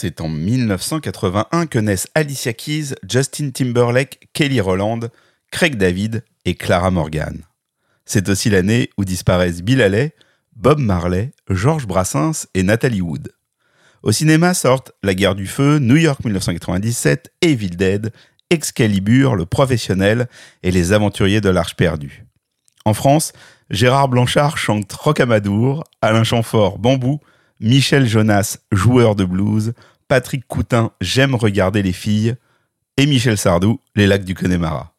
C'est en 1981 que naissent Alicia Keys, Justin Timberlake, Kelly Rowland, Craig David et Clara Morgan. C'est aussi l'année où disparaissent Bill Haley, Bob Marley, Georges Brassens et Natalie Wood. Au cinéma sortent La guerre du feu, New York 1997, Evil Dead, Excalibur, Le professionnel et Les aventuriers de l'Arche perdue. En France, Gérard Blanchard chante Rocamadour, Alain Chamfort Bambou, Michel Jonas joueur de blues, Patrick Coutin J'aime regarder les filles et Michel Sardou Les lacs du Connemara.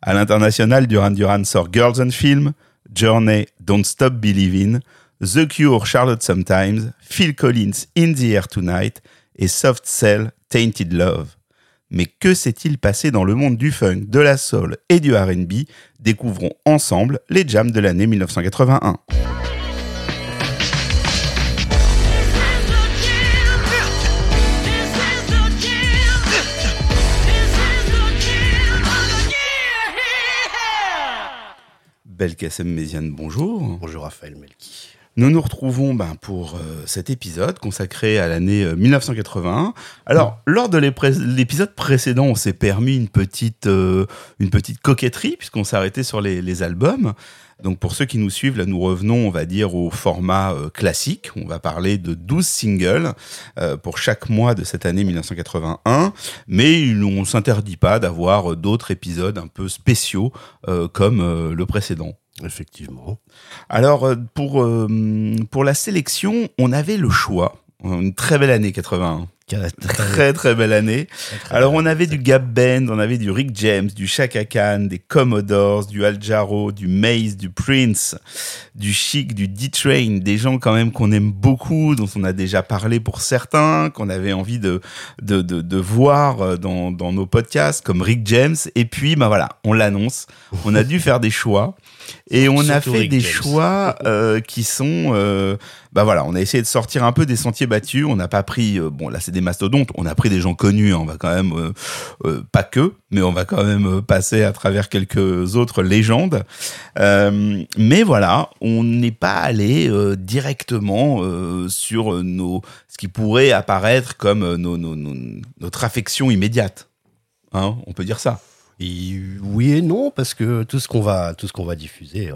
À l'international, Duran Duran sort Girls and Film, Journey Don't Stop Believing, The Cure Charlotte Sometimes, Phil Collins In the Air Tonight et Soft Cell Tainted Love. Mais que s'est-il passé dans le monde du funk, de la soul et du RB Découvrons ensemble les jams de l'année 1981. Belkacem Méziane, bonjour. Bonjour Raphaël Melki. Nous nous retrouvons ben, pour euh, cet épisode consacré à l'année 1981. Euh, Alors, lors de l'épisode précédent, on s'est permis une petite, euh, une petite coquetterie, puisqu'on s'est arrêté sur les, les, albums. Donc, pour ceux qui nous suivent, là, nous revenons, on va dire, au format classique. On va parler de 12 singles pour chaque mois de cette année 1981. Mais on ne s'interdit pas d'avoir d'autres épisodes un peu spéciaux comme le précédent. Effectivement. Alors, euh, pour, euh, pour la sélection, on avait le choix. Une très belle année 81. Très très belle année. Alors on avait du Gap Band, on avait du Rick James, du Chaka Khan, des Commodores, du Al Jarreau, du Maze, du Prince, du Chic, du D-Train, des gens quand même qu'on aime beaucoup, dont on a déjà parlé pour certains, qu'on avait envie de, de, de, de voir euh, dans, dans nos podcasts, comme Rick James. Et puis, bah voilà, on l'annonce, on a dû faire des choix. Et on a fait des choix euh, qui sont, euh, bah voilà, on a essayé de sortir un peu des sentiers battus. On n'a pas pris, euh, bon là c'est des mastodontes, on a pris des gens connus. Hein, on va quand même, pas que, mais on va quand même passer à travers quelques autres légendes. mais voilà, on n'est pas allé directement sur nos, ce qui pourrait apparaître comme nos, nos, notre affection immédiate. Hein, on peut dire ça oui et non, parce que tout ce qu'on va, tout ce qu'on va diffuser,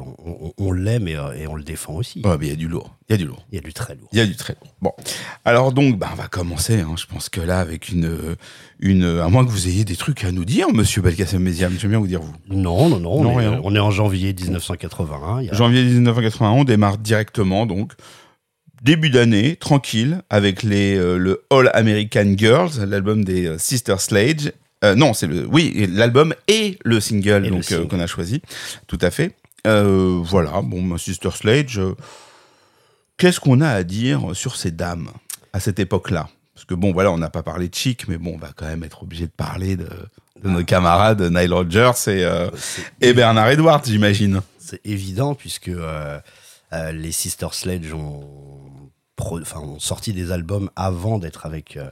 on, l'aime et, on le défend aussi. Ouais, mais il y a du lourd. Il y a du lourd. Il y a du très lourd. Il y a du très lourd. Bon. Alors donc, bah, on va commencer. Hein. Je pense que là, avec une, une, à moins que vous ayez des trucs à nous dire, Monsieur Belkacem Méziam, j'aime bien vous dire vous. Non, non, non. on, est, on, est, en janvier 1981. Janvier 1981, on démarre directement donc début d'année, tranquille, avec les, euh, le All American Girls, l'album des euh, Sister Sledge, euh, non, c'est le, oui, l'album et le single donc euh, qu'on a choisi, tout à fait. Euh, voilà, bon, Sister Sledge. Qu'est-ce qu'on a à dire sur ces dames à cette époque-là? Parce que bon, voilà, on n'a pas parlé de Chic, mais bon, on va quand même être obligé de parler de, nos camarades Nile Rodgers et, et Bernard Edwards, j'imagine. C'est évident puisque les Sister Sledge ont, ont sorti des albums avant d'être avec euh,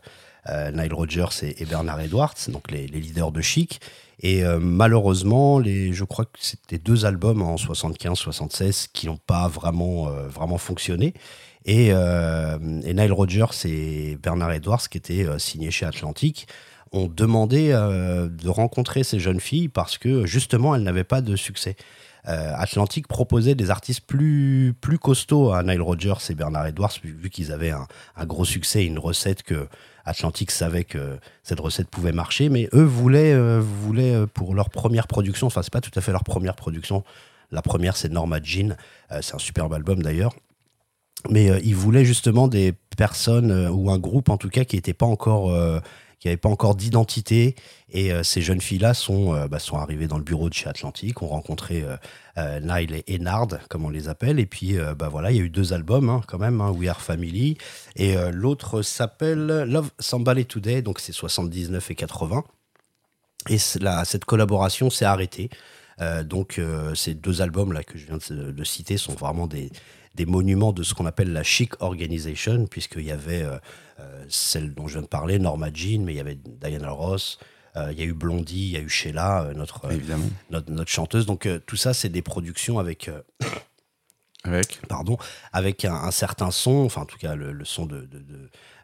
Nile Rodgers et, Bernard Edwards, donc les, leaders de Chic. Et euh, malheureusement, les, je crois que c'était deux albums en 75-76 qui n'ont pas vraiment, euh, vraiment fonctionné. Et, et, Nile Rodgers et Bernard Edwards, qui étaient signés chez Atlantic, ont demandé de rencontrer ces jeunes filles parce que justement, elles n'avaient pas de succès. Atlantic proposait des artistes plus, plus costauds à Nile Rodgers et Bernard Edwards, vu, qu'ils avaient un, un, gros succès, une recette que Atlantic savait que cette recette pouvait marcher, mais eux voulaient, euh, euh, pour leur première production, enfin c'est pas tout à fait leur première production, la première c'est Norma Jean, euh, c'est un superbe album d'ailleurs, mais ils voulaient justement des personnes ou un groupe en tout cas qui n'était pas encore qui n'avaient pas encore d'identité. Et euh, ces jeunes filles-là sont, euh, bah, sont arrivées dans le bureau de chez Atlantique, ont rencontré euh, Nile et Enard, comme on les appelle. Et puis, bah, voilà, il y a eu deux albums hein, quand même, hein, We Are Family. Et l'autre s'appelle Love Somebody Today, donc c'est 79 et 80. Et cette collaboration s'est arrêtée. donc ces deux albums là que je viens de, citer sont vraiment des, des monuments de ce qu'on appelle la chic organization, puisqu'il y avait euh, celle dont je viens de parler, Norma Jean, mais il y avait Diana Ross, euh, il y a eu Blondie, il y a eu Sheila, euh, notre, notre, chanteuse. Donc tout ça, c'est des productions avec... avec Pardon, avec un, certain son, enfin en tout cas le, son de,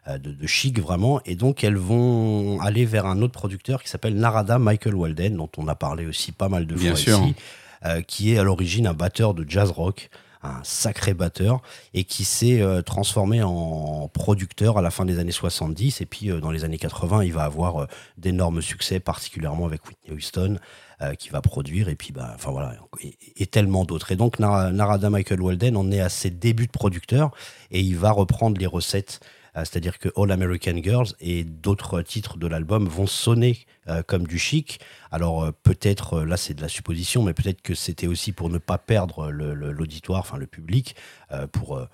de, chic vraiment. Et donc elles vont aller vers un autre producteur qui s'appelle Narada Michael Walden, dont on a parlé aussi pas mal de fois ici, qui est à l'origine un batteur de jazz rock un sacré batteur et qui s'est transformé en producteur à la fin des années 70 et puis dans les années 80 il va avoir d'énormes succès particulièrement avec Whitney Houston euh, qui va produire, et puis, bah, enfin voilà, et, tellement d'autres. Et donc, Narada Michael Walden en est à ses débuts de producteur, et il va reprendre les recettes euh, c'est-à-dire que All American Girls et d'autres titres de l'album vont sonner euh, comme du chic. Alors peut-être, là c'est de la supposition, mais peut-être que c'était aussi pour ne pas perdre l'auditoire, enfin le public, pour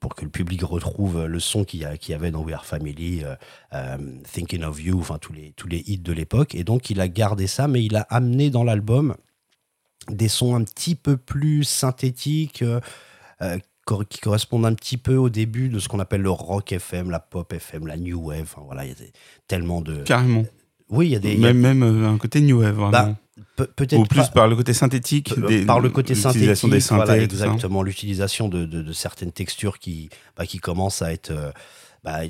pour que le public retrouve le son qu'il y, avait dans We Are Family, euh, euh, Thinking of You, enfin tous les, tous les hits de l'époque. Et donc il a gardé ça, mais il a amené dans l'album des sons un petit peu plus synthétiques, euh, qui correspondent un petit peu au début de ce qu'on appelle le rock FM, la pop FM, la new wave. Enfin, voilà, il y a tellement de. Carrément. Oui, il y a des. Même, même un côté new wave. Bah, peut-être ou plus par le côté synthétique des, par le côté synthétique des voilà, exactement l'utilisation de, de, certaines textures qui bah, qui commencent à être euh, bah,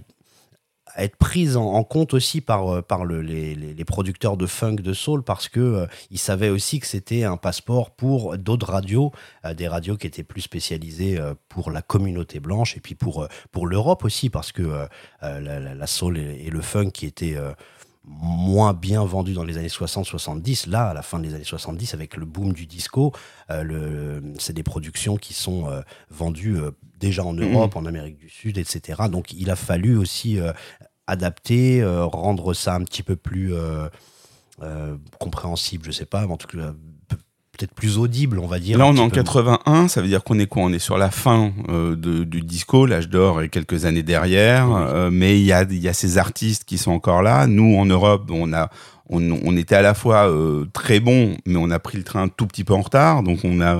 être prises en, compte aussi par euh, par le, les, les, producteurs de funk de soul parce que euh, ils savaient aussi que c'était un passeport pour d'autres radios des radios qui étaient plus spécialisées pour la communauté blanche et puis pour pour l'Europe aussi parce que la, la, soul et, et, le funk qui étaient moins bien vendu dans les années 60-70. Là, à la fin des années 70, avec le boom du disco, euh, c'est des productions qui sont euh, vendues euh, déjà en. Europe, en Amérique du Sud, etc. Donc il a fallu aussi adapter, rendre ça un petit peu plus compréhensible, je sais pas, mais en tout cas peut-être plus audible, on va dire. Là, on est en 81, ça veut dire qu'on est quoi? On est sur la fin euh, du disco, l'âge d'or et quelques années derrière. Euh, mais il y a, y a ces artistes qui sont encore là. Nous, en Europe, on a, on, était à la fois euh, très bons, mais on a pris le train un tout petit peu en retard. Donc, on a,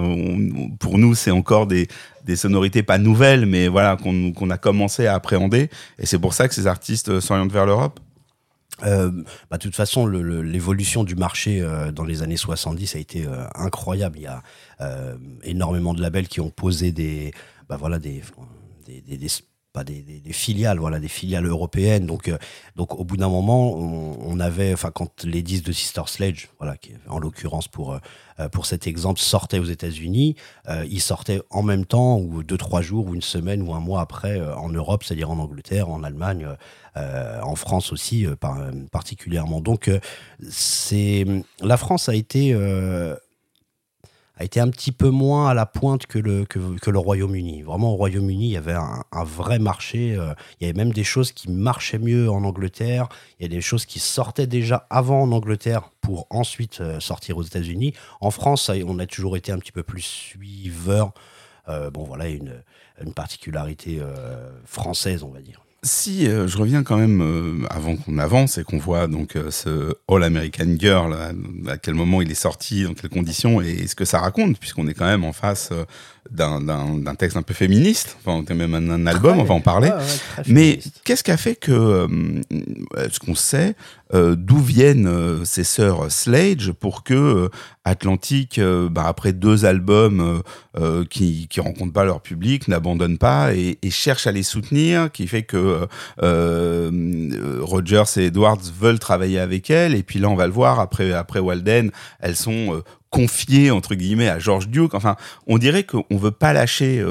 pour nous, c'est encore des, des sonorités pas nouvelles, mais voilà qu'on a commencé à appréhender. Et c'est pour ça que ces artistes s'orientent vers l'Europe. Euh, bah, de toute façon, l'évolution du marché euh, dans les années 70 a été euh, incroyable. Il y a énormément de labels qui ont posé des, bah, voilà, des, des, des, pas des, filiales, voilà, des filiales européennes. Donc, donc au bout d'un moment, on, avait, enfin, quand les disques de Sister Sledge, voilà, en l'occurrence pour pour cet exemple, sortaient aux États-Unis, ils sortaient en même temps ou deux trois jours ou une semaine ou un mois après en Europe, c'est-à-dire en Angleterre, en Allemagne, euh, en France aussi euh, particulièrement. Donc euh, c'est la France a été a été un petit peu moins à la pointe que le, que, le Royaume-Uni. Vraiment, au Royaume-Uni, il y avait un, vrai marché. il y avait même des choses qui marchaient mieux en Angleterre. Il y a des choses qui sortaient déjà avant en Angleterre pour ensuite sortir aux États-Unis. En France, on a toujours été un petit peu plus suiveur. bon, voilà, une, une particularité française, on va dire. Si euh, je reviens quand même euh, avant qu'on avance et qu'on voit donc euh, ce All American Girl, à, quel moment il est sorti, dans quelles conditions et ce que ça raconte, puisqu'on est quand même en face d'un texte un peu féministe, enfin même un, album, on va en parler. Mais qu'est-ce qui a fait que, est-ce qu'on sait d'où viennent ces sœurs Slade pour que Atlantique, bah, après deux albums qui qui rencontrent pas leur public, n'abandonne pas et, et cherche à les soutenir, qui fait que euh, euh, Rogers et Edwards veulent travailler avec elle. Et puis là, on va le voir, après, après Walden, elles sont euh, confiées, entre guillemets, à George Duke. Enfin, on dirait qu'on veut pas lâcher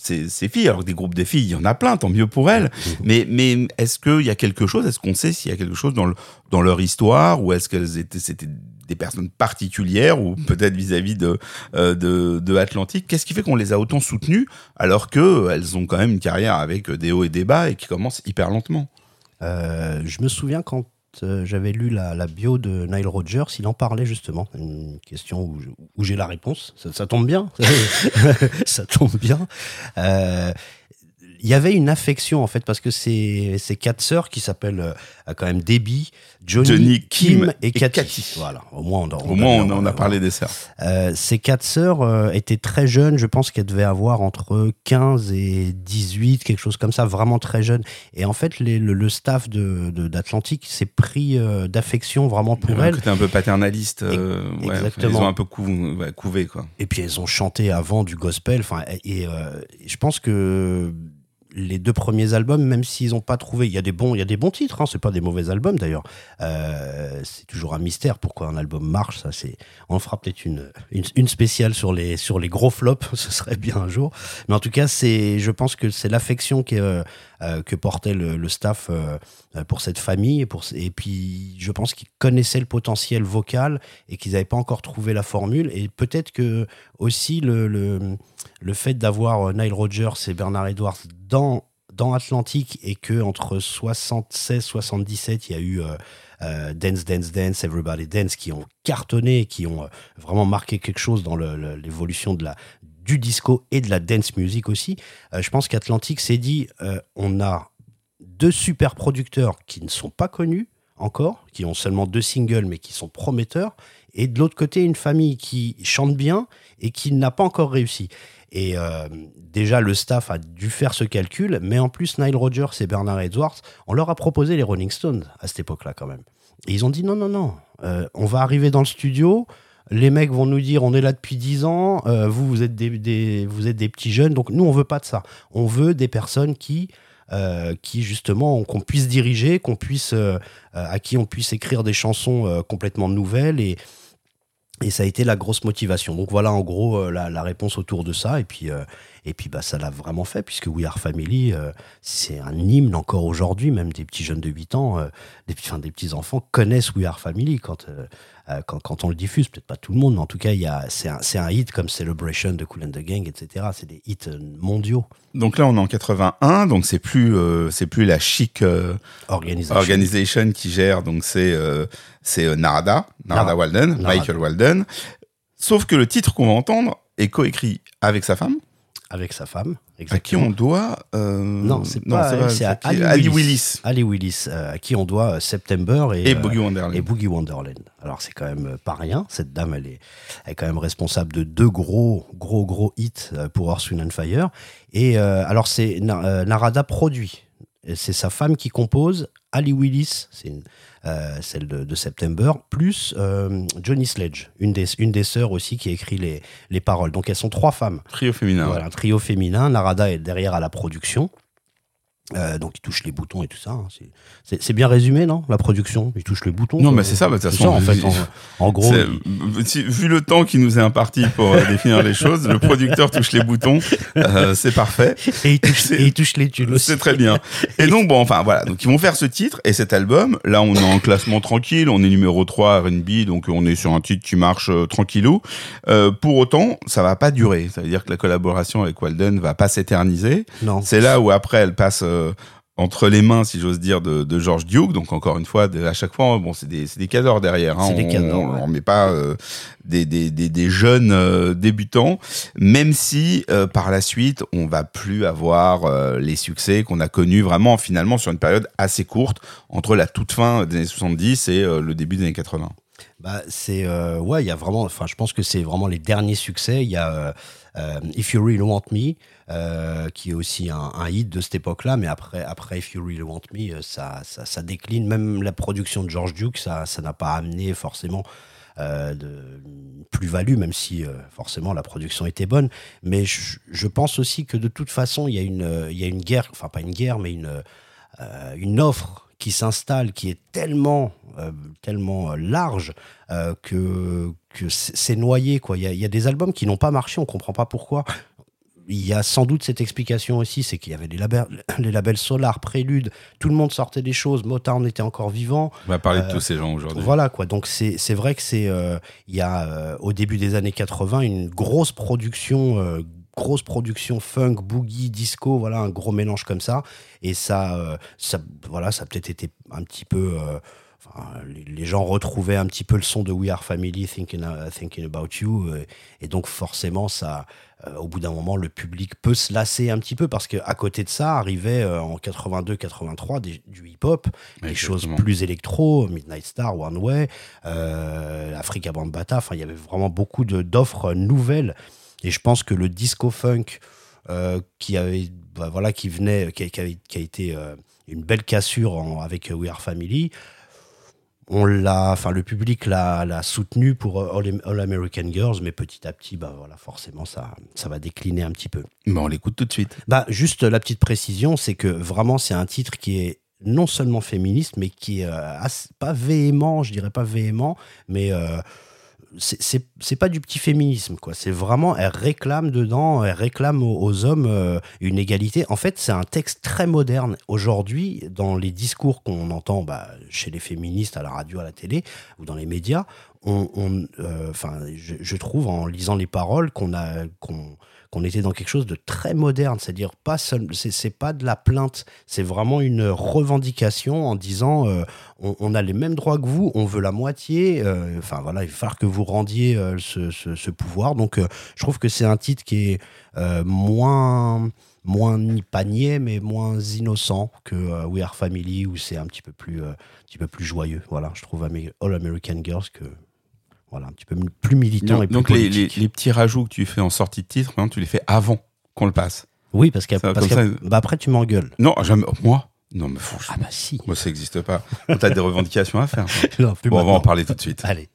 ces, filles. Alors des groupes de filles, il y en a plein, tant mieux pour elles. Mais, mais est-ce qu'il y a quelque chose Est-ce qu'on sait s'il y a quelque chose dans, le, dans leur histoire Ou est-ce qu'elles étaient, c'était des personnes particulières ou peut-être vis-à-vis de, euh, de, de, Atlantique. Qu'est-ce qui fait qu'on les a autant soutenues alors que euh, ont quand même une carrière avec des hauts et des bas et qui commence hyper lentement? Euh, Je me souviens quand j'avais lu la, la, bio de Nile Rodgers, il en parlait justement. Une question où, où j'ai la réponse. Ça, ça tombe bien. ça tombe bien il y avait une affection en fait parce que ces, ces quatre sœurs qui s'appellent euh, quand même Debbie, Johnny, Kim, et, Cathy. Voilà, au moins on, au moins on, a parlé des sœurs. Euh, ces quatre sœurs euh, étaient très jeunes, je pense qu'elles devaient avoir entre 15 et 18, quelque chose comme ça, vraiment très jeunes. Et en fait, les, le, staff de d'Atlantique s'est pris d'affection vraiment pour elles. C'était un peu paternaliste. exactement. ils ont un peu couvé quoi. Et puis elles ont chanté avant du gospel. Enfin, et, et je pense que les deux premiers albums, même s'ils n'ont pas trouvé, il y a des bons, il y a des bons titres, hein, c'est pas des mauvais albums d'ailleurs. Euh, c'est toujours un mystère pourquoi un album marche. Ça, c'est, on fera peut-être une, une, spéciale sur les sur les gros flops, ce serait bien un jour. Mais en tout cas, c'est, je pense que c'est l'affection qui euh, euh, que portait le, staff pour cette famille et puis je pense qu'ils connaissaient le potentiel vocal et qu'ils n'avaient pas encore trouvé la formule. Et peut-être que aussi le, le, le fait d'avoir Nile Rodgers et Bernard Edwards dans, dans Atlantique et que entre 76 77 il y a eu euh, euh, Dance Dance Dance Everybody Dance qui ont cartonné qui ont euh, vraiment marqué quelque chose dans l'évolution de la du disco et de la dance music aussi je pense qu'Atlantique s'est dit on a deux super producteurs qui ne sont pas connus encore qui ont seulement deux singles mais qui sont prometteurs et de l'autre côté une famille qui chante bien et qui n'a pas encore réussi et euh, déjà, le staff a dû faire ce calcul, mais en plus, Nile Rodgers et Bernard Edwards, on leur a proposé les Rolling Stones à cette époque-là quand même. Et ils ont dit non, non, non, euh, on va arriver dans le studio, les mecs vont nous dire on est là depuis 10 ans, euh, vous, vous êtes des, vous êtes des petits jeunes, donc nous, on veut pas de ça. On veut des personnes qui... qui justement qu'on puisse diriger, qu'on puisse à qui on puisse écrire des chansons complètement nouvelles et, et ça a été la grosse motivation. Donc voilà en gros euh, la, réponse autour de ça. Et puis, euh, et puis bah, ça l'a vraiment fait, puisque We Are Family, euh, c'est un hymne encore aujourd'hui. Même des petits jeunes de 8 ans, des, des petits enfants connaissent We Are Family quand, quand, quand, on le diffuse. Peut-être pas tout le monde, mais en tout cas, c'est un, un, hit comme Celebration de Cool and the Gang, etc. C'est des hits mondiaux. Donc là, on est en 81, donc c'est plus, c'est plus la chic organisation. organisation. qui gère. Donc c'est c'est euh, Narada, Narada Walden, Michael Walden. Sauf que le titre qu'on va entendre est coécrit avec sa femme. Avec sa femme, exactement. À qui on doit. Euh, non, c'est pas. C'est à Ali, Willis. Ali Willis, euh, à qui on doit September et, et Boogie Wonderland. Et Boogie Wonderland. Alors, c'est quand même pas rien. Cette dame, elle est, elle est quand même responsable de deux gros, gros, gros hits pour Earth, and Fire. Et alors, c'est Narada produit. C'est sa femme qui compose. Ali Willis, une euh, celle de, September, plus euh, Johnny Sledge, une des, une des sœurs aussi qui écrit les, les paroles. Donc elles sont trois femmes. Trio féminin. Voilà, un trio féminin. Narada est derrière à la production. Euh, donc il touche les boutons et tout ça. Hein. C'est bien résumé, non La production, il touche les boutons. Non, mais c'est ça, de toute façon. en fait, en, gros. Vu le temps qui nous est imparti pour euh, définir les choses, le producteur touche les boutons, euh, c'est parfait. Et il touche, et il touche les tunes C'est très bien. Et donc, bon, enfin, voilà. Donc, ils vont faire ce titre et cet album. Là, on est en classement tranquille. On est numéro 3 RB, donc on est sur un titre qui marche tranquillou. pour autant, ça va pas durer. Ça veut dire que la collaboration avec Walden va pas s'éterniser. Non. C'est là où après, elle passe euh, entre les mains, si j'ose dire, de, de George Duke. Donc encore une fois, à chaque fois, bon, c'est des, des cadors derrière. Hein. Des cadors. On, met pas euh, des, des, des, jeunes euh, débutants, même si par la suite, on va plus avoir les succès qu'on a connus vraiment finalement sur une période assez courte entre la toute fin des années 70 et le début des années 80. Bah, c'est ouais, il y a vraiment. Enfin, je pense que c'est vraiment les derniers succès. Il y a If You Really Want Me. Euh, qui est aussi un, hit de cette époque-là, mais après, après If You Really Want Me, euh, ça, décline. Même la production de George Duke, ça n'a pas amené forcément euh, de plus-value, même si forcément la production était bonne. Mais je, pense aussi que de toute façon, il y, a une, guerre, enfin pas une guerre, mais une, offre qui s'installe, qui est tellement, tellement large que, c'est noyé. Il, y a, y a des albums qui n'ont pas marché, on comprend pas pourquoi il y a sans doute cette explication aussi, c'est qu'il y avait les labels, les labels Solar, Prélude, tout le monde sortait des choses, Motown était encore vivant. On va parler de tous ces gens aujourd'hui. Voilà quoi, donc c'est vrai que c'est euh, il y a euh, au début des années 80 une grosse production euh, grosse production funk, boogie, disco, voilà un gros mélange comme ça et ça ça voilà ça a peut-être été un petit peu les, gens retrouvaient un petit peu le son de We Are Family, Thinking, thinking About You, et donc forcément, ça, euh, au bout d'un moment, le public peut se lasser un petit peu parce qu'à côté de ça, arrivait euh, en 82-83 du hip-hop, des choses plus électro, Midnight Star, One Way, euh, Africa Bambata. Enfin, il y avait vraiment beaucoup d'offres nouvelles. Et je pense que le disco funk qui avait, bah, voilà, qui venait, qui, a, été une belle cassure avec We Are Family on l'a, enfin le public l'a soutenu pour All, American Girls, mais petit à petit, bah voilà, forcément ça, ça va décliner un petit peu. Bon, on l'écoute tout de suite. Bah juste la petite précision, c'est que vraiment c'est un titre qui est non seulement féministe, mais qui est pas véhément, je dirais pas véhément, mais c'est pas du petit féminisme, quoi. C'est vraiment, elle réclame dedans, elle réclame aux, hommes euh, une égalité. En fait, c'est un texte très moderne. Aujourd'hui, dans les discours qu'on entend bah, chez les féministes, à la radio, à la télé ou dans les médias, on, euh, enfin, je, trouve en lisant les paroles qu'on a, qu'on qu'on était dans quelque chose de très moderne, c'est-à-dire pas c'est pas de la plainte, c'est vraiment une revendication en disant euh, on, a les mêmes droits que vous, on veut la moitié, euh, enfin voilà, il va falloir que vous rendiez euh, ce, pouvoir. Donc je trouve que c'est un titre qui est moins moins ni panier mais moins innocent que We Are Family où c'est un petit peu plus un petit peu plus joyeux. Voilà, je trouve All American Girls que voilà, un petit peu plus militant donc, et plus Donc les, les, petits rajouts que tu fais en sortie de titre, tu les fais avant qu'on le passe. Oui, parce qu'après bah après tu m'engueules. Non, jamais. Moi? Non, mais faut. Ah bah si. Moi, ça n'existe pas. Tu as des revendications à faire. bon, on va en parler tout de suite. Allez.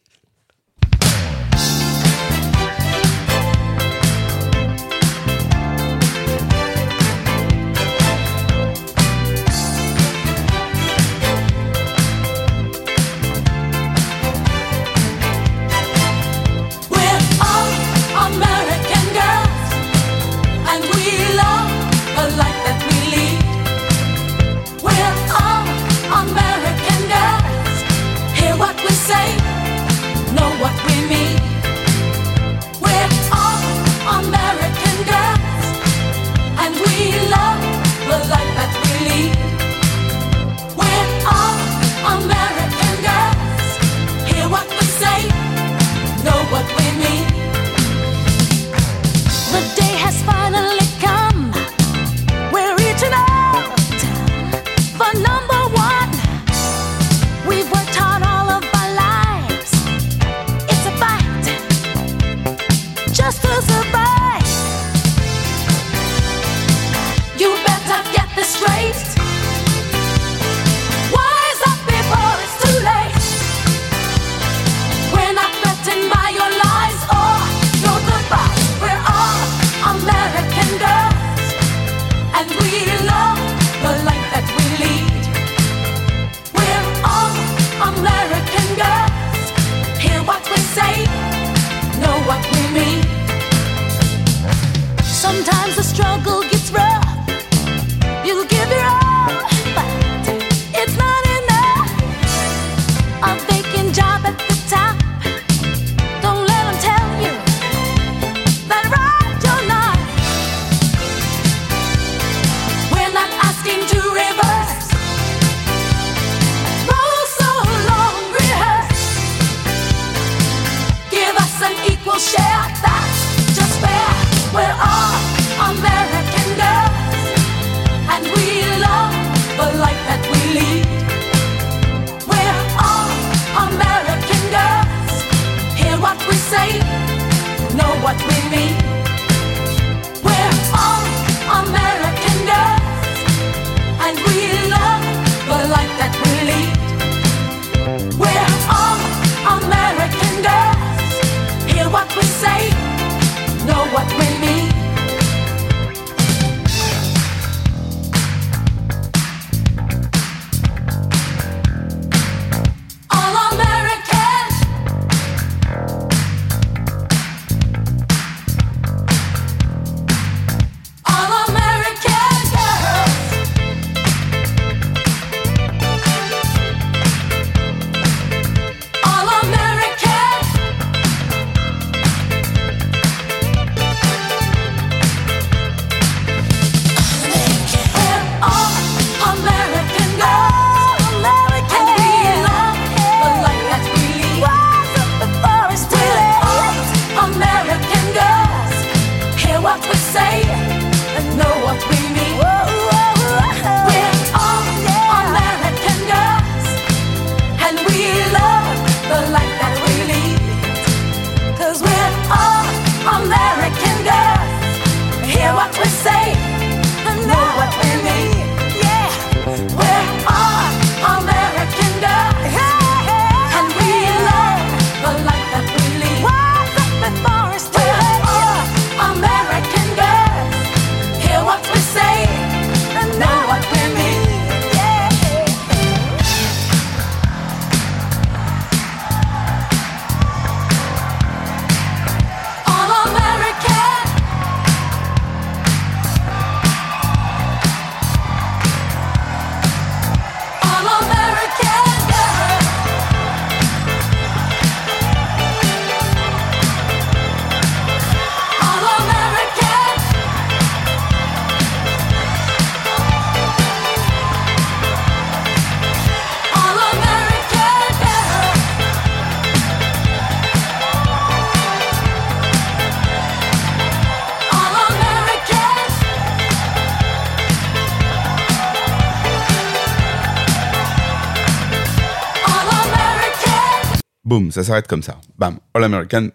Boum, ça s'arrête comme ça. Bam, All American,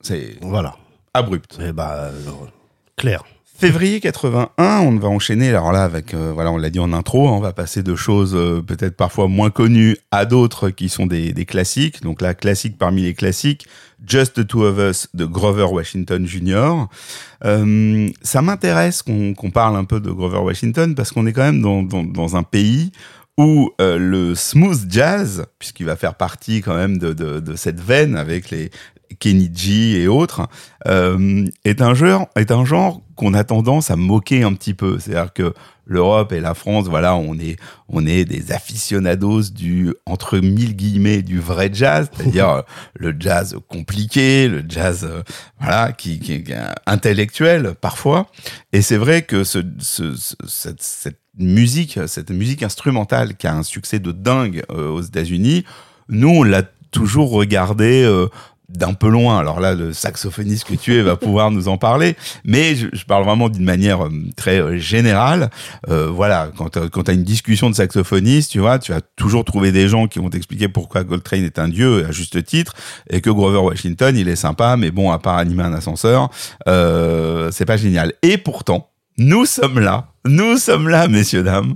c'est Voilà. abrupt. Et bah, euh, clair. Février 81, on va enchaîner. Alors là, avec euh, voilà, on l'a dit en intro, hein, on va passer de choses euh, peut-être parfois moins connues à d'autres qui sont des, des classiques. Donc là, classique parmi les classiques, Just the Two of Us de Grover Washington Jr. Euh, ça m'intéresse qu'on parle un peu de Grover Washington parce qu'on est quand même dans, dans, dans un pays où euh, le smooth jazz, puisqu'il va faire partie quand même de cette veine avec les Kenny G et autres, euh, est un genre, est un genre qu'on a tendance à moquer un petit peu. C'est-à-dire que l'Europe et la France, voilà, on est, on est des aficionados du, entre mille guillemets, du vrai jazz, c'est-à-dire le jazz compliqué, le jazz, euh, voilà, qui, qui est intellectuel parfois. Et c'est vrai que ce, ce, ce- cette, cette musique, cette musique instrumentale qui a un succès de dingue euh, aux États-Unis, nous, on l'a toujours regardé euh, d'un peu loin. Alors là, le saxophoniste que tu es va pouvoir nous en parler, mais je, parle vraiment d'une manière euh, très euh, générale. Euh, voilà, quand tu as une discussion de saxophoniste, tu vois, tu vas toujours trouver des gens qui vont t'expliquer pourquoi Coltrane est un dieu, à juste titre, et que Grover Washington, il est sympa, mais bon, à part animer un ascenseur, euh, c'est pas génial. Et pourtant, nous sommes là, nous sommes là, messieurs, dames,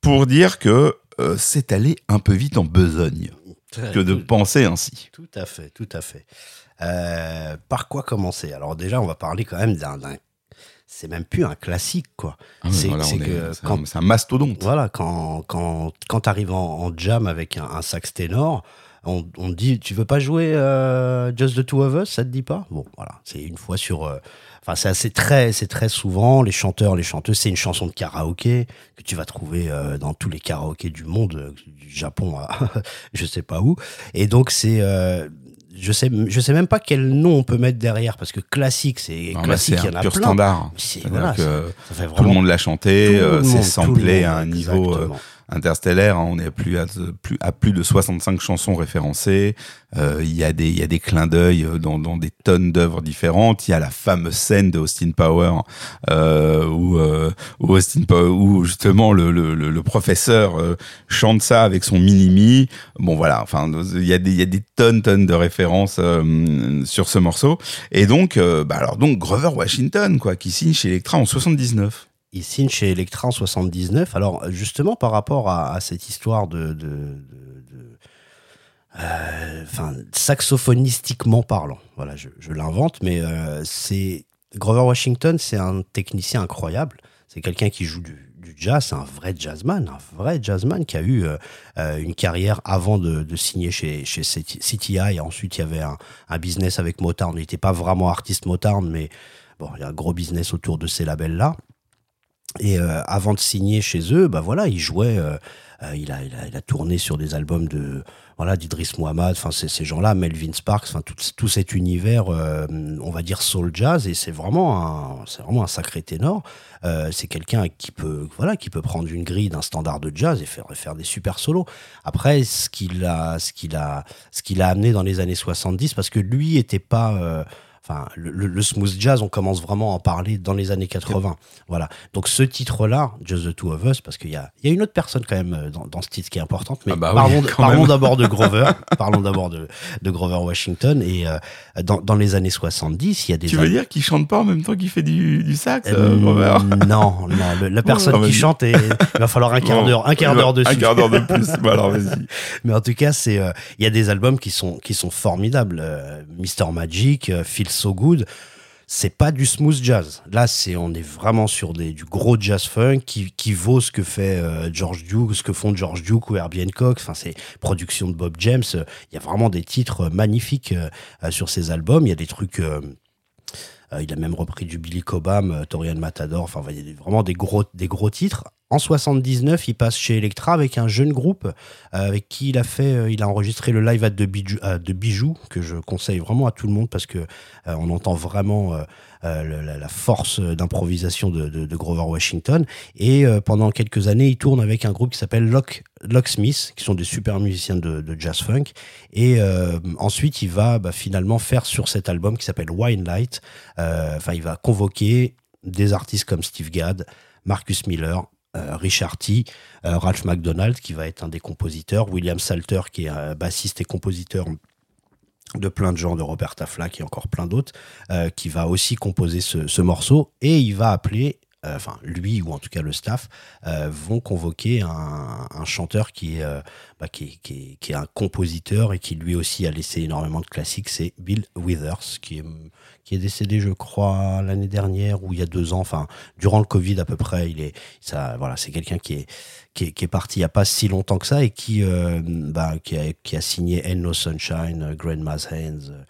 pour dire que euh, c'est allé un peu vite en besogne que de Tout- penser ainsi. Tout à fait, tout à fait. Euh, par quoi commencer? Alors déjà, on va parler quand même d'un... C'est même plus un classique, quoi. Ah C'est- voilà, un- mastodonte. Voilà, quand, quand, quand tu arrives en, en jam avec un, un sax ténor, on, on te dit, tu veux pas jouer euh, Just the Two of Us, ça te dit pas? Bon, voilà, c'est une fois sur... euh, Enfin, c'est assez très, c'est très souvent les chanteurs, les chanteuses. C'est une chanson de karaoké que tu vas trouver euh, dans tous les karaokés du monde, euh, du Japon à je sais pas où. Et donc c'est, euh, je sais, je sais même pas quel nom on peut mettre derrière parce que classique, c'est classique, il y en a pur plein. standard. Voilà, que Ça fait tout le monde l'a chanté, euh, c'est samplé à un niveau euh. Interstellaire. hein. on est à plus, à, plus, à plus de 65 chansons référencées. Euh, Il y, a des- y a des clins d'œil euh, dans, dans des tonnes d'œuvres différentes. Il y a la fameuse scène de Austin Power euh, où, euh, où, Austin où justement le, le, le, professeur euh, chante ça avec son mini-mi. Bon voilà, enfin il y, a des, y a des tonnes tonnes de références sur ce morceau. Et donc, bah alors donc Grover Washington quoi, qui signe chez Electra en 79. Il signe chez Electra en 79. Alors, justement, par rapport à, cette histoire de. de, euh, Enfin, saxophonistiquement parlant. Voilà, je, je l'invente, mais euh, c'est. Grover Washington, c'est un technicien incroyable. C'est quelqu'un qui joue du, du jazz, un vrai jazzman, un vrai jazzman qui a eu euh, une carrière avant de, signer chez, chez CTI. Ensuite, il y avait un, un business avec Motown. Il n'était pas vraiment artiste Motown, mais bon, il y a un gros business autour de ces labels-là. Et euh, avant de signer chez eux, bah voilà, il jouait, euh, euh, il, a, il, a, il a tourné sur des albums de voilà d'Idris Muhammad, enfin ces, ces gens-là, Melvin Sparks, enfin tout, tout cet univers, euh, on va dire soul jazz, et c'est vraiment un, c'est vraiment un sacré ténor. Euh, c'est quelqu'un qui peut, voilà, qui peut prendre une grille d'un standard de jazz et faire faire des super solos. Après, ce qu'il a, ce qu'il a, ce qu'il a amené dans les années 70, parce que lui était pas euh, Enfin, le, le, smooth jazz, on commence vraiment à en parler dans les années 80. Voilà. Donc ce titre-là, Just the Two of Us, parce qu'il y a, il y a une autre personne quand même dans, dans ce titre qui est importante, mais Ah bah parlons, oui, parlons d'abord de Grover. parlons d'abord de, de, Grover Washington. Et euh, dans, dans, les années 70, il y a des... Tu veux dire qu'il chante pas en même temps qu'il fait du, du sax, euh, Grover Non, non. Le, la personne qui chante, et, il va falloir un quart d'heure, un quart d'heure dessus. Un quart d'heure de plus. bah alors vas-y. Mais en tout cas, c'est, il euh, y a des albums qui sont qui sont formidables. Euh, Mr Magic, euh, Feel So Good c'est pas du smooth jazz. Là, c'est on est vraiment sur des, du gros jazz funk qui, vaut ce que fait euh, George Duke, ce que font George Duke ou Herbie Hancock. Enfin, c'est production de Bob James. Il y a vraiment des titres magnifiques euh, sur ces albums. Il y a des trucs. Euh, il a même repris du Billy Cobham, Torian Matador. Enfin, il y a vraiment des gros des gros titres. En 79, il passe chez Electra avec un jeune groupe euh, avec qui il a fait, euh, il a enregistré le live de Bijou, euh, de Bijou que je conseille vraiment à tout le monde parce que on entend vraiment la, la, force d'improvisation de, de, de, Grover Washington. Et pendant quelques années, il tourne avec un groupe qui s'appelle Lock, Locksmith, qui sont des super musiciens de, de jazz funk. Et euh, ensuite, il va bah, finalement faire sur cet album qui s'appelle Wine Light. Enfin, il va convoquer des artistes comme Steve Gadd, Marcus Miller, Richard T, euh, Ralph McDonald qui va être un des compositeurs, William Salter qui est un bassiste et compositeur de plein de gens, de Roberta Flack et encore plein d'autres, qui va aussi composer ce, ce, morceau. Et il va appeler euh, enfin lui ou en tout cas le staff, euh, vont convoquer un, chanteur qui euh, bah, qui, qui, est, un compositeur et qui lui aussi a laissé énormément de classiques, c'est Bill Withers, qui est, qui est décédé, je crois, l'année dernière ou il y a deux ans, enfin durant le Covid à peu près. Il est, ça, voilà, c'est quelqu'un qui est, qui est, qui est, parti il n'y a pas si longtemps que ça et qui, bah, qui, a, qui a signé End No Sunshine, Grandma's Hands.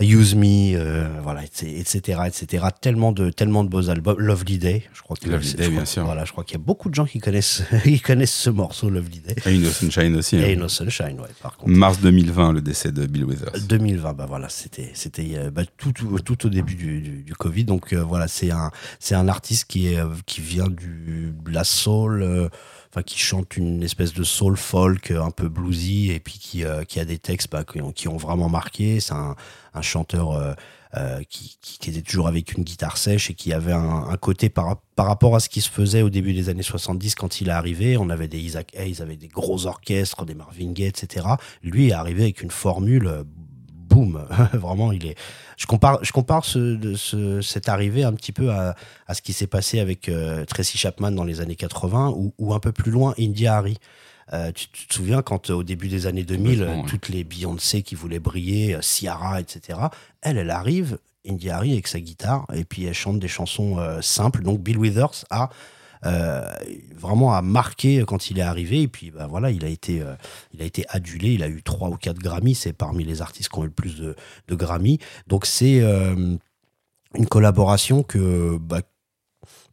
Use Me, euh, voilà, etc., etc. Tellement de, tellement de beaux albums. Lovely Day, je crois que Lovely Day, bien sûr. Voilà, je crois qu'il y a beaucoup de gens qui connaissent, qui connaissent ce morceau Lovely Day. Et No Sunshine aussi. Et hein. No Sunshine, ouais. Par contre. Mars 2020, le décès de Bill Withers. 2020, bah voilà, c'était, c'était euh, bah, tout, tout, tout, au début du, du, du Covid. Donc euh, voilà, c'est un, c'est un artiste qui est, qui vient du de la soul qui chante une espèce de soul folk un peu bluesy et puis qui, euh, qui a des textes bah, qui, ont, vraiment marqué. C'est un, chanteur euh, euh, qui, était toujours avec une guitare sèche et qui avait un, côté par, par rapport à ce qui se faisait au début des années 70 quand il est arrivé. On avait des Isaac Hayes des gros orchestres, des Marvin Gaye, etc. Lui est arrivé avec une formule boum, vraiment, il est. Je compare, je compare ce, ce, cette arrivée un petit peu à, à ce qui s'est passé avec euh, Tracy Chapman dans les années 80 ou, ou un peu plus loin, India Harry. Euh, tu, te souviens quand au début des années 2000, toutes les Beyoncé qui voulaient briller, euh, Ciara, etc., elle, elle arrive, India Harry avec sa guitare, et puis elle chante des chansons simples. Donc Bill Withers a euh, vraiment a marqué quand il est arrivé. Et puis bah, voilà, il a été, euh, il a été adulé. Il a eu trois ou quatre Grammy. C'est parmi les artistes qui ont eu le plus de, Grammy. Donc c'est euh, une collaboration que bah,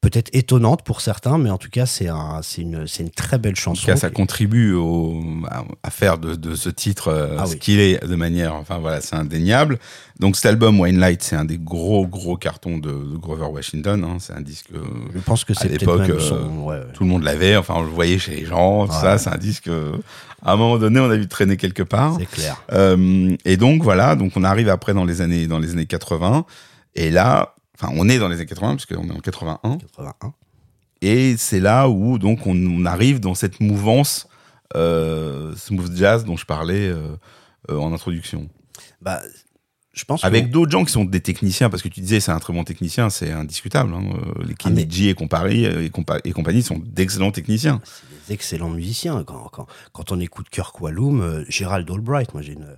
peut-être étonnante pour certains, mais en tout cas, c'est un, une, une, très belle chanson. En tout cas, ça contribue au, à, faire de, de, ce titre euh, ah ce qu'il est de manière, enfin voilà, c'est indéniable. Donc cet album Wine Light, c'est un des gros gros cartons de, Grover Washington. Hein. C'est un disque. Je pense que c'est à l'époque euh, tout le monde l'avait. Enfin, on le voyait chez les gens. Tout ça, c'est un disque. Euh, à un moment donné, on a vu traîner quelque part. C'est clair. et donc voilà, donc on arrive après dans les années dans les années 80. Et là, Enfin, on est dans les années 80, parce qu'on est en 81. 81. Et c'est là où donc on, arrive dans cette mouvance euh, smooth jazz dont je parlais euh, euh, en introduction. Bah, je pense Avec d'autres gens qui sont des techniciens, parce que tu disais c'est un très bon technicien, c'est indiscutable. Hein. Les ah, Kennedy et, compagnie, et, compagnie sont d'excellents techniciens. C'est des excellents musiciens. Quand, quand, quand on écoute Kirk Wallum, Gérald Albright, moi j'ai une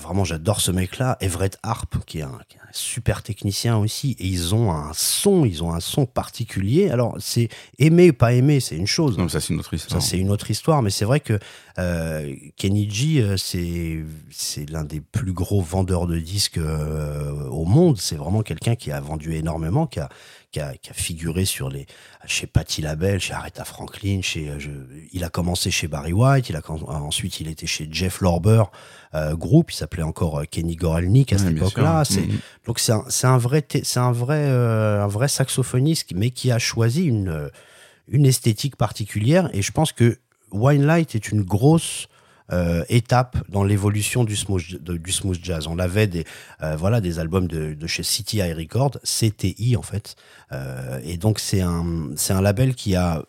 vraiment j'adore ce mec là Everett Harp qui est, un, super technicien aussi et ils ont un son ils ont un son particulier. Alors c'est aimer ou pas aimer c'est une chose. Non ça c'est une autre histoire. Ça c'est une autre histoire mais c'est vrai que euh, Kenny G euh, c'est c'est l'un des plus gros vendeurs de disques euh, au monde. C'est vraiment quelqu'un qui a vendu énormément qui a qui a, qui a, figuré sur les chez Patti LaBelle, chez Aretha Franklin, chez je, il a commencé chez Barry White, il a ensuite il était chez Jeff Lorber euh, groupe, il s'appelait encore euh, Kenny Gorelnik à cette époque-là. C'est mm-hmm. donc c'est un, un, vrai c'est un vrai euh, un vrai saxophoniste mais qui a choisi une une esthétique particulière et je pense que Wine Light est une grosse euh, étape dans l'évolution du smooth, jazz. On avait des, euh, voilà, des albums de, chez City High Records, CTI en fait. Euh, et donc c'est un, c'est un label qui a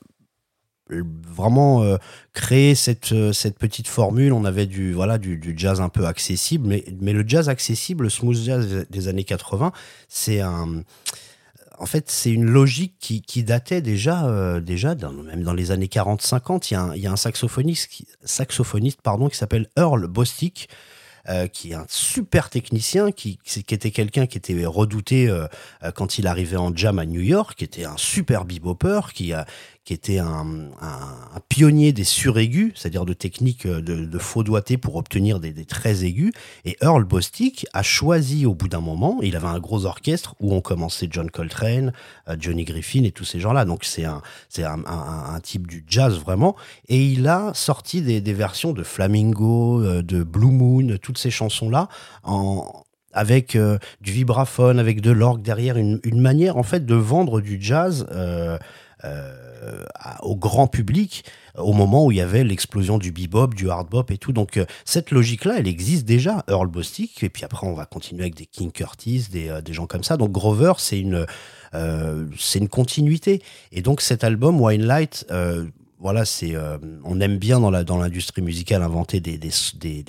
vraiment euh, créé cette, cette petite formule. On avait du, voilà, du, du, jazz un peu accessible, mais, mais le jazz accessible, le smooth jazz des années 80, c'est un. En fait, c'est une logique qui, datait déjà, euh, déjà même dans les années 40-50. Il y a un, saxophoniste, qui, s'appelle Earl Bostic, euh, qui est un super technicien, qui, qui était quelqu'un qui était redouté euh, euh, quand il arrivait en jam à New York, qui était un super bebopper, qui, a, qui était un, pionnier des suraigus, c'est-à-dire de techniques de, de, faux doigté pour obtenir des, des, très aigus. Et Earl Bostic a choisi au bout d'un moment, il avait un gros orchestre où on commençait John Coltrane, Johnny Griffin et tous ces gens-là. Donc c'est un, c'est un, type du jazz vraiment. Et il a sorti des, versions de Flamingo, de Blue Moon, toutes ces chansons-là avec euh, du vibraphone, avec de l'orgue derrière, une, manière en fait de vendre du jazz euh, euh, au grand public au moment où il y avait l'explosion du bebop, du hard bop et tout. Donc cette logique-là, elle existe déjà, Earl Bostic, et puis après on va continuer avec des King Curtis, des, des gens comme ça. Donc Grover, c'est une, c'est une continuité. Et donc cet album, Wine Light, voilà, c'est, on aime bien dans la dans l'industrie musicale inventer des des,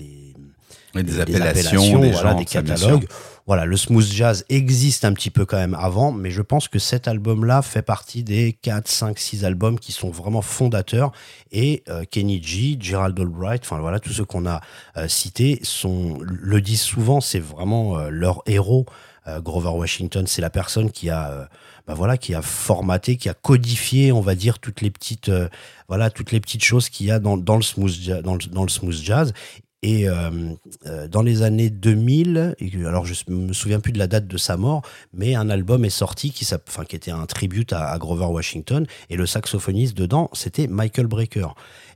appellations, des, voilà, des catalogues. Voilà, le smooth jazz existe un petit peu quand même avant, mais je pense que cet album-là fait partie des 4, 5, 6 albums qui sont vraiment fondateurs. Et euh, Kenny G, Gerald Albright, enfin voilà, tous ceux qu'on a euh, cités sont, le disent souvent, c'est vraiment euh, leur héros. Grover Washington, c'est la personne qui a, bah voilà, qui a formaté, qui a codifié, on va dire, toutes les petites, voilà, toutes les petites choses qu'il y a dans, dans le smooth, dans dans le smooth jazz. Et euh, euh, dans les années 2000, alors je me souviens plus de la date de sa mort, mais un album est sorti qui, était un tribute à, Grover Washington, et le saxophoniste dedans, c'était Michael Brecker.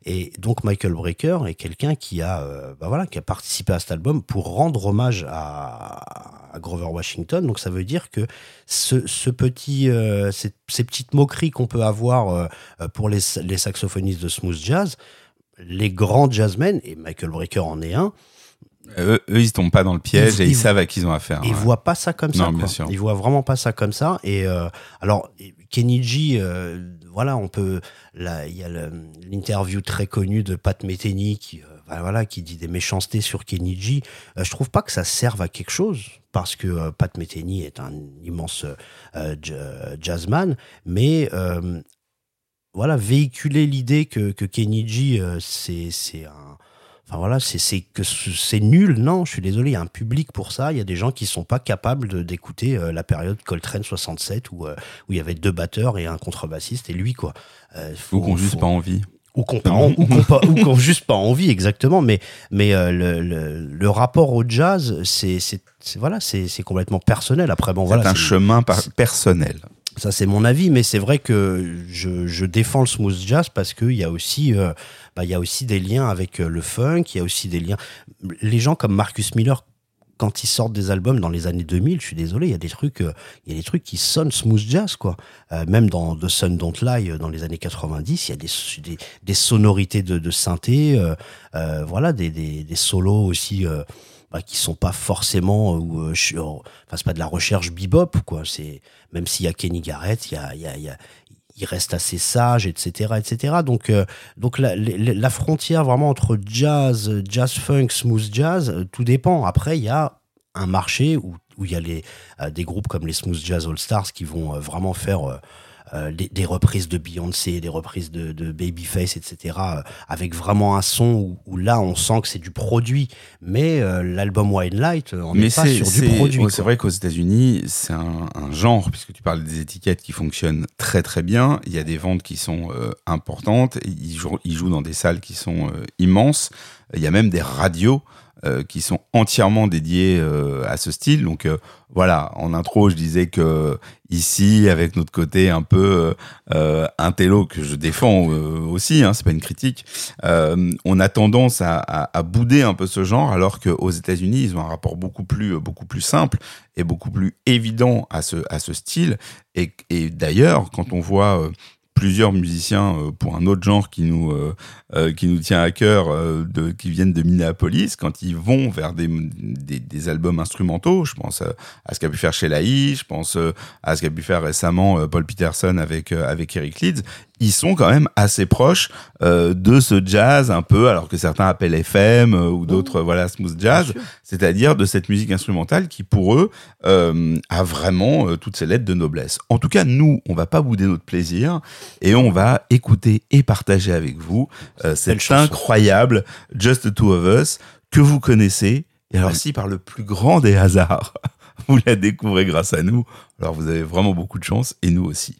Et donc Michael Brecker est quelqu'un qui a, euh, bah qui a participé à cet album pour rendre hommage à, Grover Washington. Donc ça veut dire que ce, petit, ces, petites moqueries qu'on peut avoir pour les saxophonistes de smooth jazz, les grands jazzmen, et Michael Brecker en est un, eux, eux, ils tombent pas dans le piège et ils, savent à qui ils ont affaire. Ils voient pas ça comme ça. Bien sûr. Ils voient vraiment pas ça comme ça. Et euh, alors, Kenny G, euh, voilà, on peut. Il y a l'interview très connue de Pat Metheny qui, euh, bah, voilà, qui dit des méchancetés sur Kenny G. je trouve pas que ça serve à quelque chose parce que Pat Metheny est un immense jazzman, mais voilà, véhiculer l'idée que, que Kenny G, euh, c'est un. Enfin voilà, c'est que c'est nul. Non, je suis désolé, il y a un public pour ça. Il y a des gens qui sont pas capables d'écouter euh, la période Coltrane 67 où, euh, où il y avait deux batteurs et un contrebassiste et lui, quoi. ou qu'on juste pas envie. Ou qu'on ou juste pas envie, exactement. Mais, mais le, le, le, rapport au jazz, c'est voilà, c'est complètement personnel. Après, bon, voilà. C'est un chemin personnel. Ça, c'est mon avis, mais c'est vrai que je, je, défends le smooth jazz parce qu'il y a aussi, euh, bah, y a aussi des liens avec euh, le funk, il y a aussi des liens. Les gens comme Marcus Miller, quand ils sortent des albums dans les années 2000, je suis désolé, il y a des trucs, euh, il y a des trucs qui sonnent smooth jazz, quoi. même dans The Sun Don't Lie, dans les années 90, il y a des, des, sonorités de, de synthé, voilà, des, des, des, solos aussi bah, qui sont pas forcément ou euh, enfin c'est pas de la recherche bebop quoi c'est même s'il y a Kenny Garrett il reste assez sage, etc., etc. Donc, euh, donc la, la, frontière vraiment entre jazz, jazz funk, smooth jazz, euh, tout dépend. Après, il y a un marché où où il y a les, des groupes comme les Smooth Jazz All Stars qui vont vraiment faire euh, des, reprises de Beyoncé, des reprises de, Babyface, etc. Euh, avec vraiment un son où, là on sent que c'est du produit, mais euh, l'album Wine Light, on n'est pas sur du produit. C'est vrai qu'aux États-Unis, c'est un, genre, puisque tu parles des étiquettes qui fonctionnent très très bien. Il y a des ventes qui sont importantes. Ils jouent, ils jouent dans des salles qui sont immenses. Il y a même des radios euh, qui sont entièrement dédiés euh, à ce style. Donc euh, voilà, en intro, je disais que ici, avec notre côté un peu intello que je défends aussi, hein, c'est pas une critique, on a tendance à, à, bouder un peu ce genre, alors qu'aux États-Unis, ils ont un rapport beaucoup plus beaucoup plus simple et beaucoup plus évident à ce à ce style. Et, et d'ailleurs, quand on voit plusieurs musiciens euh, pour un autre genre qui nous euh, euh, qui nous tient à cœur qui viennent de Minneapolis quand ils vont vers des, des, albums instrumentaux je pense à ce qu'a pu faire Sheila je pense à ce qu'a pu faire récemment Paul Peterson avec avec Eric Leeds ils sont quand même assez proches euh, de ce jazz un peu, alors que certains appellent FM euh, ou d'autres voilà smooth jazz, c'est-à-dire de cette musique instrumentale qui pour eux euh, a vraiment euh, toutes ses lettres de noblesse. En tout cas, nous, on va pas bouder notre plaisir et on va écouter et partager avec vous euh, cette incroyable Just the Two of Us que vous connaissez. Et alors si par le plus grand des hasards vous la découvrez grâce à nous, alors vous avez vraiment beaucoup de chance et nous aussi.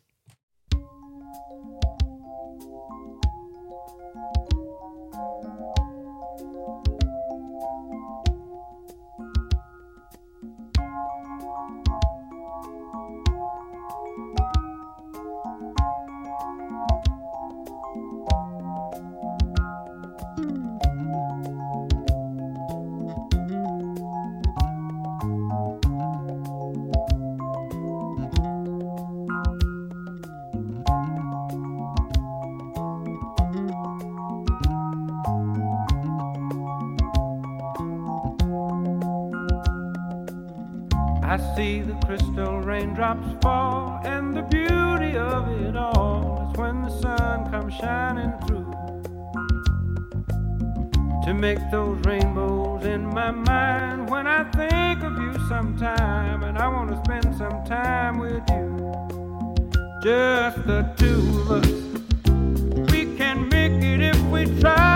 Still raindrops fall, and the beauty of it all is when the sun comes shining through. To make those rainbows in my mind when I think of you sometime, and I want to spend some time with you. Just the two of us. We can make it if we try.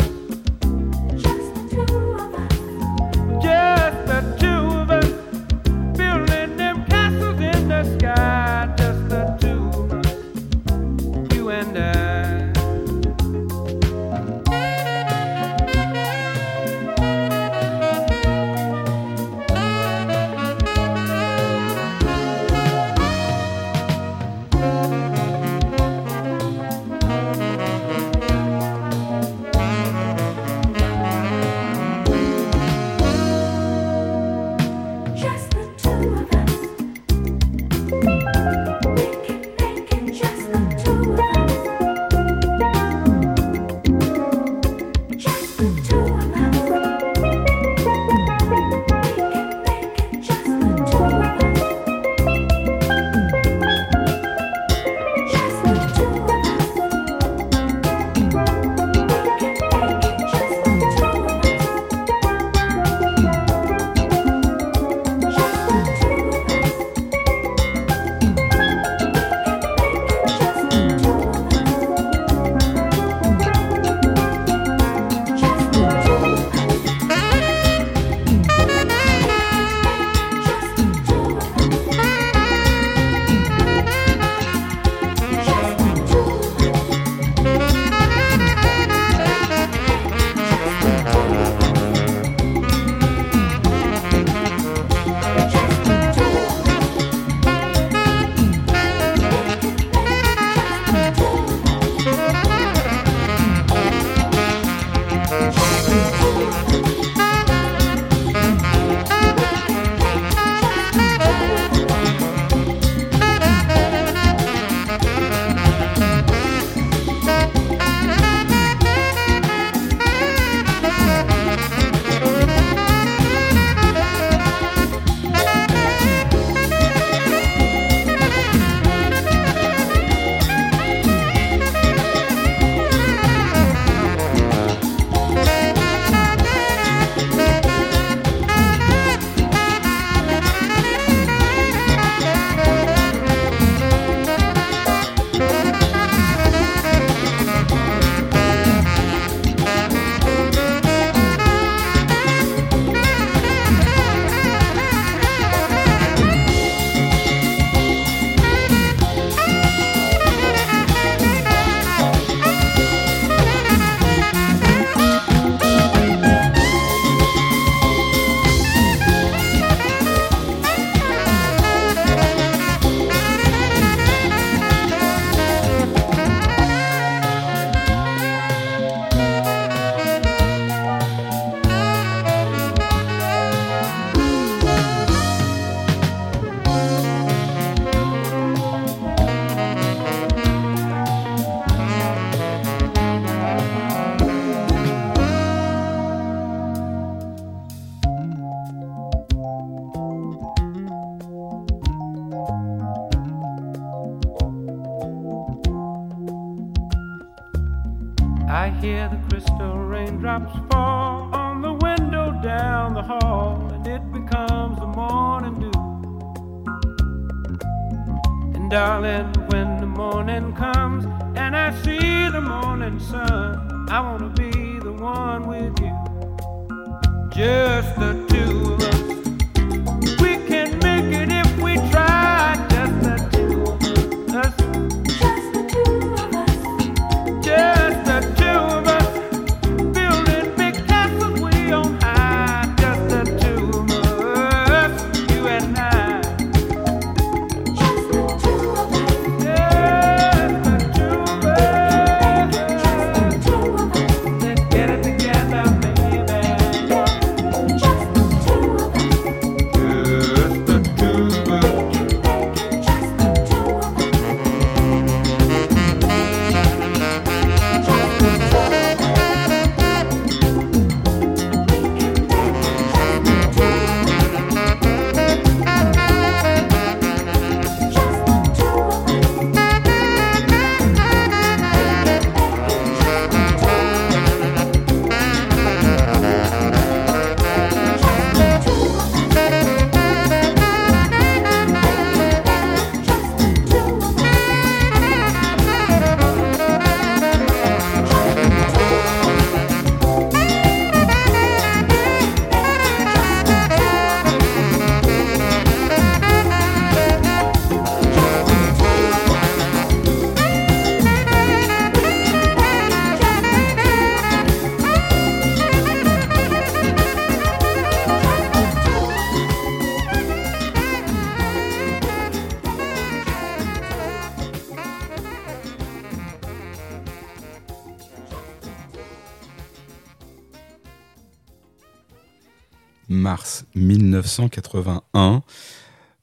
1981,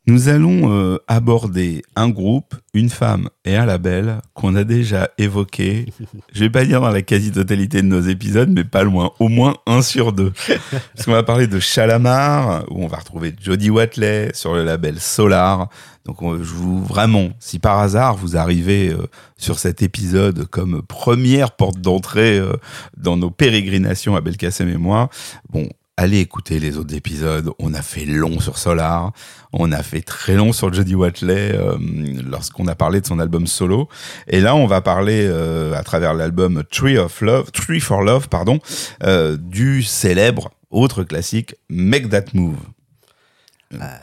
nous allons euh, aborder un groupe, une femme et un label qu'on a déjà évoqué, je vais pas dire dans la quasi-totalité de nos épisodes, mais pas loin, au moins un sur deux. Parce qu'on va parler de Chalamar, où on va retrouver Jody Watley sur le label Solar. Donc je vous vraiment, si par hasard vous arrivez euh, sur cet épisode comme première porte d'entrée euh, dans nos pérégrinations à Belkacem et moi, bon, allez écouter les autres épisodes. On a fait long sur Solar, on a fait très long sur Jody Watley euh, lorsqu'on a parlé de son album solo. Et là, on va parler euh, à travers l'album Tree of Love, Tree for Love, pardon, euh, du célèbre autre classique Make That Move. Ah,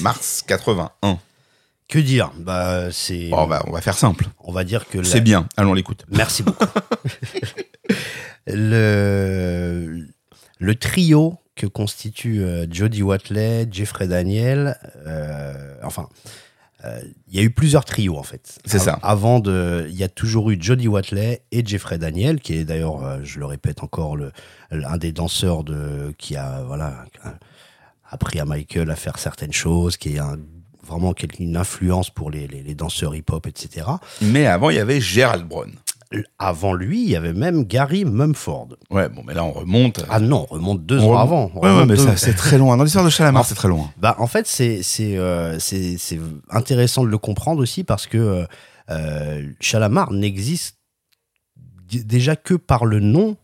mars 81. Que dire? Bah, c'est. on, va, on va faire simple. On va dire que. C'est bien. Allons l'écoute. Merci beaucoup. le le trio que constituent euh, Jody Watley, Jeffrey Daniel, euh, enfin, euh, il y a eu plusieurs trios en fait. C'est ça. Avant de, il y a toujours eu Jody Watley et Jeffrey Daniel, qui est d'ailleurs, je le répète encore, le, un des danseurs de, qui a voilà appris à Michael à faire certaines choses, qui est un vraiment une influence pour les, les danseurs hip-hop, etc. Mais avant, il y avait Gerald Brown avant lui, il y avait même Gary Mumford. Ouais, bon, mais là, on remonte. Ah non, on remonte deux ans avant. ouais, mais c'est très loin. Dans l'histoire de Chalamar, c'est très loin. Bah, en fait, c'est euh, c'est intéressant de le comprendre aussi parce que euh, euh Chalamar n'existe déjà que par le nom,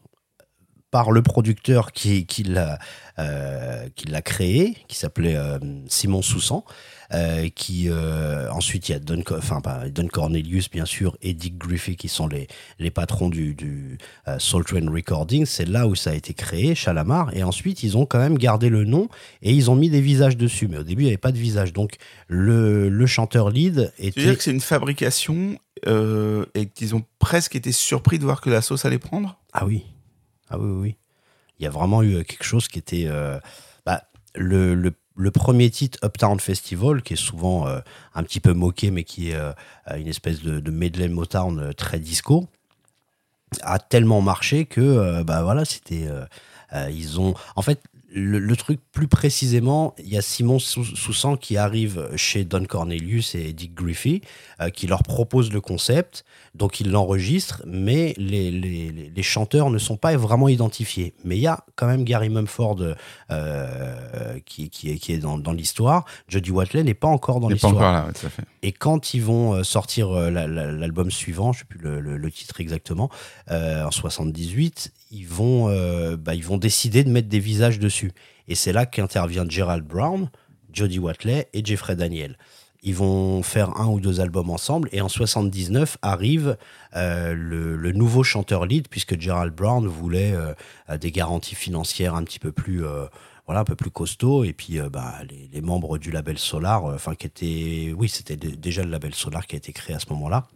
par le producteur qui, qui l'a euh, créé, qui s'appelait Simon Soussan. Euh, qui euh, ensuite il y a Don, enfin Don Cornelius bien sûr et Dick Griffey qui sont les, les patrons du, du euh, Soul Train Recording. C'est là où ça a été créé, Chalamar. Et ensuite ils ont quand même gardé le nom et ils ont mis des visages dessus. Mais au début il n'y avait pas de visage. Donc le, le chanteur lead était. Tu veux dire que c'est une fabrication et qu'ils ont presque été surpris de voir que la sauce allait prendre? Ah oui, ah oui, oui. Il y a vraiment eu quelque chose qui était. Bah, le, le le premier titre Uptown Festival, qui est souvent euh, un petit peu moqué, mais qui est euh, une espèce de, medley Motown euh, très disco, a tellement marché que bah voilà, c'était ils ont en fait le, truc plus précisément, il y a Simon Soussan qui arrive chez Don Cornelius et Dick Griffey, euh, qui leur propose le concept, donc ils l'enregistrent, mais les, les, les, chanteurs ne sont pas vraiment identifiés. Mais il y a quand même Gary Mumford euh, qui, qui, est, qui est dans, dans l'histoire. Jody Watley n'est pas encore dans l'histoire. Et quand ils vont euh, sortir l'album suivant, je ne sais plus le, le, titre exactement, en 78, ils vont, bah, ils vont décider de mettre des visages dessus. Et c'est là qu'intervient Gerald Brown, Jody Watley et Jeffrey Daniel. Ils vont faire un ou deux albums ensemble et en 79 arrive euh, le, nouveau chanteur lead puisque Gerald Brown voulait euh, des garanties financières un petit peu plus euh, voilà un peu plus costaud et puis bah, les, membres du label Solar enfin qui était oui c'était déjà le label Solar qui a été créé à ce moment-là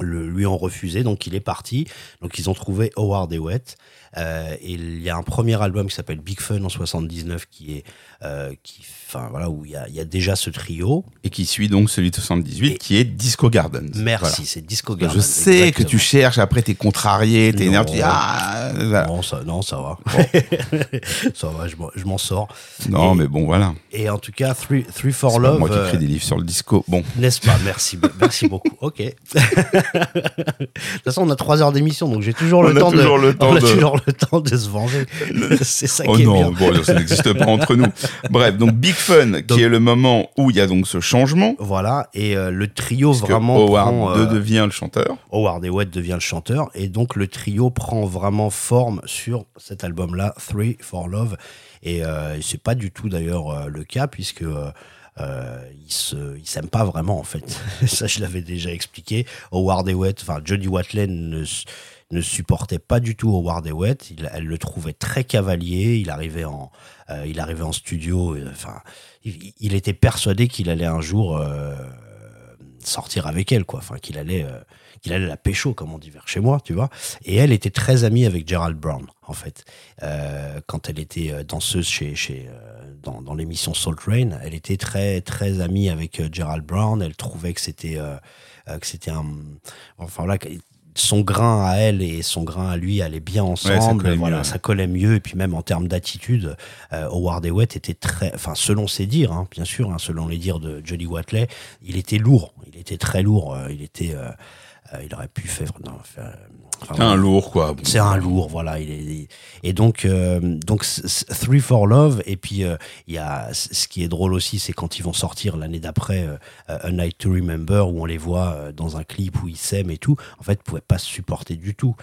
le, lui ont refusé donc il est parti. Donc ils ont trouvé Howard Wet euh, il y a un premier album qui s'appelle Big Fun en 79 qui est euh, qui enfin voilà où il y, a, il y, a, déjà ce trio et qui suit donc celui de 78 qui est Disco Gardens. Merci, c'est Disco Gardens. Je sais que tu cherches après t'es contrarié, t'es énervé, tu dis ah non ça non ça va. ça va, je m'en sors. Non mais bon voilà. Et en tout cas Three, three for Love moi qui écris des livres sur le disco. Bon. N'est-ce pas? Merci merci beaucoup. OK. de toute façon, on a trois heures d'émission donc j'ai toujours le temps toujours de le temps on a toujours le temps de se venger. C'est ça oh qui non, est bien. Bon, ça n'existe pas entre nous. Bref, donc Big Fun, qui est le moment où il y a donc ce changement. Voilà, et euh, le trio vraiment. Howard prend, euh, devient le chanteur. Howard Ewett devient le chanteur, et donc le trio prend vraiment forme sur cet album-là, Three for Love. Et euh, c'est pas du tout d'ailleurs euh, le cas, puisque. Euh, ils se, ils s'aiment pas vraiment en fait. Ça, je l'avais déjà expliqué. Howard Ewett, enfin Jody Watley ne, supportait pas du tout Howard Ewett. Il, elle le trouvait très cavalier. Il arrivait en, euh, il arrivait en studio. Enfin, il, était persuadé qu'il allait un jour euh, sortir avec elle, quoi. Enfin, qu'il allait, euh, qu'il allait la pécho, comme on dit vers chez moi, tu vois. Et elle était très amie avec Gerald Brown, en fait. Euh, quand elle était danseuse chez, chez dans, l'émission Soul Train, elle était très, très amie avec Gerald Brown. Elle trouvait que c'était, que c'était un, enfin là son grain à elle et son grain à lui allaient bien ensemble. collait voilà, mieux, ça collait mieux. Et puis même en termes d'attitude, euh, Howard Hewitt était très, enfin selon ses dires, hein, bien sûr, hein, selon les dires de Jody Watley, il était lourd. Il était très lourd. euh, il était, euh, euh, il aurait pu faire, non, faire- enfin, Un lourd, quoi. Bon. c'est un lourd, voilà. Il est, et donc, euh, donc Three for Love. Et puis, euh, il y a ce qui est drôle aussi, c'est quand ils vont sortir l'année d'après euh, A Night to Remember, où on les voit euh, dans un clip où ils s'aiment et tout. En fait, ils pouvaient pas se supporter du tout.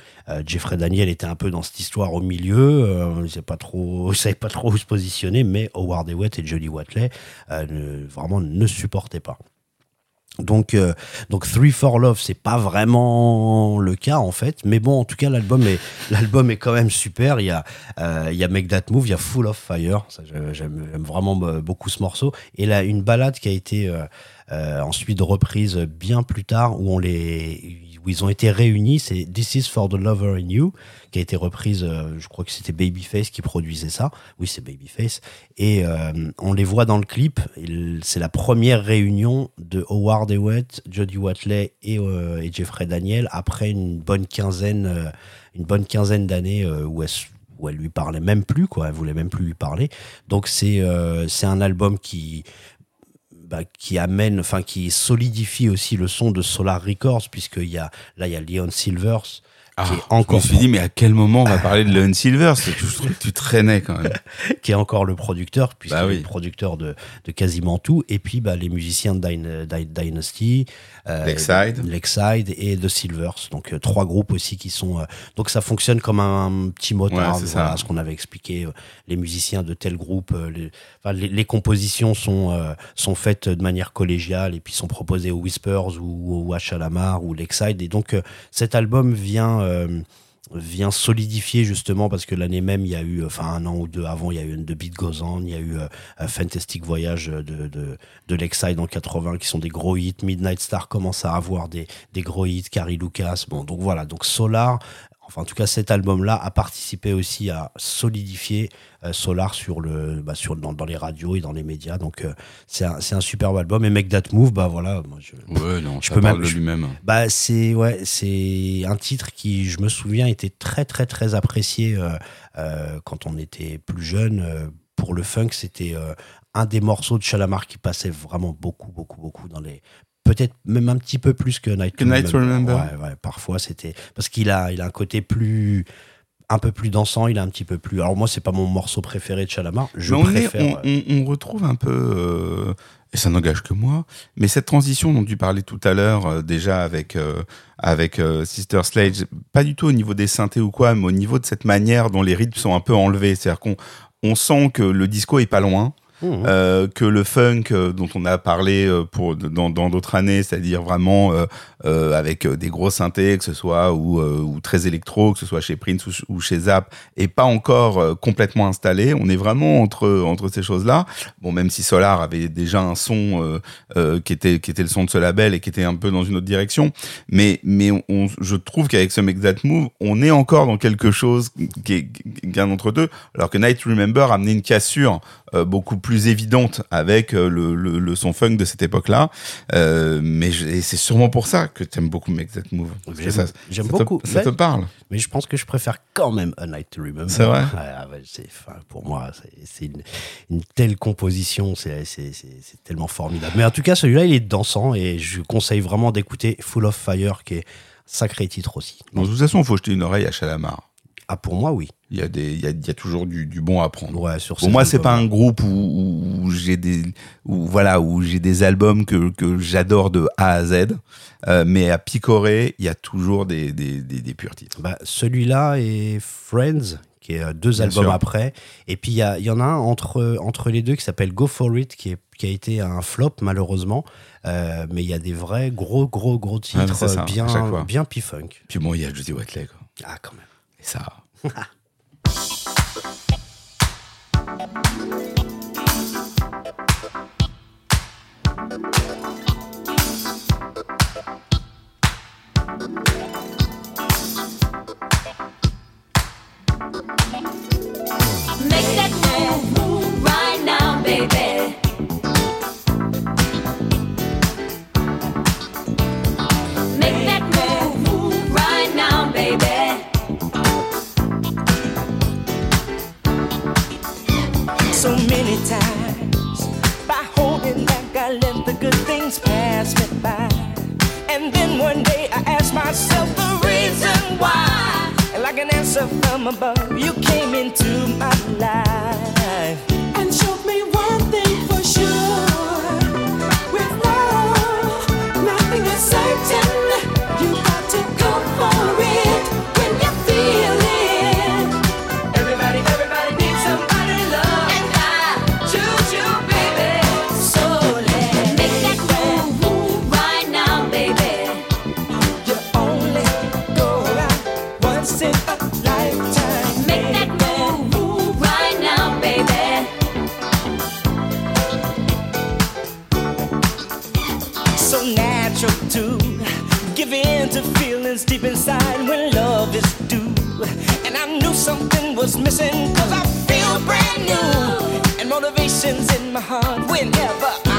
Jeffrey Daniel était un peu dans cette histoire au milieu. Euh, il savait pas trop, où se positionner. Mais Howard Hewitt et Jodie Watley ne- vraiment ne supportaient pas. Donc, euh, donc Three for Love, c'est pas vraiment le cas en fait, mais bon, en tout cas, l'album est l'album est quand même super. Il y a euh, il y a Make That Move, il y a Full of Fire, j'aime vraiment euh, beaucoup ce morceau. Et là, une balade qui a été euh, euh, ensuite reprise bien plus tard, où on les où ils ont été réunis, c'est This Is for the Lover in You, qui a été reprise, euh, je crois que c'était Babyface qui produisait ça. Oui, c'est Babyface. Et euh, on les voit dans le clip. C'est la première réunion de Howard Hewitt, Jodie Watley et, euh, et Jeffrey Daniel après une bonne quinzaine, une bonne quinzaine d'années où elle lui parlait même plus, quoi. Elle voulait même plus lui parler. Donc c'est c'est un album qui bah, qui amène, enfin qui solidifie aussi le son de Solar Records puisqu'il y a là il y a Leon Silvers Ah, qui est encore Je me suis dit, mais à quel moment on va parler de Leon Silver C'est que je trouve que tu traînais quand même. qui est encore le producteur, puisqu'il Bah oui. est le producteur de, de quasiment tout, et puis bah, les musiciens de Dyna- Dy- Dynasty, Lakeside. Lakeside et The Silvers, donc euh, trois groupes aussi qui sont. euh, donc ça fonctionne comme un, petit motard, Ouais, voilà, ce qu'on avait expliqué. euh, les musiciens de tel groupe, euh, les, enfin, les, les compositions sont euh, sont faites de manière collégiale et puis sont proposées aux Whispers ou, ou à Chalamar ou Lakeside, et donc euh, cet album vient. Euh, vient solidifier justement parce que l'année même il y a eu enfin un an ou deux avant il y a eu The Beat Goes On il y a eu euh, Fantastic Voyage de, de, de Lakeside en 80 qui sont des gros hits. Midnight Star commence à avoir des, des gros hits. Carrie Lucas bon donc voilà. Donc Solar enfin en tout cas cet album là a participé aussi à solidifier euh, Solar sur le bah, sur dans, dans les radios et dans les médias donc euh, c'est un, un superbe album et Make That Move bah voilà moi je, Ouais, non, Je ça peux parle même- de lui-même. bah c'est ouais, c'est un titre qui, je me souviens, était très très très apprécié euh, quand on était plus jeune. pour le funk, c'était un des morceaux de Chalamar qui passait vraiment beaucoup beaucoup beaucoup dans les peut-être même un petit peu plus que Night Que Night to Remember. Ouais, ouais, parfois c'était parce qu'il a il a un côté plus un peu plus dansant, il a un petit peu plus. Alors moi, c'est pas mon morceau préféré de Chalamar. Je Mais on, est- préfère. on, on- on retrouve un peu, euh, et ça n'engage que moi, mais cette transition dont tu parlais tout à l'heure, euh, déjà avec, euh, avec Sister Sledge, pas du tout au niveau des synthés ou quoi, mais au niveau de cette manière dont les rythmes sont un peu enlevés. C'est-à-dire qu'on on sent que le disco est pas loin. Mhm. euh, que le funk euh, dont on a parlé euh, pour dans d'autres années, c'est-à-dire vraiment euh, avec des gros synthés, que ce soit ou, ou très électro, que ce soit chez Prince ou, chez Zap, est pas encore complètement installé. On est vraiment entre entre ces choses-là. Bon, même si Solar avait déjà un son qui était qui était le son de ce label et qui était un peu dans une autre direction, mais mais on, je trouve qu'avec ce Make That Move, on est encore dans quelque chose qui est, qui est un entre deux, alors que Night Remember a amené une cassure beaucoup plus évidente avec euh, le, le, le son funk de cette époque-là. Euh, mais c'est sûrement pour ça que tu aimes beaucoup Make That Move. J'aime- te- beaucoup. ça te parle. Mais je pense que je préfère quand même A Night to Remember. C'est vrai Ouais, ah enfin, pour moi, c'est, une, une telle composition, c'est, tellement formidable. Mais en tout cas, celui-là, il est dansant et je conseille vraiment d'écouter Full of Fire, qui est sacré titre aussi. Bon, de toute façon, il faut jeter une oreille à Chalamar. Ah, pour moi, oui. Il y a, des, il y a, y a toujours du, du bon à prendre. Ouais, sur Pour moi, c'est pas un groupe où, j'ai des, où, voilà, où j'ai des albums que, que j'adore de A à Z. Euh, mais à picorer, il y a toujours des, des, des, des purs titres. Bah, celui-là et Friends, qui est euh, deux Bien albums sûr. après. Et puis, il y, a- y en a un entre, entre les deux qui s'appelle Go For It, qui, est, qui a été un flop, malheureusement. Euh, mais il y a des vrais gros, gros, gros Ah, titres ça, bien, bien P-Funk. Puis bon, il y a Jodie Watley, quoi. Ah, quand même. Et ça. Make that move, move right now, baby. so many times by holding back. I let the good things pass me by. And then one day I asked myself the reason why. And like an answer from above, you came into my life and showed me one thing for sure. deep inside when love is due. And I knew something was missing, cause I feel brand new. And motivation's in my heart whenever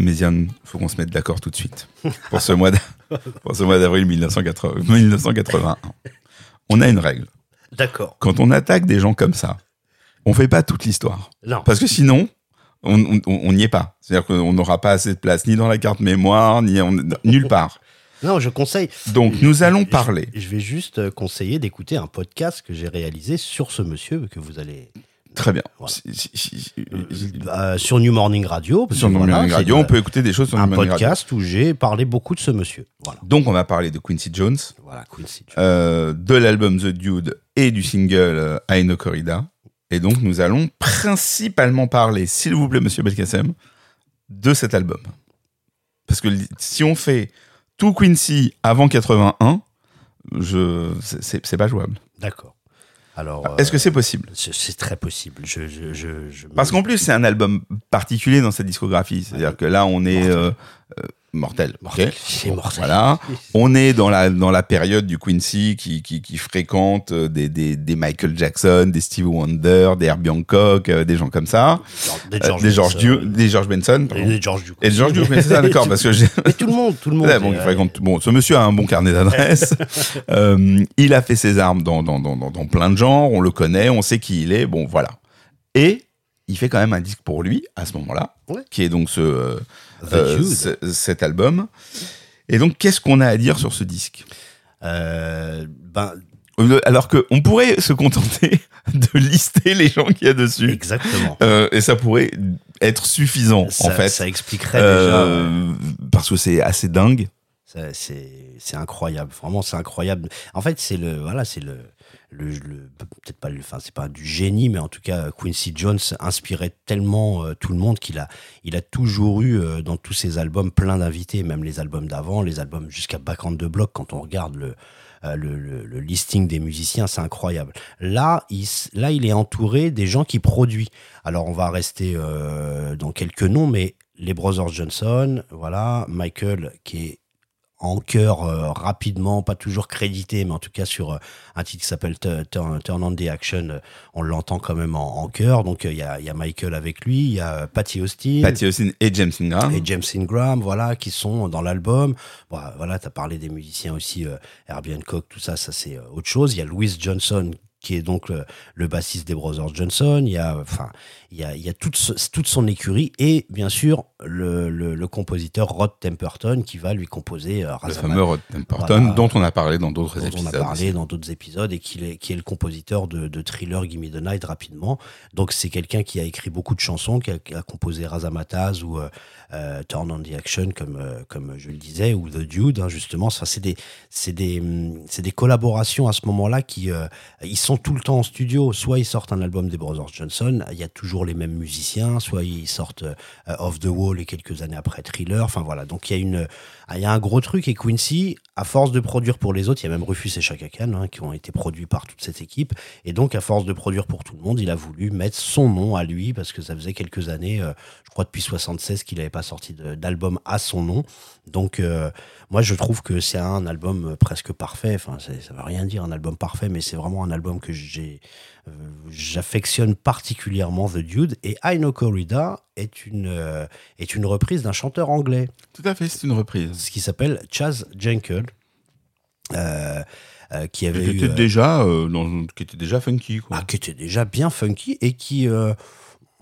Méziane, faut qu'on se mette d'accord tout de suite. Pour ce mois d'avril 1980 1981. On a une règle. D'accord. Quand on attaque des gens comme ça, on fait pas toute l'histoire. Non. Parce que sinon, on n'y est pas. C'est-à-dire qu'on n'aura pas assez de place ni dans la carte mémoire, ni nulle part. Non, je conseille. Donc, nous allons parler. Je, je vais juste euh, conseiller d'écouter un podcast que j'ai réalisé sur ce monsieur que vous allez Très bien. Voilà. Si- si- si- euh, sur New Morning Radio. parce Sur New Morning Radio, on peut écouter des choses sur un New Morning Radio. podcast où j'ai parlé beaucoup de ce monsieur. Voilà. Donc, on va parler de Quincy Jones, Voilà, Quincy. Jones. euh, de l'album The Dude et du single euh, I No Corrida. Et donc, nous allons principalement parler, s'il vous plaît, monsieur Belkacem, de cet album. Parce que si on fait tout Quincy avant 81, je, c'est pas jouable. D'accord. Alors, Est-ce que euh, c'est possible c'est c'est très possible. Je, je, je, je- Parce qu'en plus, c'est un album particulier dans sa discographie. C'est-à-dire que là, on est euh, mortel. Mortel. C'est mortel. Voilà. On est dans la, dans la période du Quincy qui, qui, qui fréquente euh, des, des, des Michael Jackson, des Stevie Wonder, des Herbie Hancock, euh, des gens comme ça. des Euh, des, George Benson, Du- des George Benson. pardon. et des George Duke. Et George Duke, mais c'est ça, d'accord, parce que j'ai. Mais tout le monde, tout le monde. Bon, il fréquente- bon, ce monsieur a un bon carnet d'adresses. Euh, il a fait ses armes dans, dans, dans, dans, dans plein de genres. On le connaît, on sait qui il est. Bon, voilà. Et il fait quand même un disque pour lui à ce moment-là, Ouais. qui est donc ce, euh, euh, ce- cet album. Et donc, qu'est-ce qu'on a à dire sur ce disque? Euh, ben, Alors que on pourrait se contenter de lister les gens qu'il y a dessus. exactement. Euh, et ça pourrait être suffisant, ça, en fait. ça expliquerait déjà. parce que c'est assez dingue. C'est incroyable, vraiment c'est incroyable. En fait, c'est le voilà, c'est le, peut-être pas enfin c'est pas du génie, mais en tout cas Quincy Jones inspirait tellement euh, tout le monde qu'il a il a toujours eu euh, dans tous ses albums plein d'invités, même les albums d'avant, les albums jusqu'à Back on the Block quand on regarde le euh, le, listing des musiciens, c'est incroyable. Là, il, là, il est entouré des gens qui produisent. Alors, on va rester dans quelques noms, mais les Brothers Johnson, voilà, Michael qui est en chœur euh, rapidement, pas toujours crédité, mais en tout cas sur euh, un titre qui s'appelle Tu- Turn, Turn on the Action, euh, on l'entend quand même en, en chœur. Donc il y, y a Michael avec lui, il y a Patty Austin. Patty Austin et James Ingram. Et James Ingram, voilà, qui sont dans l'album. Bon, voilà, tu as parlé des musiciens aussi, Herbie Hancock, tout ça, ça c'est autre chose. Il y a Louis Johnson, qui est donc le, le bassiste des Brothers Johnson. Il y a, enfin, il y a, il y a toute, ce- toute son écurie et bien sûr le, le, le compositeur Rod Temperton qui va lui composer euh, Le fameux Rod Temperton, Voilà. dont on a parlé dans d'autres dont on épisodes. a parlé aussi. dans d'autres épisodes et qui est, qui est le compositeur de, de Thriller Gimme the Night rapidement. Donc c'est quelqu'un qui a écrit beaucoup de chansons, qui a, qui a composé Razamataz ou euh, euh, Turn on the Action comme, euh, comme je le disais, ou The Dude hein, justement. Enfin, c'est des, des, des collaborations à ce moment-là qui euh, ils sont tout le temps en studio. Soit ils sortent un album des Brothers Johnson, il y a toujours les mêmes musiciens, soit ils sortent euh, Off the Wall et quelques années après Thriller. Enfin voilà, donc il y a une, y a un gros truc et Quincy, à force de produire pour les autres, il y a même Rufus et Chaka Khan hein, qui ont été produits par toute cette équipe. Et donc, à force de produire pour tout le monde, il a voulu mettre son nom à lui parce que ça faisait quelques années, euh, crois depuis 76, qu'il n'avait pas sorti d'album à son nom. Donc, euh, moi, je trouve que c'est un album euh, presque parfait. Enfin, ça veut rien dire un album parfait, mais c'est vraiment un album que j'ai, euh, j'affectionne particulièrement The Dude. Et I Know Corrida est une, euh, est une reprise d'un chanteur anglais Tout à fait, c'est une reprise. ce qui s'appelle Chaz Jenkel, euh, euh, qui avait Qui eu, était, déjà, euh, dans- qui était déjà funky, quoi. ah, qui était déjà bien funky et qui euh,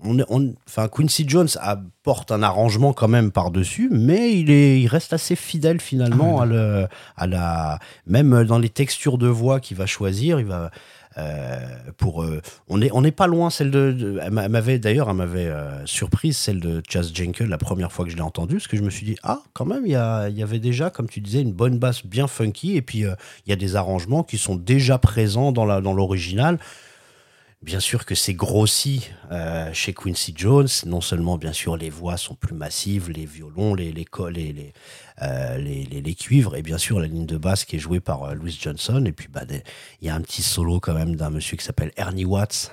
on, est- on- enfin Quincy Jones apporte un arrangement quand même par dessus, mais il est, il reste assez fidèle finalement à, le, à la, même dans les textures de voix qu'il va choisir, il va euh, pour, euh, on est, on n'est pas loin celle de, de- elle m'a- elle m'avait d'ailleurs, elle m'avait euh, surprise celle de Chaz Jenkel la première fois que je l'ai entendue, parce que je me suis dit ah quand même il y, y avait déjà comme tu disais une bonne basse bien funky et puis il y a des arrangements qui sont déjà présents dans la dans l'original. Bien sûr que c'est grossi euh, chez Quincy Jones. Non seulement, bien sûr, les voix sont plus massives, les violons, les, les, les, les, euh, les, les- les cuivres, et bien sûr la ligne de basse qui est jouée par euh, Louis Johnson. Et puis, bah, il y a un petit solo quand même d'un monsieur qui s'appelle Ernie Watts.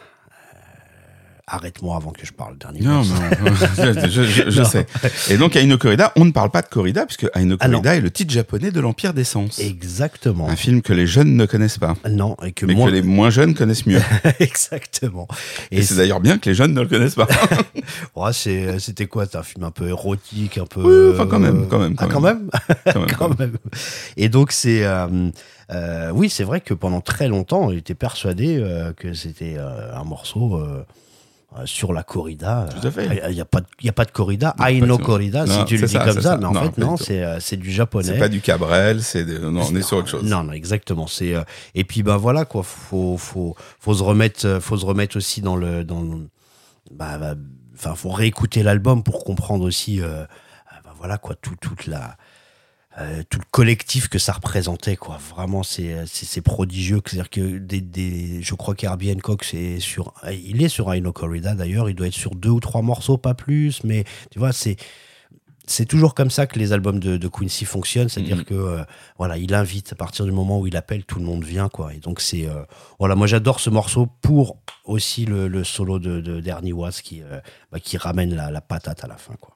Arrête-moi avant que je parle dernier. Non, non, je, je- je- je Non. sais. Et donc, Aino Corrida, on ne parle pas de corrida, puisque Aino Ah non. Corrida est le titre japonais de l'Empire d'Essence. Exactement. Un film que les jeunes ne connaissent pas, Non, et que mais moi. que les moins jeunes connaissent mieux. Exactement. Et, c'est d'ailleurs bien que les jeunes ne le connaissent pas. Ouais, c'était quoi C'est un film un peu érotique, un peu. Oui, enfin, quand même, quand même, Ah, quand même. Quand même, quand même. Et donc c'est, euh, euh, oui, c'est vrai que pendant très longtemps, il était persuadé euh, que c'était un morceau. Euh, euh, sur la corrida. Tout à fait. Il n'y a, pas de- il y a pas de corrida. I de- corrida, si tu le dis comme ça. Mais en fait, non, c'est euh, c'est du japonais. C'est pas du Cabrel, c'est non, on est sur autre chose. Non, non, exactement. C'est euh, et puis bah voilà quoi. Faut faut faut se remettre, euh, faut se remettre aussi dans le dans bah, bah, enfin faut réécouter l'album pour comprendre aussi euh, bah, voilà quoi tout toute la euh, tout le collectif que ça représentait quoi vraiment c'est c'est c'est prodigieux c'est à dire que des, des je crois qu'Herbie Hancock c'est sur il est sur Know Corrida d'ailleurs il doit être sur deux ou trois morceaux pas plus mais tu vois c'est c'est toujours comme ça que les albums de, de Quincy fonctionnent, c'est-à-dire Mhm. que euh, voilà, il invite à partir du moment où il appelle, tout le monde vient quoi. Et donc c'est euh, voilà, moi j'adore ce morceau pour aussi le, le solo de, de Was qui euh, bah, qui ramène la, la patate à la fin quoi.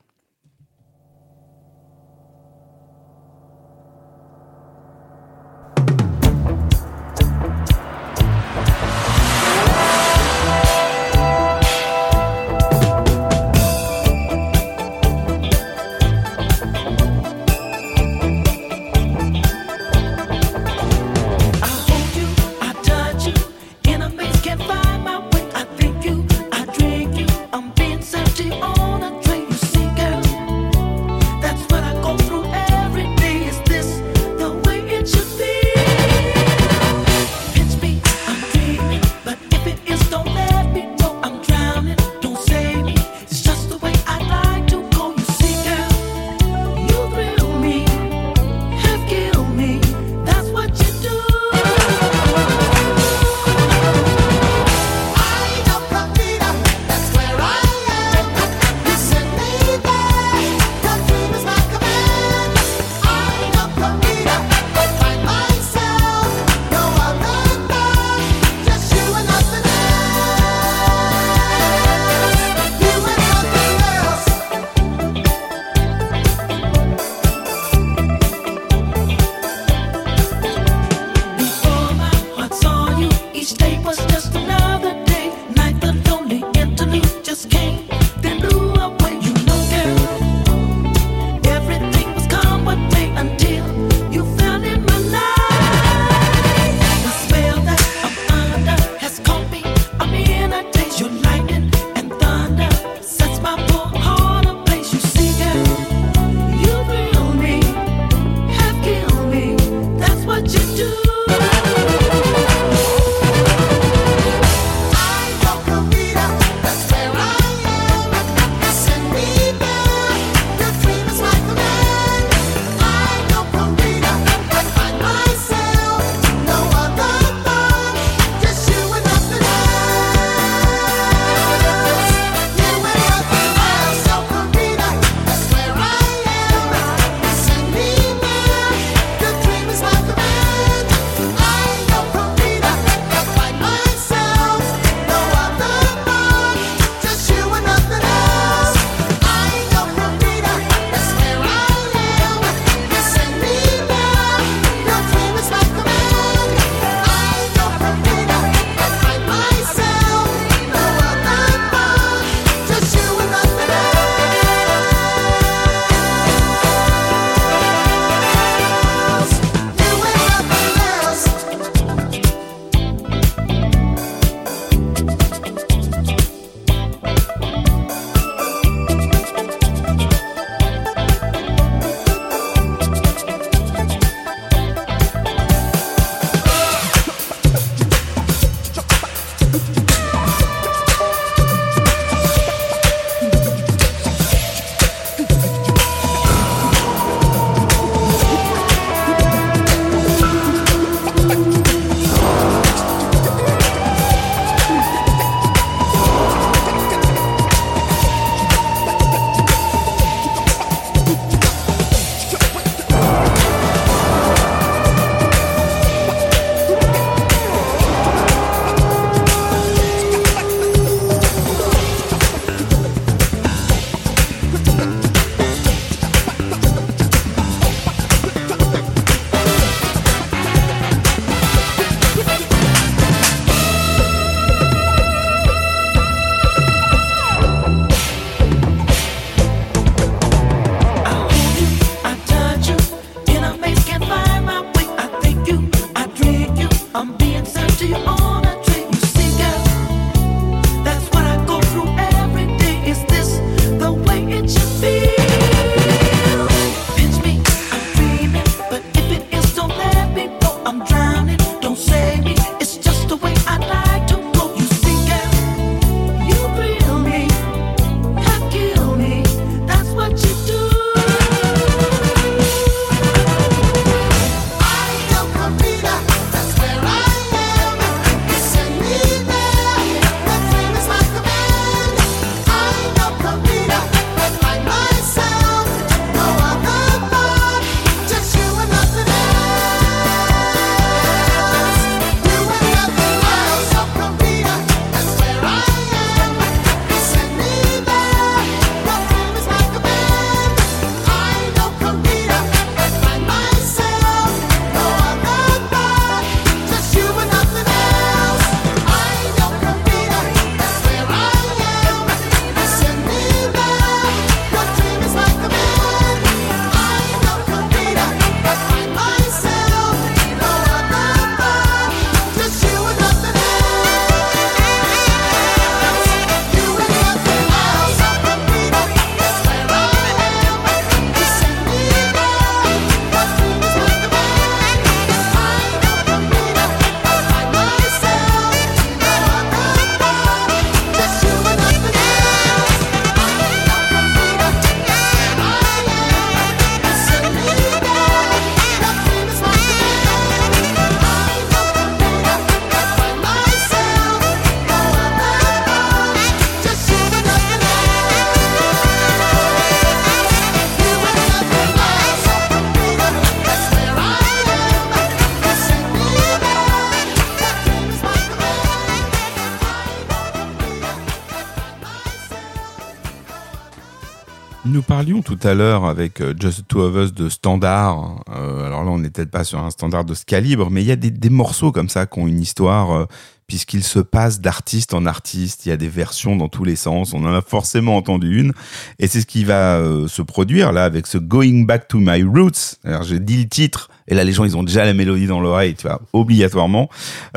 Tout à l'heure avec euh, Just Two of Us de standard. Euh, alors là, on n'est peut-être pas sur un standard de ce calibre, mais il y a des, morceaux comme ça qui ont une histoire, euh, puisqu'ils se passent d'artiste en artiste. Il y a des versions dans tous les sens. On en a forcément entendu une. Et c'est ce qui va euh, se produire là avec ce Going Back to My Roots. Alors j'ai dit le titre, et là les gens ils ont déjà la mélodie dans l'oreille, tu vois, obligatoirement,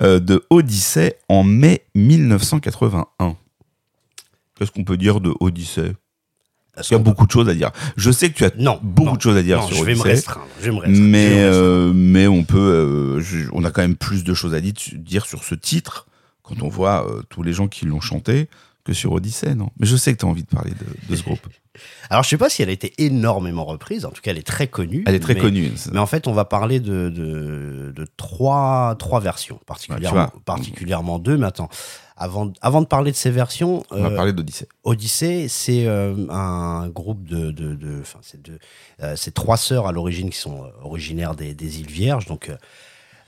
de Odyssey en mai 1981. Qu'est-ce qu'on peut dire de Odyssey? Il y a beaucoup de choses à dire. Je sais que tu as Non, beaucoup non, de choses à dire non, sur je vais me Odyssey, restreindre. Je vais me restreindre, je mais vais me restreindre. euh, mais on peut, euh, je- on a quand même plus de choses à dire, sur ce titre quand on voit euh, tous les gens qui l'ont chanté que sur Odyssey, non? Mais je sais que tu as envie de parler de, de ce groupe. Alors, je sais pas si elle a été énormément reprise. En tout cas, elle est très connue. Elle est très mais- connue. Mais en fait, on va parler de, de, de trois, trois versions, particulièrement, deux. Mais attends, avant, avant de parler de ces versions, On va euh, parler d'Odyssey. Odyssey, c'est euh, un groupe de, de, de- c'est de, euh, trois sœurs à l'origine qui sont originaires des, des îles Vierges, donc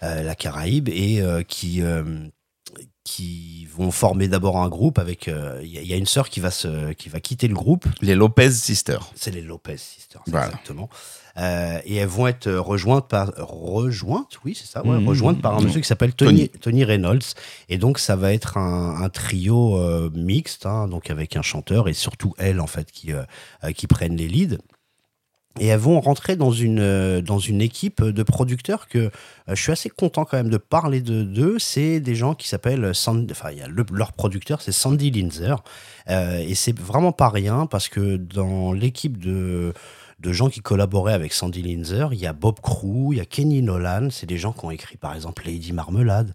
la Caraïbe, et qui qui vont former d'abord un groupe avec. euh, Il y, a- il y a une sœur qui va se, qui va quitter le groupe. Les Lopez Sisters. C'est les Lopez Sisters, Voilà. exactement. Euh, et elles vont être euh, rejointes par rejointes, oui c'est ça, ouais, rejointes par un monsieur qui s'appelle Tony, Tony Reynolds. Et donc ça va être un, un trio euh, mixte, hein, donc avec un chanteur et surtout elle en fait qui qui prennent les leads. Et elles vont rentrer dans une, euh, dans une équipe de producteurs que euh, je suis assez content quand même de parler de d'eux. C'est des gens qui s'appellent Sandy, enfin, il y a le- leur producteur, c'est Sandy Linzer. Euh, et c'est vraiment pas rien parce que dans l'équipe de, de gens qui collaboraient avec Sandy Linzer, il y a Bob Crew, il y a Kenny Nolan. C'est des gens qui ont écrit par exemple Lady Marmelade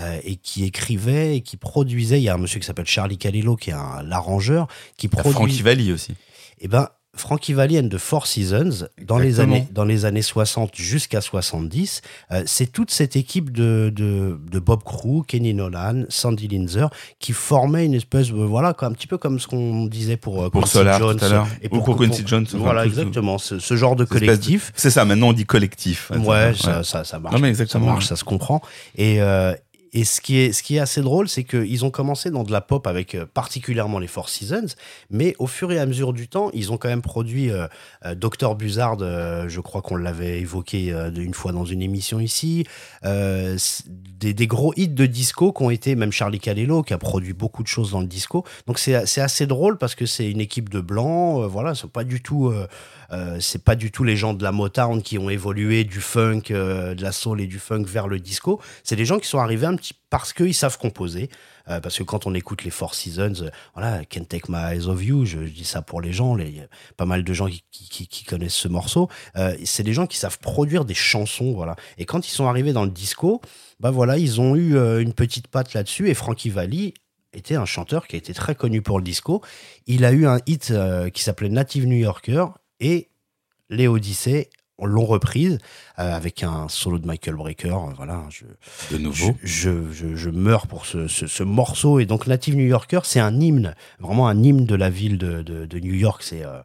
euh, et qui écrivaient et qui produisaient. Il y a un monsieur qui s'appelle Charlie Calillo qui est un l'arrangeur qui produit. Frankie Valli aussi. Eh ben, Frankie Valli and the Four Seasons, dans les, années, dans les années 60 jusqu'à 70, euh, c'est toute cette équipe de, de, de Bob Crew, Kenny Nolan, Sandy Linzer, qui formait une espèce, de voilà, un petit peu comme ce qu'on disait pour, euh, Pour Quincy Solar Jones. tout à l'heure. Et Ou pour Quincy Jones, enfin, Voilà, exactement, ce, ce genre de de- collectif. C'est ça, maintenant on dit collectif. Ouais, ça, ça, ça marche. Non, mais ça exactement, marche, ouais. ça se comprend. Et, euh, et ce, qui est, assez drôle, c'est qu'ils ont commencé dans de la pop avec euh, particulièrement les Four Seasons, mais au fur et à mesure du temps, ils ont quand même produit euh, euh, Dr. Buzzard, euh, je crois qu'on l'avait évoqué euh, une fois dans une émission ici, des, gros hits de disco qui ont été, même Charlie Calello, qui a produit beaucoup de choses dans le disco. Donc c'est assez drôle parce que c'est une équipe de blancs, voilà, c'est pas du tout... euh, c'est pas du tout les gens de la Motown qui ont évolué du funk, euh, de la soul et du funk vers le disco. C'est des gens qui sont arrivés un petit parce qu'ils savent composer. Euh, parce que quand on écoute les Four Seasons, voilà, Can't Take My Eyes Off You, je, dis ça pour les gens, il y a pas mal de gens qui, connaissent ce morceau. C'est des gens qui savent produire des chansons, voilà. Et quand ils sont arrivés dans le disco, bah voilà, ils ont eu une petite patte là-dessus. Et Frankie Valli était un chanteur qui a été très connu pour le disco. Il a eu un hit qui s'appelait Native New Yorker et les Odyssey l'ont reprise euh, avec un solo de Michael Breaker. euh, Voilà, je, De nouveau. je, je- je meurs pour ce, ce- ce morceau. Et donc, Native New Yorker, c'est un hymne, vraiment un hymne de la ville de, de- de New York. C'est euh,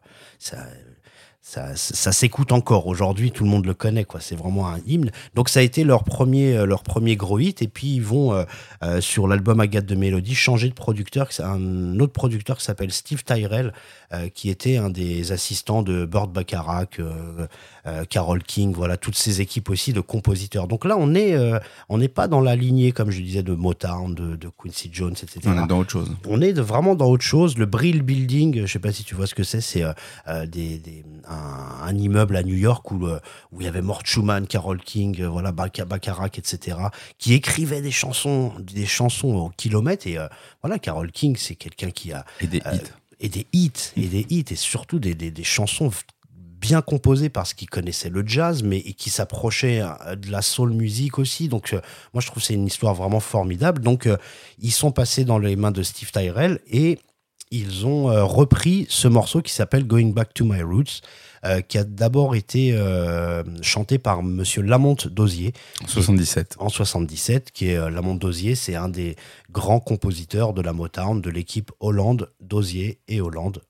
ça, ça, s'écoute encore aujourd'hui, tout le monde le connaît, quoi. C'est vraiment un hymne. Donc, ça a été leur premier, euh, leur premier gros hit. Et puis, ils vont, euh, euh, sur l'album Agathe de Mélodie, changer de producteur. Un autre producteur qui s'appelle Steve Tyrell, euh, qui était un des assistants de Burt Bacharach, euh, euh, Carol King, voilà, toutes ces équipes aussi de compositeurs. Donc là, on euh, on n'est pas dans la lignée, comme je disais, de Motown, de, de Quincy Jones, etc. On est dans autre chose. On est de- vraiment dans autre chose. Le Brill Building, je sais pas si tu vois ce que c'est, c'est euh, euh, des, des- un, un immeuble à New York où, où il y avait Mort Schumann, Carol King, voilà, Bac- Bacharach, etc., qui écrivaient des chansons, des chansons au kilomètre. Et voilà, Carol King, c'est quelqu'un qui a Et des hits. et des hits, et des hits, et surtout des, des, des chansons bien composées parce qu'ils connaissaient le jazz, mais et qui s'approchaient euh, de la soul music aussi. Donc, euh, moi, je trouve que c'est une histoire vraiment formidable. Donc, euh, ils sont passés dans les mains de Steve Tyrell et ils ont euh, repris ce morceau qui s'appelle Going Back to My Roots, qui a d'abord été chanté par Monsieur Lamont Dosier 77. en 77, qui est Lamont Dosier, c'est un des grands compositeurs de la Motown, de l'équipe Hollande, Dosier et Hollande.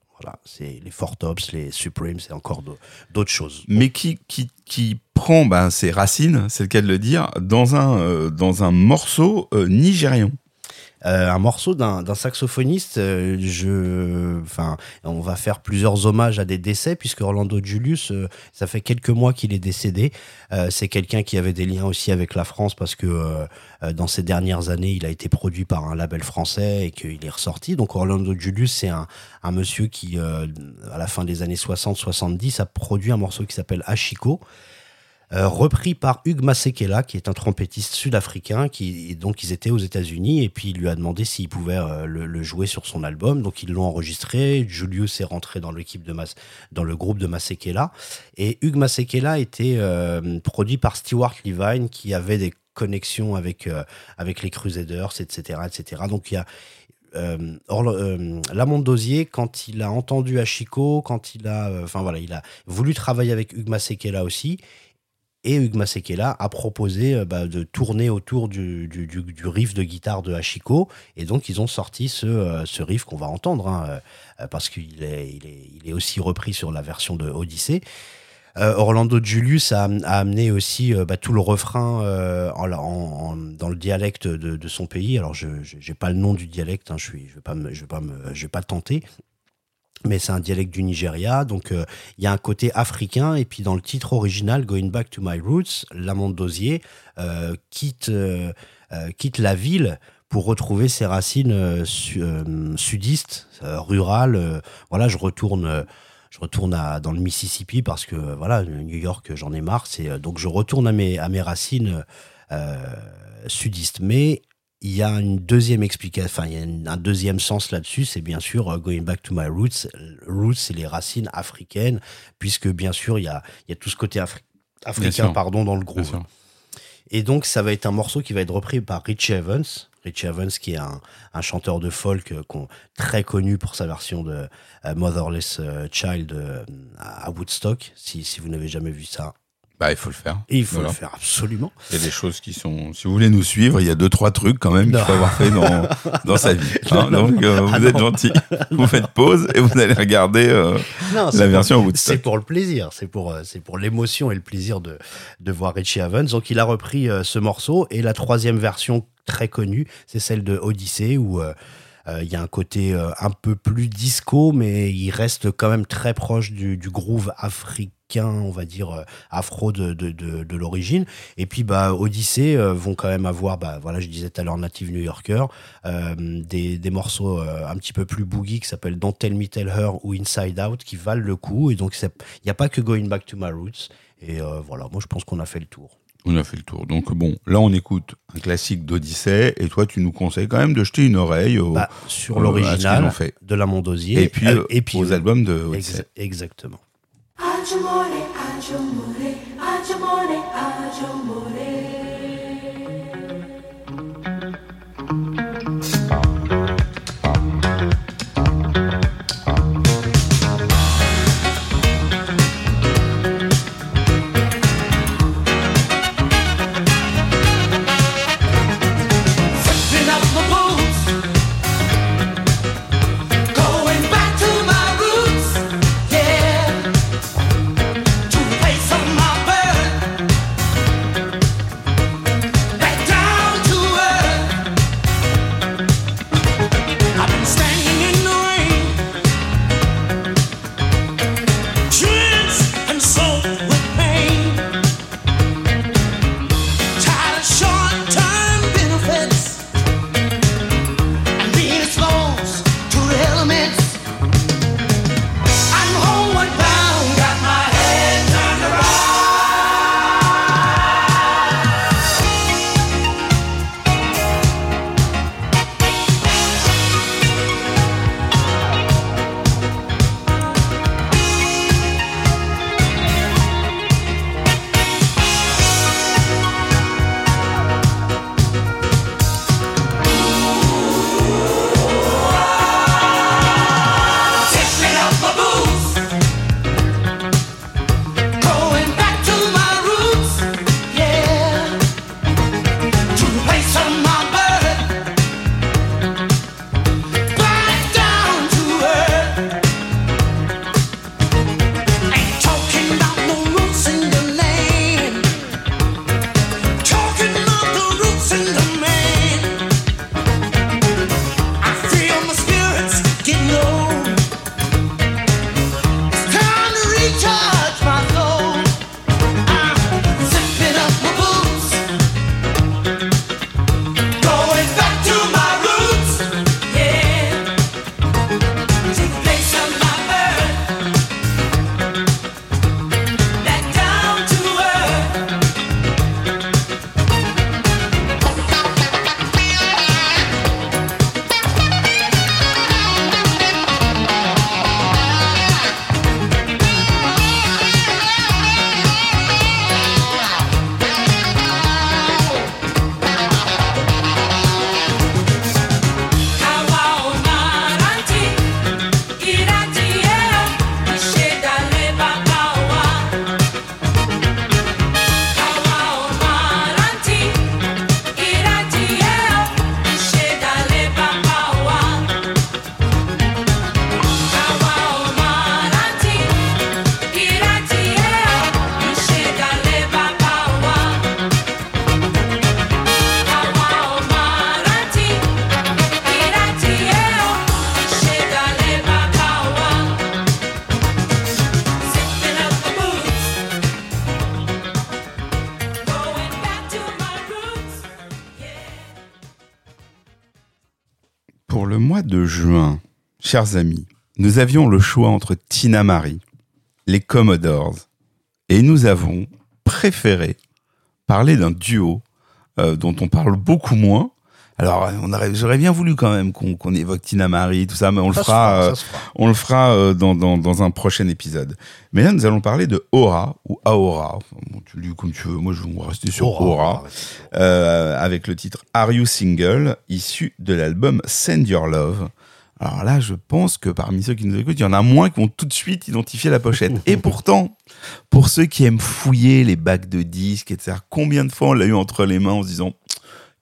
C'est les Four Tops, les Supremes, c'est encore d'au- d'autres choses. mais qui, qui, qui prend ben, ses racines, c'est le cas de le dire, dans un, euh, dans un morceau euh, nigérian. Euh, un morceau d'un saxophoniste. euh, je, enfin, on va faire plusieurs hommages à des décès puisque Orlando Julius, euh, ça fait quelques mois qu'il est décédé. C'est quelqu'un qui avait des liens aussi avec la France parce que dans ces dernières années, il a été produit par un label français et qu'il est ressorti. Donc Orlando Julius, c'est un, un monsieur qui, à la fin des années 60-70, a produit un morceau qui s'appelle Ashiko. Euh, repris par Hugues Masekela, qui est un trompettiste sud-africain, qui donc ils étaient aux États-Unis et puis il lui a demandé s'il pouvait euh, le, jouer sur son album. Donc ils l'ont enregistré. Julius est rentré dans l'équipe de Mas- dans le groupe de Masekela et Hugues Masekela était euh, produit par Stewart Levine, qui avait des connexions avec avec les Crusaders, etc., etc. Donc il y a Orla- euh, Lamont Dosier, quand il a entendu Ashiko, quand il a, enfin voilà, il a voulu travailler avec Hugues Masekela aussi, et Hugues Masekela a proposé euh, bah, de tourner autour du, du, riff de guitare de Ashiko, et donc ils ont sorti ce, euh, ce riff qu'on va entendre, hein, euh, parce qu'il est, il est, il est aussi repris sur la version de Odyssey. Euh, Orlando Julius a, a amené aussi bah, tout le refrain dans le dialecte de, son pays. Alors, je n'ai pas le nom du dialecte, hein, je ne vais, je vais, pas me- je vais pas tenter. Mais c'est un dialecte du Nigeria, donc euh, il y a un côté africain. Et puis dans le titre original, Going Back to My Roots, Lamont Dosier euh, quitte, euh, quitte la ville pour retrouver ses racines su- sudistes, rurales. voilà, je retourne, je retourne dans le Mississippi parce que voilà, New York, j'en ai marre. C'est donc je retourne à mes, à mes racines sudistes. Mais il y a une deuxième explication, enfin il y a une- un deuxième sens là-dessus, c'est bien sûr euh, going back to my roots. Roots, c'est les racines africaines, puisque bien sûr il y a, il y a tout ce côté afri- africain, pardon, dans le groupe. Et donc, ça va être un morceau qui va être repris par Richie Evans. Richie Evans, qui est un, un chanteur de folk euh, très connu pour sa version de euh, Motherless Child euh, à Woodstock. Si, si vous n'avez jamais vu ça, Bah, il faut le faire. et il faut Voilà. le faire absolument. Il y a des choses qui sont. Si vous voulez nous suivre, il y a deux trois trucs quand même qu'il faut avoir fait dans, dans sa vie. hein. Non, non. Donc euh, Ah vous êtes gentil. Vous faites pause et vous allez regarder euh, Non, la version pour-. C'est pour le plaisir, c'est pour, euh, c'est pour l'émotion et le plaisir de, de voir Richie Evans. Donc il a repris euh, ce morceau et la troisième version très connue, c'est celle de Odyssey où il y a un côté un peu plus disco, mais il reste quand même très proche du, du groove africain, on va dire euh, afro de, de, de, de l'origine. Et puis bah Odyssey euh, vont quand même avoir, bah voilà, je disais tout à l'heure Native New Yorker, euh, des, des morceaux un petit peu plus boogie qui s'appellent Don't Tell Me Tell Her ou Inside Out qui valent le coup. Et donc il n'y a pas que Going Back to My Roots. Et euh, voilà, moi je pense qu'on a fait le tour. On a fait le tour. Donc bon, là on écoute un classique d'Odyssée et toi tu nous conseilles quand même de jeter une oreille au, Bah, sur l'original de la Mondosier et puis, euh, euh, aux albums de Odyssée. ex- exactement. Age amore, age amore, age amore, age amore. Chers amis, nous avions le choix entre Tina Marie, les Commodores, et nous avons préféré parler d'un duo euh, dont on parle beaucoup moins. Alors, on aurait- j'aurais bien voulu quand même qu'on évoque Tina Marie, tout ça, mais on le Ça se fera, fera, euh, fera. on le fera euh, dans, dans, dans un prochain épisode. Mais là, nous allons parler de Aura ou Aora. Bon, tu le dis comme tu veux. Moi, je vais rester sur Aura, euh, avec le titre Are You Single, issu de l'album Send Your Love. Alors là, je pense que parmi ceux qui nous écoutent, il y en a moins qui vont tout de suite identifier la pochette. Et pourtant, pour ceux qui aiment fouiller les bacs de disques, etc., combien de fois on l'a eu entre les mains en se disant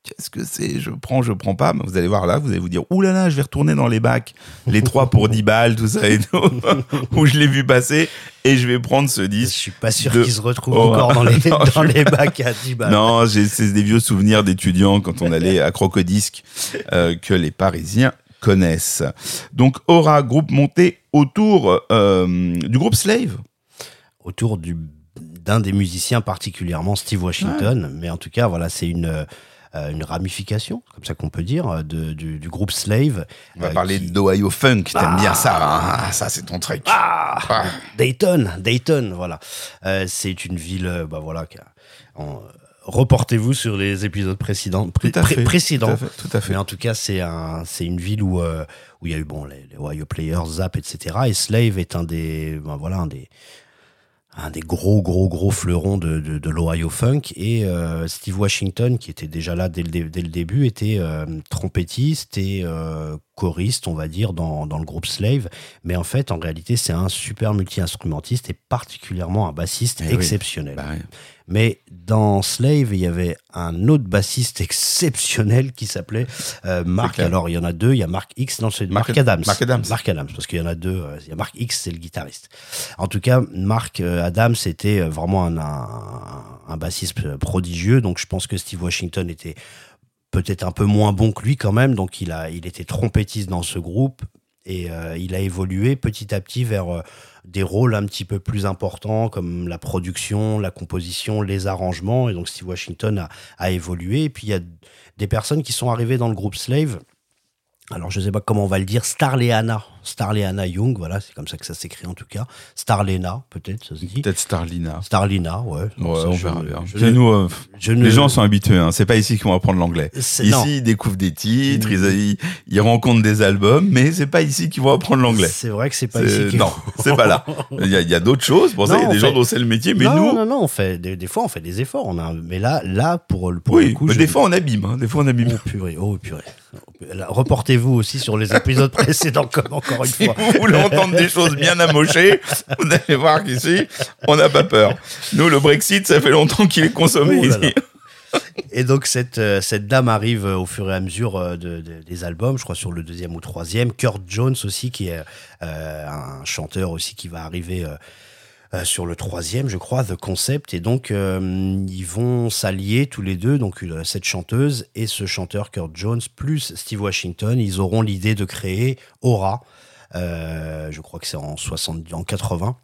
Qu'est-ce que c'est Je prends, je prends pas. Mais vous allez voir là, vous allez vous dire Ouh là là, je vais retourner dans les bacs, les trois pour 10 balles, tout ça et tout, où je l'ai vu passer, et je vais prendre ce Je disque. suis pas sûr de- qu'ils se retrouvent Oh, encore dans les, non, dans je- les bacs à 10 balles. Non, c'est des vieux souvenirs d'étudiants quand on allait à Crocodisque euh, que les Parisiens connaissent. Donc Aura, groupe monté autour euh, du groupe Slave. autour du d'un des musiciens particulièrement Steve Washington mais en tout cas voilà c'est une euh, une ramification comme ça qu'on peut dire de, du, du groupe Slave On va euh, parler qui- d'Ohio Funk, t'aimes Ah. bien ça, hein Ah, ça c'est ton truc. Ah, Ah. Dayton, Dayton, voilà. Euh, c'est une ville, bah voilà, qui a- en- reportez-vous sur les épisodes précédents, pré- Tout à fait, précédents. Tout à fait. tout à fait. Mais en tout cas, c'est un, c'est une ville où euh, où il y a eu bon les, les Ohio Players, Zap, etc. Et Slave est un des, ben voilà, un des un des gros gros gros fleurons de, de, de l'Ohio Funk et euh, Steve Washington qui était déjà là dès le, dès le début était euh, trompettiste et choriste on va dire dans, dans le groupe Slave mais en fait en réalité c'est un super multi-instrumentiste et particulièrement un bassiste Eh oui. exceptionnel Bah ouais. mais dans Slave, il y avait un autre bassiste exceptionnel qui s'appelait euh, Mark. Alors, il y en a deux. Il y a Mark X, non, c'est Mark- Mark, Adams. Mark Adams. Mark Adams, parce qu'il y en a deux. euh, Il y a Mark X, c'est le guitariste. En tout cas, Mark euh, Adams était euh, vraiment un, un, un bassiste prodigieux. Donc, je pense que Steve Washington était peut-être un peu moins bon que lui quand même. Donc, il, a, il était trompettiste dans ce groupe. Et euh, il a évolué petit à petit vers euh, des rôles un petit peu plus importants comme la production, la composition, les arrangements. Et donc Steve Washington a, a évolué. Et puis il y a des personnes qui sont arrivées dans le groupe Slave. Alors je sais pas comment on va le dire, Starleana. Starleana Young, voilà, c'est comme ça que ça s'écrit en tout cas. Starlena, peut-être, ça se dit. Peut-être Starlina. Starlina, ouais. Ouais, on je- verra bien. je Puis ne- nous, euh, ne- les gens sont habitués. Hein. C'est pas ici qu'ils vont apprendre l'anglais. Ici, non. ils découvrent des titres, ils, ils, ils rencontrent des albums, mais c'est pas ici qu'ils vont apprendre l'anglais. C'est vrai que c'est pas ici Non, c'est pas là. Il y a, d'autres choses. Pour ça, il y a des gens dont c'est le métier, mais non, nous, non, non, on fait des, des fois on fait des efforts. On a, mais là, là pour, le- pour oui, le coup, mais des fois on abîme. Hein. Des fois on abîme. Oh purée, oh purée. Reportez-vous aussi sur les épisodes précédents, comme encore une Si fois. vous voulez entendre des choses bien amochées, vous allez voir qu'ici, on n'a pas peur. Nous, le Brexit, ça fait longtemps qu'il est consommé Oh là ici. Et donc cette, euh, cette dame arrive euh, au fur et à mesure euh, de- de- des albums, je crois sur le deuxième ou troisième. Kurt Jones aussi, qui est euh, un chanteur aussi qui va arriver euh, sur le troisième, je crois, The Concept. Et donc euh, ils vont s'allier tous les deux, donc cette chanteuse et ce chanteur Kurt Jones plus Steve Washington, ils auront l'idée de créer Aura. Euh, je crois que c'est en 60, en 80.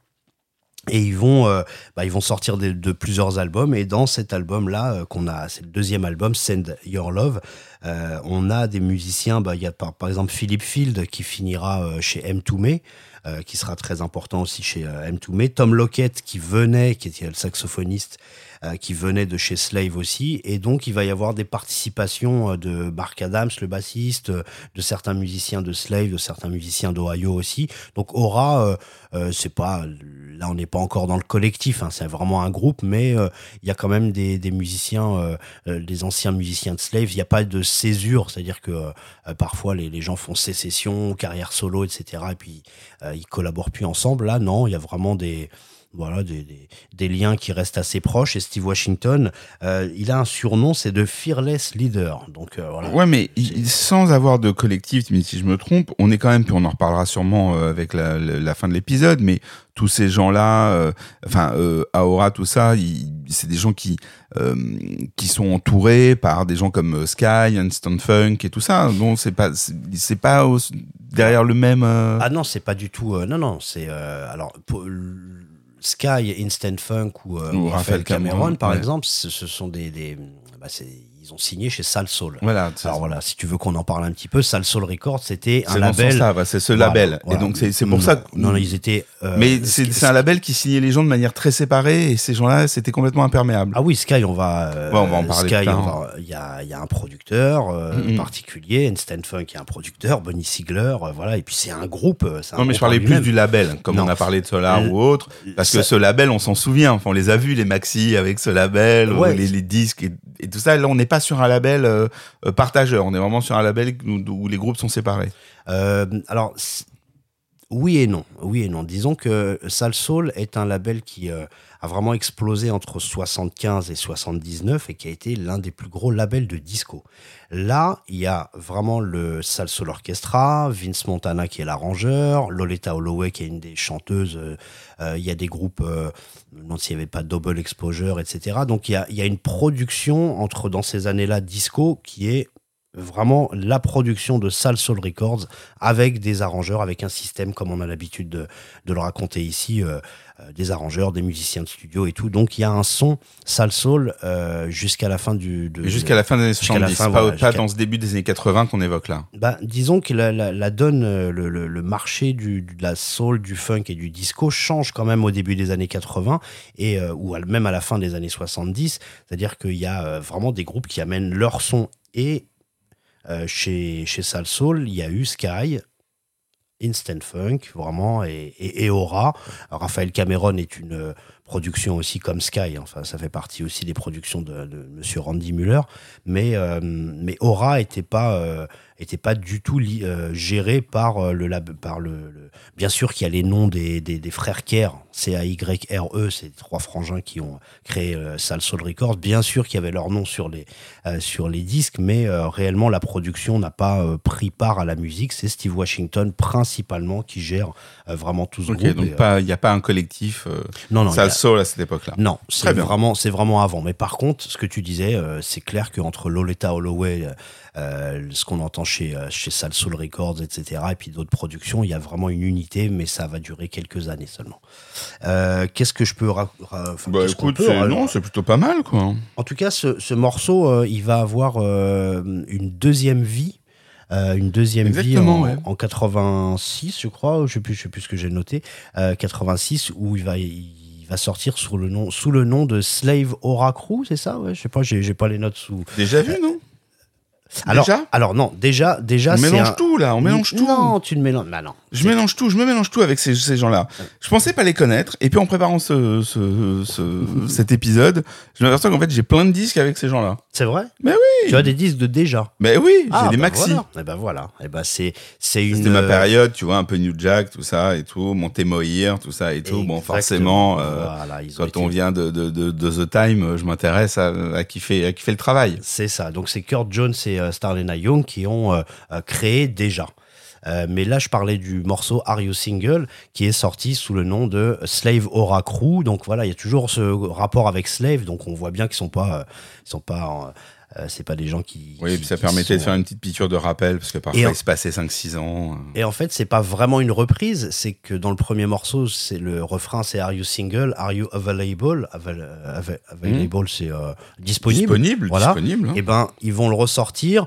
Et ils vont, euh, bah, ils vont sortir de, plusieurs albums. Et dans cet album-là, euh, qu'on a, c'est le deuxième album, Send Your Love, on a des musiciens. Bah, il y a par, par exemple Philip Field qui finira chez M2Me, euh, qui sera très important aussi chez euh, M2Me. Tom Lockett qui venait, qui était le saxophoniste, euh, qui venait de chez Slave aussi. Et donc, il va y avoir des participations euh, de Mark Adams, le bassiste, euh, de certains musiciens de Slave, de certains musiciens d'Ohio aussi. Donc, Aura, c'est pas, là, on n'est pas encore dans le collectif, hein, c'est vraiment un groupe, mais il y a quand même des, musiciens, des anciens musiciens de Slave. Il n'y a pas de césure, c'est-à-dire que parfois les, gens font sécession, carrière solo, etc. Et puis ils collaborent plus ensemble. Là, non, il y a vraiment des voilà des, des, des liens qui restent assez proches et Steve Washington euh, il a un surnom c'est de fearless leader donc euh, voilà Ouais, mais il- sans avoir de collectif, si je me trompe, on est quand même, puis on en reparlera sûrement euh, avec la, la- la fin de l'épisode, mais tous ces gens-là, euh, enfin, euh, Aora, tout ça, c'est des gens qui, euh, qui sont entourés par des gens comme Sky, Instant Funk et tout ça. Bon, c'est pas, c'est pas au- derrière le même. Ah non, c'est pas du tout. non, non, c'est alors pour, Sky, Instant Funk ou, euh, Ou Raphaël Cameron, Cameron, par ouais. exemple, ce, ce sont des, des bah, c'est- ils ont signé chez Salsoul. Voilà. c'est- Alors voilà, si tu veux qu'on en parle un petit peu, Salsoul Records, c'était un label. c'est ce Voilà, label. voilà. Et donc c'est pour Non, ça que. Non, non, ils étaient. euh, Mais ce c'est un label qui signait les gens de manière très séparée et ces gens-là, c'était complètement imperméable. Ah oui, Sky, on va. euh, Ouais, on va en parler Sky, il y a, il y a un producteur euh, Mhm. particulier, Instant Funk, qui est un producteur, Bonnie Sigler, voilà. Et puis c'est un groupe. un Non, mais je parlais plus du label, comme Non. on a parlé de Solar ou autre. Parce que ce label, on s'en souvient. Enfin, on les a vus, les maxi avec ce label, ou Ouais. les, les disques et, et tout ça. Là, on n'est pas sur un label euh, euh, partageur. On est vraiment sur un label où, les groupes sont séparés. Euh, alors, oui et non. Oui et non. Disons que Salsoul est un label qui a vraiment explosé entre 75 et 79 et qui a été l'un des plus gros labels de disco. Là, il y a vraiment le Salsoul Orchestra, Vince Montana qui est l'arrangeur, Lolita Holloway qui est une des chanteuses. euh, euh, il y a des groupes, euh, demande s'il n'y avait pas Double Exposure, etc. Donc il y a, il y a une production entre dans ces années-là disco qui est vraiment la production de Salsoul Records avec des arrangeurs, avec un système comme on a l'habitude de, le raconter ici, euh, des arrangeurs, des musiciens de studio et tout. Donc il y a un son Salsoul euh, jusqu'à la fin du... Jusqu'à la fin des années Jusqu'à la 70, fin, pas, voilà, pas jusqu'à- dans ce début des années 80 qu'on évoque là. bah, disons que la, la, la donne, euh, le, le, le marché du, de la soul, du funk et du disco change quand même au début des années 80 et euh, ou à- même à la fin des années 70. C'est-à-dire qu'il y a euh, vraiment des groupes qui amènent leur son et euh, chez, chez Sal Soul, il y a eu Sky, Instant Funk, vraiment, et, Aura. Raphaël Cameron est une euh, production aussi comme Sky, enfin, ça fait partie aussi des productions de, de Monsieur Randy Muller, mais, euh, mais Aura était pas, euh, était pas du tout euh, géré par euh, le lab, par le, le- Bien sûr qu'il y a les noms des, des, des frères Kerr, C-A-Y-R-E, les trois frangins qui ont créé euh, Sal Soul Records. Bien sûr qu'il y avait leur nom sur les, euh, sur les disques, mais réellement la production n'a pas pris part à la musique. C'est Steve Washington principalement qui gère vraiment tout ce Ok, groupe. donc il n'y a pas un collectif non, non, a- Salsoul à cette époque-là. non, c'est vraiment, c'est vraiment avant. Mais par contre, ce que tu disais, c'est clair qu'entre Lolita Holloway, euh, ce qu'on entend chez, euh, chez Salsoul Records, etc., et puis d'autres productions, il y a vraiment une unité, mais ça va durer quelques années seulement. Euh, Qu'est-ce que je peux... ra- ra- enfin, Bah écoute, peut, alors non, c'est plutôt pas mal quoi. en tout cas, ce, ce morceau, il va avoir une deuxième vie. euh, une deuxième Exactement, vie en, ouais. en 86, je crois, je sais plus, je sais plus ce que j'ai noté, euh, 86, où il va, il va sortir sous le nom, sous le nom de Slave Aura Crew, c'est ça, ouais, je sais pas, j'ai pas les notes sous. Déjà vu, non? Alors, Déjà? alors non, déjà, déjà, On mélange un- tout là, on mélange tout. Non, tu ne mélanges, bah non. Je mélange tout, je me mélange tout avec ces, ces gens-là. Je pensais pas les connaître, et puis en préparant ce, ce, ce- cet épisode, je m'aperçois qu'en fait j'ai plein de disques avec ces gens-là. C'est vrai? Mais oui Tu as des disques de déjà? Mais oui, j'ai Ah, des bah maxi. Voilà. Et ben voilà. Et ben c'est c'est une. C'était ma euh, période, tu vois, un peu New Jack, tout ça et tout, Monté Moir, tout ça et tout. Bon, forcément, euh, Voilà, quand été- on vient de, de, de, de The Time, euh, je m'intéresse à, à, qui fait, à qui fait le travail. C'est ça. Donc c'est Kurt Jones et euh, Starlena Young qui ont euh, euh, créé déjà. Mais là, je parlais du morceau Are You Single qui est sorti sous le nom de Slave Aura Crew. Donc voilà, il y a toujours ce rapport avec Slave. Donc on voit bien qu'ils sont pas, ils sont pas, euh, c'est pas des gens qui. Oui, qui- puis ça permettait de faire une petite piqûre de rappel, parce que parfois Et en- il se passait 5-6 ans. euh. Et en fait, c'est pas vraiment une reprise. C'est que dans le premier morceau, c'est le refrain, c'est Are you single? Are you available? Aval- available, c'est euh, disponible. Disponible, Voilà. disponible. hein. Eh ben, ils vont le ressortir.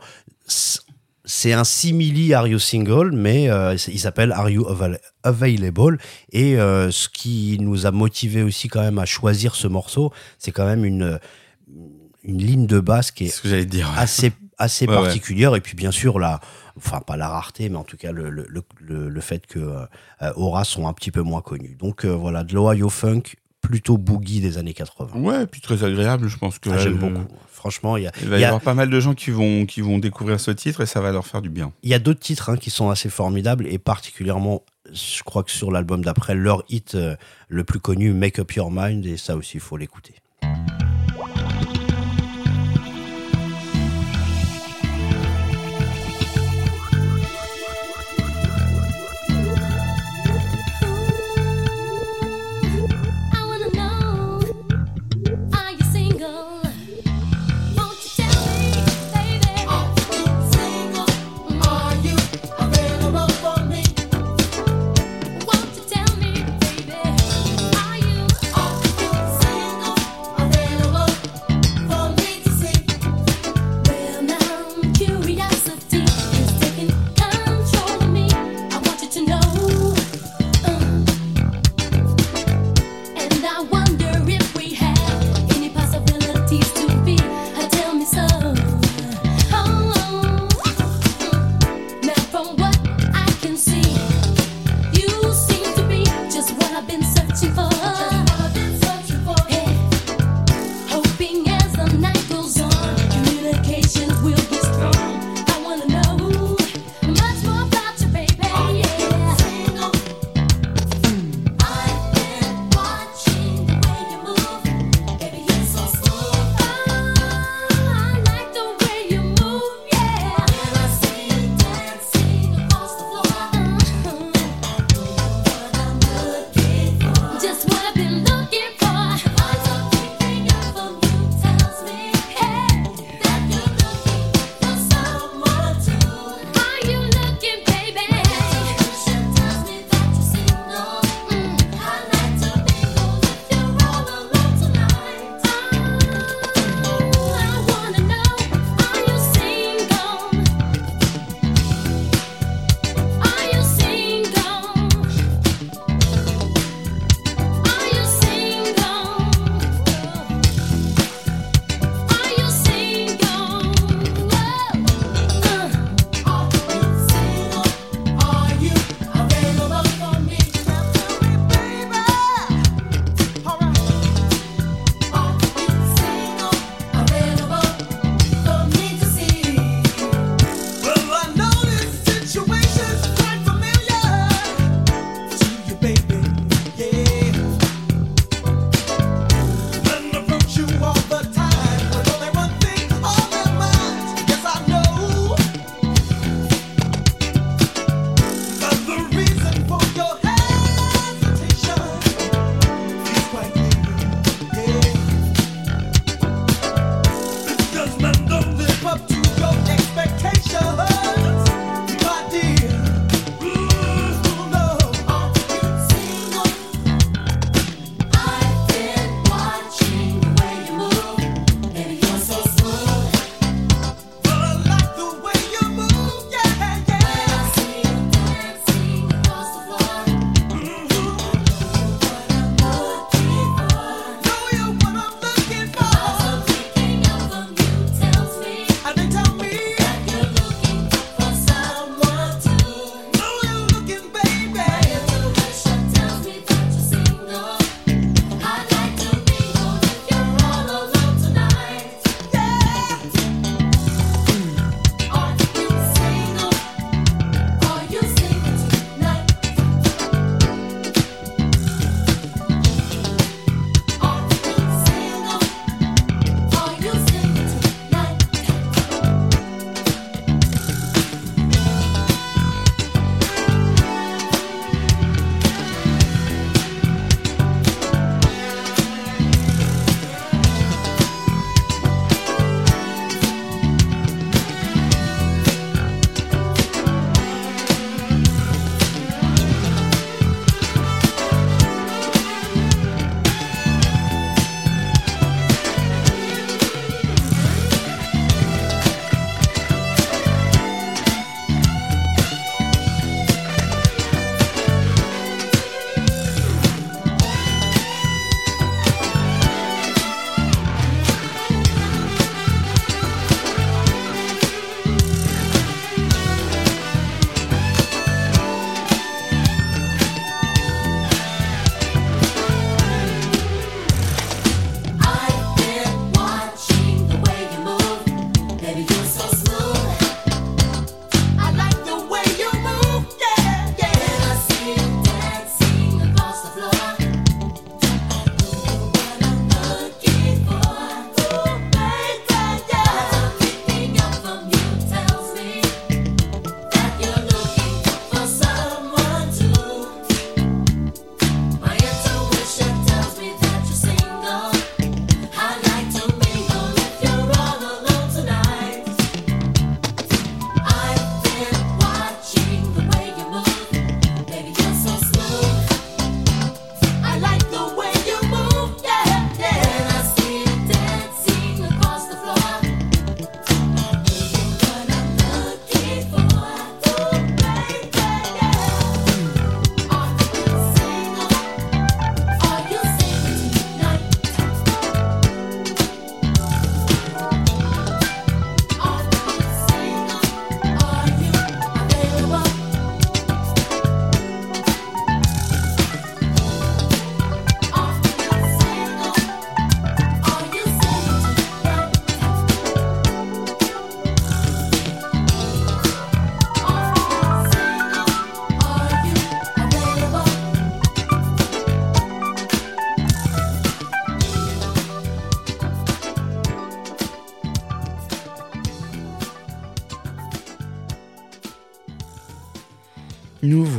C'est un simili Are You Single, mais euh, il s'appelle Are You Aval- Available. Et euh, ce qui nous a motivé aussi quand même à choisir ce morceau, c'est quand même une, une ligne de basse qui est ce que j'allais te dire. ouais. assez, assez Ouais, particulière. Et puis bien sûr, la, enfin pas la rareté, mais en tout cas le, le, le, fait que euh, Aura sont un petit peu moins connus. Donc euh, voilà, de l'Ohio Funk, plutôt boogie des années 80. Ouais, puis très agréable, je pense que Ah, J'aime beaucoup. Franchement, il y a, Il va y, y a- avoir pas mal de gens qui vont, qui vont découvrir ce titre et ça va leur faire du bien. Il y a d'autres titres hein, qui sont assez formidables et particulièrement, je crois que sur l'album d'après, leur hit euh, le plus connu, Make Up Your Mind, et ça aussi, il faut l'écouter.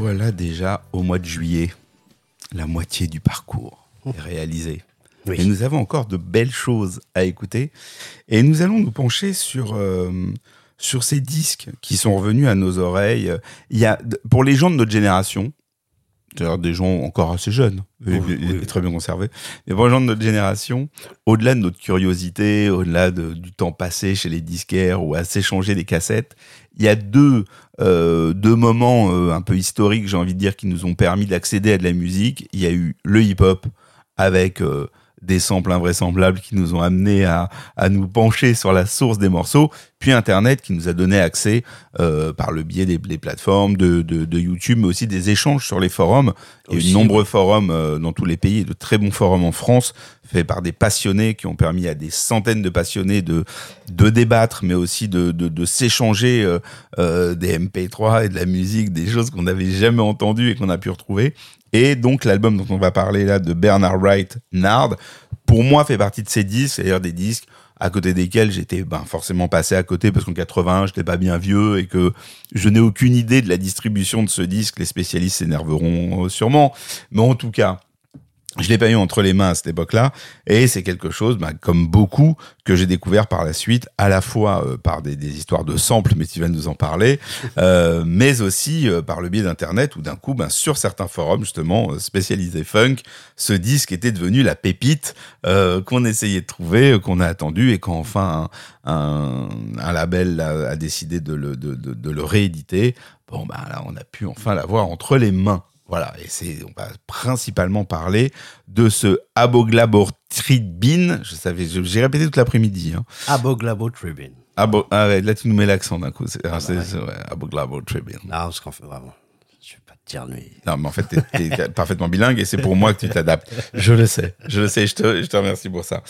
Voilà déjà au mois de juillet. La moitié du parcours est réalisée. Oui. Et nous avons encore de belles choses à écouter. Et nous allons nous pencher sur, euh, sur ces disques qui sont revenus à nos oreilles. Il y a, pour les gens de notre génération, c'est-à-dire des gens encore assez jeunes et, Oui, et- et oui. très bien conservés, mais pour les gens de notre génération, au-delà de notre curiosité, au-delà de- du temps passé chez les disquaires ou à s'échanger des cassettes, il y a deux, euh, deux moments euh, un peu historiques, j'ai envie de dire, qui nous ont permis d'accéder à de la musique. Il y a eu le hip-hop avec euh, des samples invraisemblables qui nous ont amenés à, à nous pencher sur la source des morceaux, puis Internet qui nous a donné accès euh, par le biais des, des plateformes de, de, de YouTube, mais aussi des échanges sur les forums. Il y a eu de nombreux forums euh, dans tous les pays, et de très bons forums en France, faits par des passionnés qui ont permis à des centaines de passionnés de, de débattre, mais aussi de, de, de s'échanger euh, euh, des MP3 et de la musique, des choses qu'on n'avait jamais entendues et qu'on a pu retrouver. Et donc l'album dont on va parler là de Bernard Wright, Nard, pour moi fait partie de ces disques, c'est-à-dire des disques à côté desquels j'étais ben, forcément passé à côté parce qu'en 81 j'étais pas bien vieux et que je n'ai aucune idée de la distribution de ce disque. Les spécialistes s'énerveront sûrement, mais en tout cas. Je l'ai pas eu entre les mains à cette époque-là, et c'est quelque chose, ben, comme beaucoup, que j'ai découvert par la suite, à la fois euh, par des, des histoires de samples, mais tu vas nous en parler, euh, mais aussi euh, par le biais d'Internet, où d'un coup, ben, sur certains forums justement euh, spécialisés funk, ce disque était devenu la pépite euh, qu'on essayait de trouver, euh, qu'on a attendu, et quand enfin un, un, un label a, a décidé de le, de, de, de le rééditer, bon ben là, on a pu enfin l'avoir entre les mains. Voilà, et c'est, on va principalement parler de ce Aboglabor Tribin. Je savais, j'ai répété toute l'après-midi. Hein. Aboglabo Tribune. Abo, ah ouais, là, tu nous mets l'accent d'un coup. C'est, ah, c'est- ouais. c'est- ouais, Aboglabor Tribin. Non, parce qu'en fait, vraiment, je vais pas te dire, mais. Non, mais en fait, t'es, t'es parfaitement bilingue et c'est pour moi que tu t'adaptes. Je le sais, je le sais, je te, je te remercie pour ça.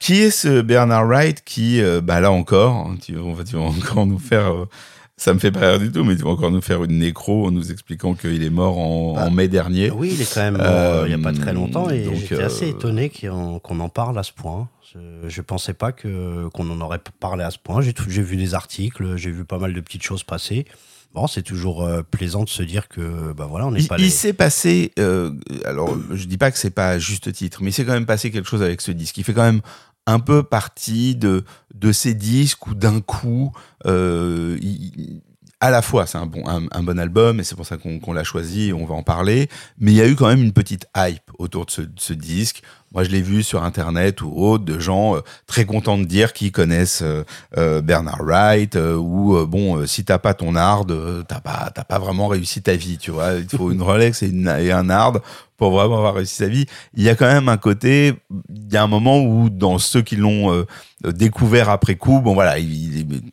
Qui est ce Bernard Wright qui, euh, bah là encore, tu, on va, tu vas encore nous faire, euh, ça me fait pas rire du tout, mais tu vas encore nous faire une nécro en nous expliquant qu'il est mort en, Bah, en mai dernier. Oui, il est quand même mort Euh, euh, il y a pas très longtemps et j'étais euh, assez étonné qu'on en parle à ce point. Je, je pensais pas qu'on en aurait parlé à ce point. J'ai vu des articles, j'ai vu pas mal de petites choses passer. Bon, c'est toujours euh, plaisant de se dire que bah voilà, on n'est pas il les- s'est passé, euh, alors je dis pas que c'est pas à juste titre, mais il s'est quand même passé quelque chose avec ce disque. Il fait quand même un peu partie de, de ces disques où d'un coup, euh, il- à la fois c'est un bon, un, bon album et c'est pour ça qu'on l'a choisi on va en parler, mais il y a eu quand même une petite hype autour de ce, disque. Moi je l'ai vu sur internet ou autre, de gens euh, très contents de dire qu'ils connaissent euh, euh, Bernard Wright ou bon si t'as pas ton ard euh, t'as pas pas vraiment réussi ta vie tu vois. Il faut une Rolex et, un ard pour vraiment avoir réussi sa vie. Il y a quand même un côté il y a un moment où dans ceux qui l'ont découvert après coup bon voilà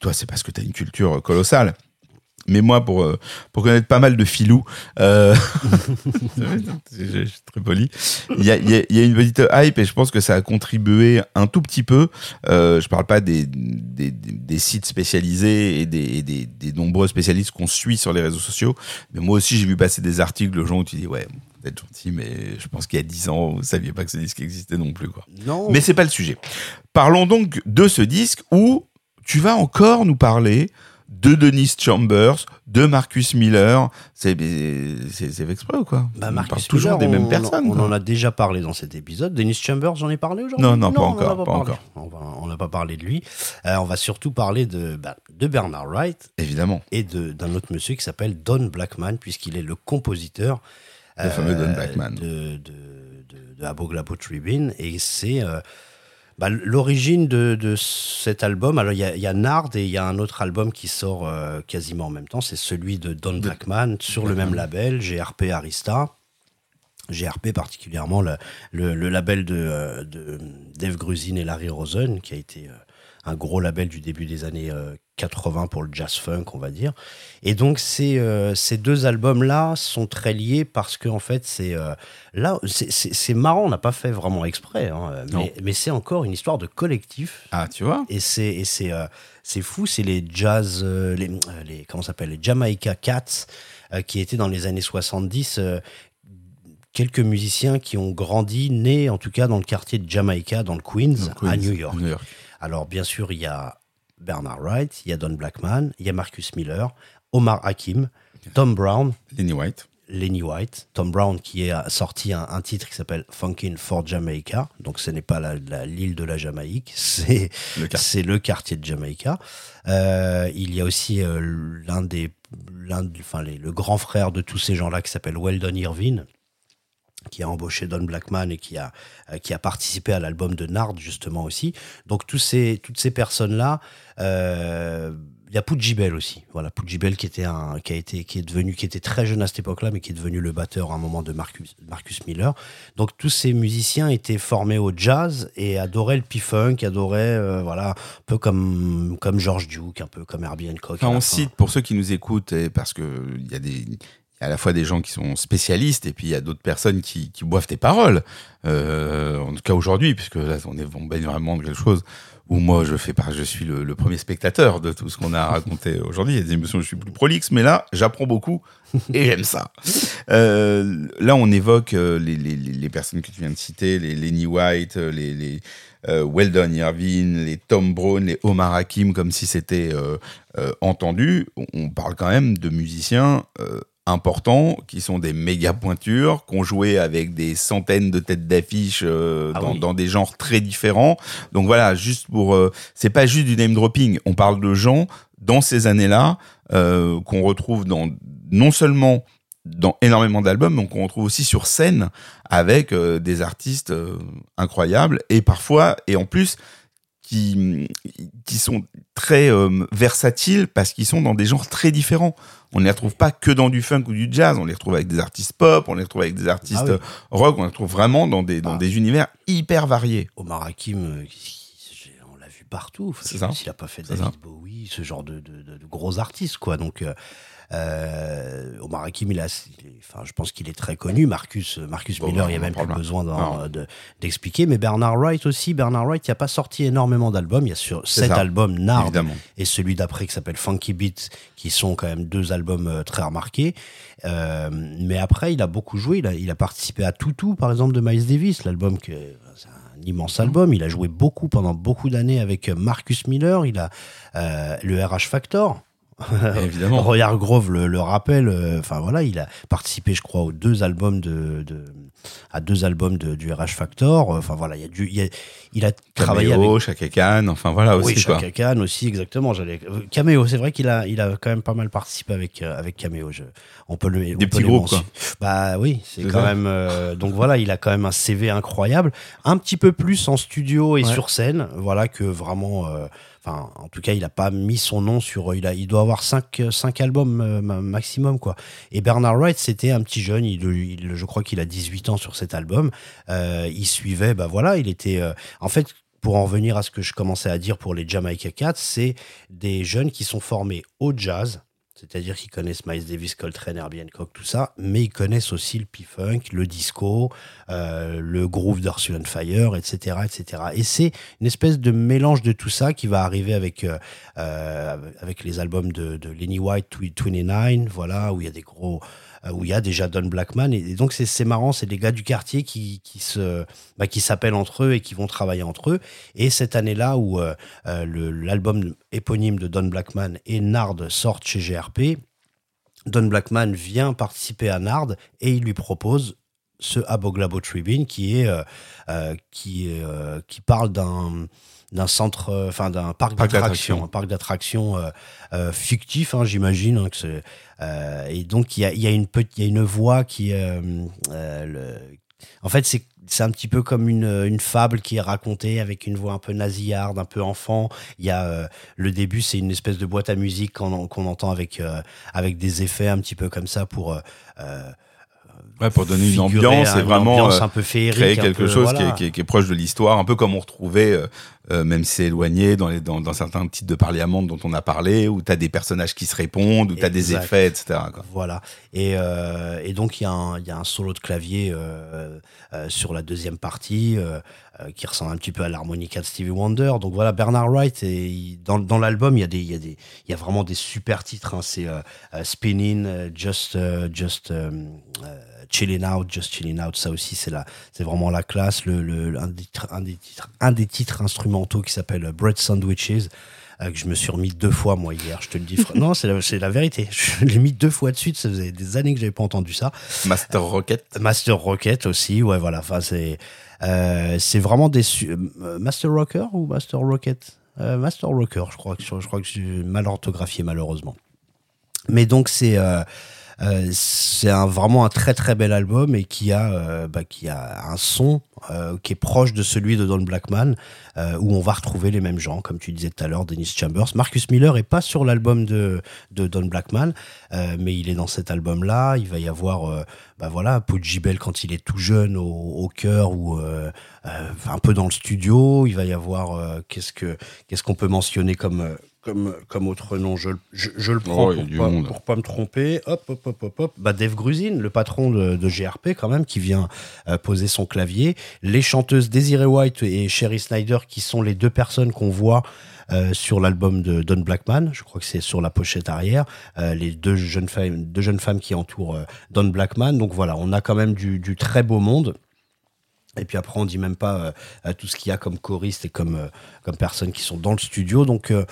toi c'est parce que t'as une culture colossale mais moi, pour, euh, pour connaître pas mal de filous, euh, je, suis très poli, il y a, il y a- il y a une petite hype et je pense que ça a contribué un tout petit peu. Euh, je parle pas des, des, des- des sites spécialisés et des, et des, des nombreux spécialistes qu'on suit sur les réseaux sociaux, mais moi aussi j'ai vu passer des articles de gens où tu dis ouais, vous êtes gentil, mais je pense qu'il y a 10 ans, vous saviez pas que ce disque existait non plus. Quoi. Non, Mais c'est pas le sujet. Parlons donc de ce disque où tu vas encore nous parler de Dennis Chambers, de Marcus Miller. C'est fait exprès ou quoi? Bah, On parle toujours Miller, des mêmes on- personnes. On, en a déjà parlé dans cet épisode. Dennis Chambers, j'en ai parlé aujourd'hui? Non, non, pas on en encore, a pas parlé. encore. On On on n'a pas parlé de lui. Euh, on va surtout parler de, bah, de Bernard Wright Évidemment. et d'un autre monsieur qui s'appelle Don Blackman, puisqu'il est le compositeur Le fameux Don Blackman. de, de, de, de Aboglabo Tribune. Et c'est euh, bah, l'origine de, de cet album. Alors, il y a, il y a Nard et il y a un autre album qui sort euh, quasiment en même temps. C'est celui de Don Blackman sur le même label, GRP Arista. GRP particulièrement le, le, le label de, euh, de Dave Grusin et Larry Rosen, qui a été euh, un gros label du début des années 80 pour le jazz funk, on va dire. Et donc ces, euh, ces deux albums-là sont très liés parce que en fait c'est euh, là c'est- marrant, on n'a pas fait vraiment exprès, hein, mais, mais c'est encore une histoire de collectif. Ah, tu vois Et c'est euh, c'est fou, c'est les jazz, les, les comment s'appelle, les Jamaica Cats qui étaient dans les années 70. euh, quelques musiciens qui ont grandi, nés en tout cas dans le quartier de Jamaica, dans le Queens, à New York. New York. Alors bien sûr, il y a Bernard Wright, il y a Don Blackman, il y a Marcus Miller, Omar Hakim, Tom Brown, Lenny White. Lenny White, Tom Brown qui a sorti un, un titre qui s'appelle Funkin' for Jamaica. Donc ce n'est pas l'île de la Jamaïque, c'est Le c'est le quartier de Jamaïca. Euh, il y a aussi euh, l'un des, l'un, enfin les- le grand frère de tous ces gens-là qui s'appelle Weldon Irvine qui a embauché Don Blackman et qui a, euh, qui a participé à l'album de Nard justement aussi. Donc tous ces, toutes ces personnes-là, euh, il y a Pooji Bell aussi. Voilà, Bell qui était un, qui a été, qui est devenu, qui était très jeune à cette époque-là, mais qui est devenu le batteur à un moment de Marcus, Marcus Miller. Donc tous ces musiciens étaient formés au jazz et adoraient le P-funk, adoraient, euh, voilà, un peu comme, comme George Duke, un peu comme Herbie Hancock. Enfin, on cite pour ceux qui nous écoutent, parce que il y a des à la fois des gens qui sont spécialistes et puis il y a d'autres personnes qui, boivent tes paroles. Euh, en tout cas aujourd'hui, puisque là on est on baigne vraiment de quelque chose où moi je fais je suis le, premier spectateur de tout ce qu'on a raconté aujourd'hui. Il y a des émotions où je suis plus prolixe, mais là j'apprends beaucoup et j'aime ça. Euh, là on évoque euh, les, les, les personnes que tu viens de citer, les Lenny White, les, les euh, Weldon Irvine, les Tom Brown, les Omar Hakim, comme si c'était entendu. On- parle quand même de musiciens importants qui sont des méga pointures, qui ont joué avec des centaines de têtes d'affiche euh, Ah dans, oui. dans des genres très différents. Donc voilà, juste pour, euh, c'est pas juste du name dropping. On parle de gens dans ces années-là euh, qu'on retrouve dans non seulement dans énormément d'albums, mais qu'on retrouve aussi sur scène avec euh, des artistes euh, incroyables et parfois et en plus qui qui sont très euh, versatiles parce qu'ils sont dans des genres très différents. On ne les retrouve pas que dans du funk ou du jazz, on les retrouve avec des artistes pop, on les retrouve avec des artistes Ah oui. rock, on les retrouve vraiment dans des dans Ah. des univers hyper variés. Omar Hakim, euh, on l'a vu partout. Enfin, C'est ça. S'il n'a pas fait David. Bowie, ce genre de, de- de- de gros artistes, quoi. Donc, euh, euh, Omar Hakim, il a, il est- enfin, je pense qu'il est très connu. Marcus, Marcus Bon, Miller, il n'y a même plus besoin de- d'expliquer. Mais Bernard Wright aussi. Bernard Wright, il n'a pas sorti énormément d'albums. Il y a sur sept ça. albums Nard Évidemment. et celui d'après qui s'appelle Funky Beats, qui sont quand même deux albums euh, très remarqués. Euh, mais après, il a beaucoup joué. Il a, il a participé à Toutou, par exemple, de Miles Davis, l'album que c'est un immense album. Il a joué beaucoup pendant beaucoup d'années avec Marcus Miller. Il a euh, le RH Factor. Évidemment. Royal Grove le, le rappelle. euh, Enfin voilà, il a participé, je crois, aux deux albums de, de- à deux albums de, du RH Factor. Enfin voilà, il y a du, il, a- il a travaillé avec Caméo, Chaka Khan, enfin voilà aussi oui, quoi. Chaka Khan aussi, exactement. J'allais euh, Cameo, c'est vrai qu'il a, il a quand même pas mal participé avec euh, avec Cameo. Je, on peut le, Des peut petits les groupes, mentionner. Bah oui, c'est C'est quand ça. même. euh, donc voilà, il a quand même un CV incroyable, un petit peu plus en studio et Ouais. sur scène, voilà que vraiment. euh, Enfin, en tout cas, il a pas mis son nom sur. Il a, il doit avoir cinq, euh, cinq albums euh, ma- maximum, quoi. Et Bernard Wright, c'était un petit jeune. Il, il- je crois qu'il a 18 ans sur cet album. Euh, il suivait, bah voilà, il était. euh, en fait, pour en revenir à ce que je commençais à dire pour les Jamaica Cats, c'est des jeunes qui sont formés au jazz, c'est-à-dire qu'ils connaissent Miles Davis, Coltrane, Herbie Hancock, tout ça, mais ils connaissent aussi le P-Funk, le disco, euh, le groove and Fire, etc., etc. Et c'est une espèce de mélange de tout ça qui va arriver avec, euh, euh, les albums de, de Lenny White, Twi- 29, voilà, où il y a des gros où il y a déjà Don Blackman. Et, donc c'est marrant c'est des gars du quartier qui, se bah, qui s'appellent entre eux et qui vont travailler entre eux. Et cette année là où euh, euh, l'album éponyme de Don Blackman et Nard sortent chez GRP Don Blackman vient participer à Nard et il lui propose ce Aboglabo Tribune qui est euh, euh, euh, qui parle d'un d'un centre euh, enfin d'un parc Parc d'attractions un parc d'attractions euh, euh, fictif hein, j'imagine hein, c'est et donc il y a, il y a une petite il y a une voix qui le- en fait c'est c'est un petit peu comme une, une fable qui est racontée avec une voix un peu nasillarde, un peu enfant. Il y a euh, le début, c'est une espèce de boîte à musique qu'on entend avec euh, avec des effets un petit peu comme ça pour euh, Ouais, pour donner une ambiance et vraiment ambiance un peu féerique, créer quelque peu, chose qui, voilà. est, qui est- qui est proche de l'histoire, un peu comme on retrouvait, euh, même si c'est éloigné, dans, les, dans, dans certains titres de Parliament dont on a parlé, où tu as des personnages qui se répondent, où tu as des effets, etc. quoi. Voilà. Et, euh, et donc, il y, a un- il y a un solo de clavier euh, sur la deuxième partie qui ressemble un petit peu à l'harmonica de Stevie Wonder. Donc voilà, Bernard Wright, et il- dans, dans l'album, il y, a des- il y, a des- il y a vraiment des super titres. hein. C'est euh, Spinning, Just, euh, just Chilling Out, Just Chilling Out. Ça aussi, c'est vraiment la classe. Le, le- un, des un, des titres, un des titres instrumentaux qui s'appelle Bread Sandwiches. euh, que je me suis remis deux fois moi hier. Je te le dis. non, c'est la, c'est la vérité. Je l'ai mis deux fois de suite. Ça faisait des années que j'avais pas entendu ça. Master Rocket. Master Rocket aussi, ouais, voilà. Enfin, c'est euh, c'est vraiment des euh, Master Rocker ou Master Rocket? Euh, Master Rocker, je crois que je, je crois que j'ai mal orthographié malheureusement. Mais donc c'est euh, c'est vraiment un très très bel album et qui a euh, bah, qui a un son euh, qui est proche de celui de Don Blackman où on va retrouver les mêmes gens comme tu disais tout à l'heure Dennis Chambers. Marcus Miller est pas sur l'album de, de Don Blackman mais il est dans cet album là il va y avoir bah voilà Pudgy Bell quand il est tout jeune au, au cœur ou un peu dans le studio. Il va y avoir qu'est-ce que qu'est-ce qu'on peut mentionner comme comme, comme autre nom, je, le- je, je le prends Oh, pour, pas, pour pas me tromper. Hop, hop, hop, hop, hop. Bah, Dave Grusin, le patron de, de GRP quand même, qui vient euh, poser son clavier. Les chanteuses Desiree White et Sherry Snyder, qui sont les deux personnes qu'on voit euh, sur l'album de Don Blackman. Je crois que c'est sur la pochette arrière. Euh, les deux jeunes femmes, deux jeunes femmes qui entourent Don Blackman. Donc voilà, on a quand même du, du très beau monde. Et puis après, on dit même pas euh, tout ce qu'il y a comme choriste et comme, euh, comme personnes qui sont dans le studio. Donc, euh,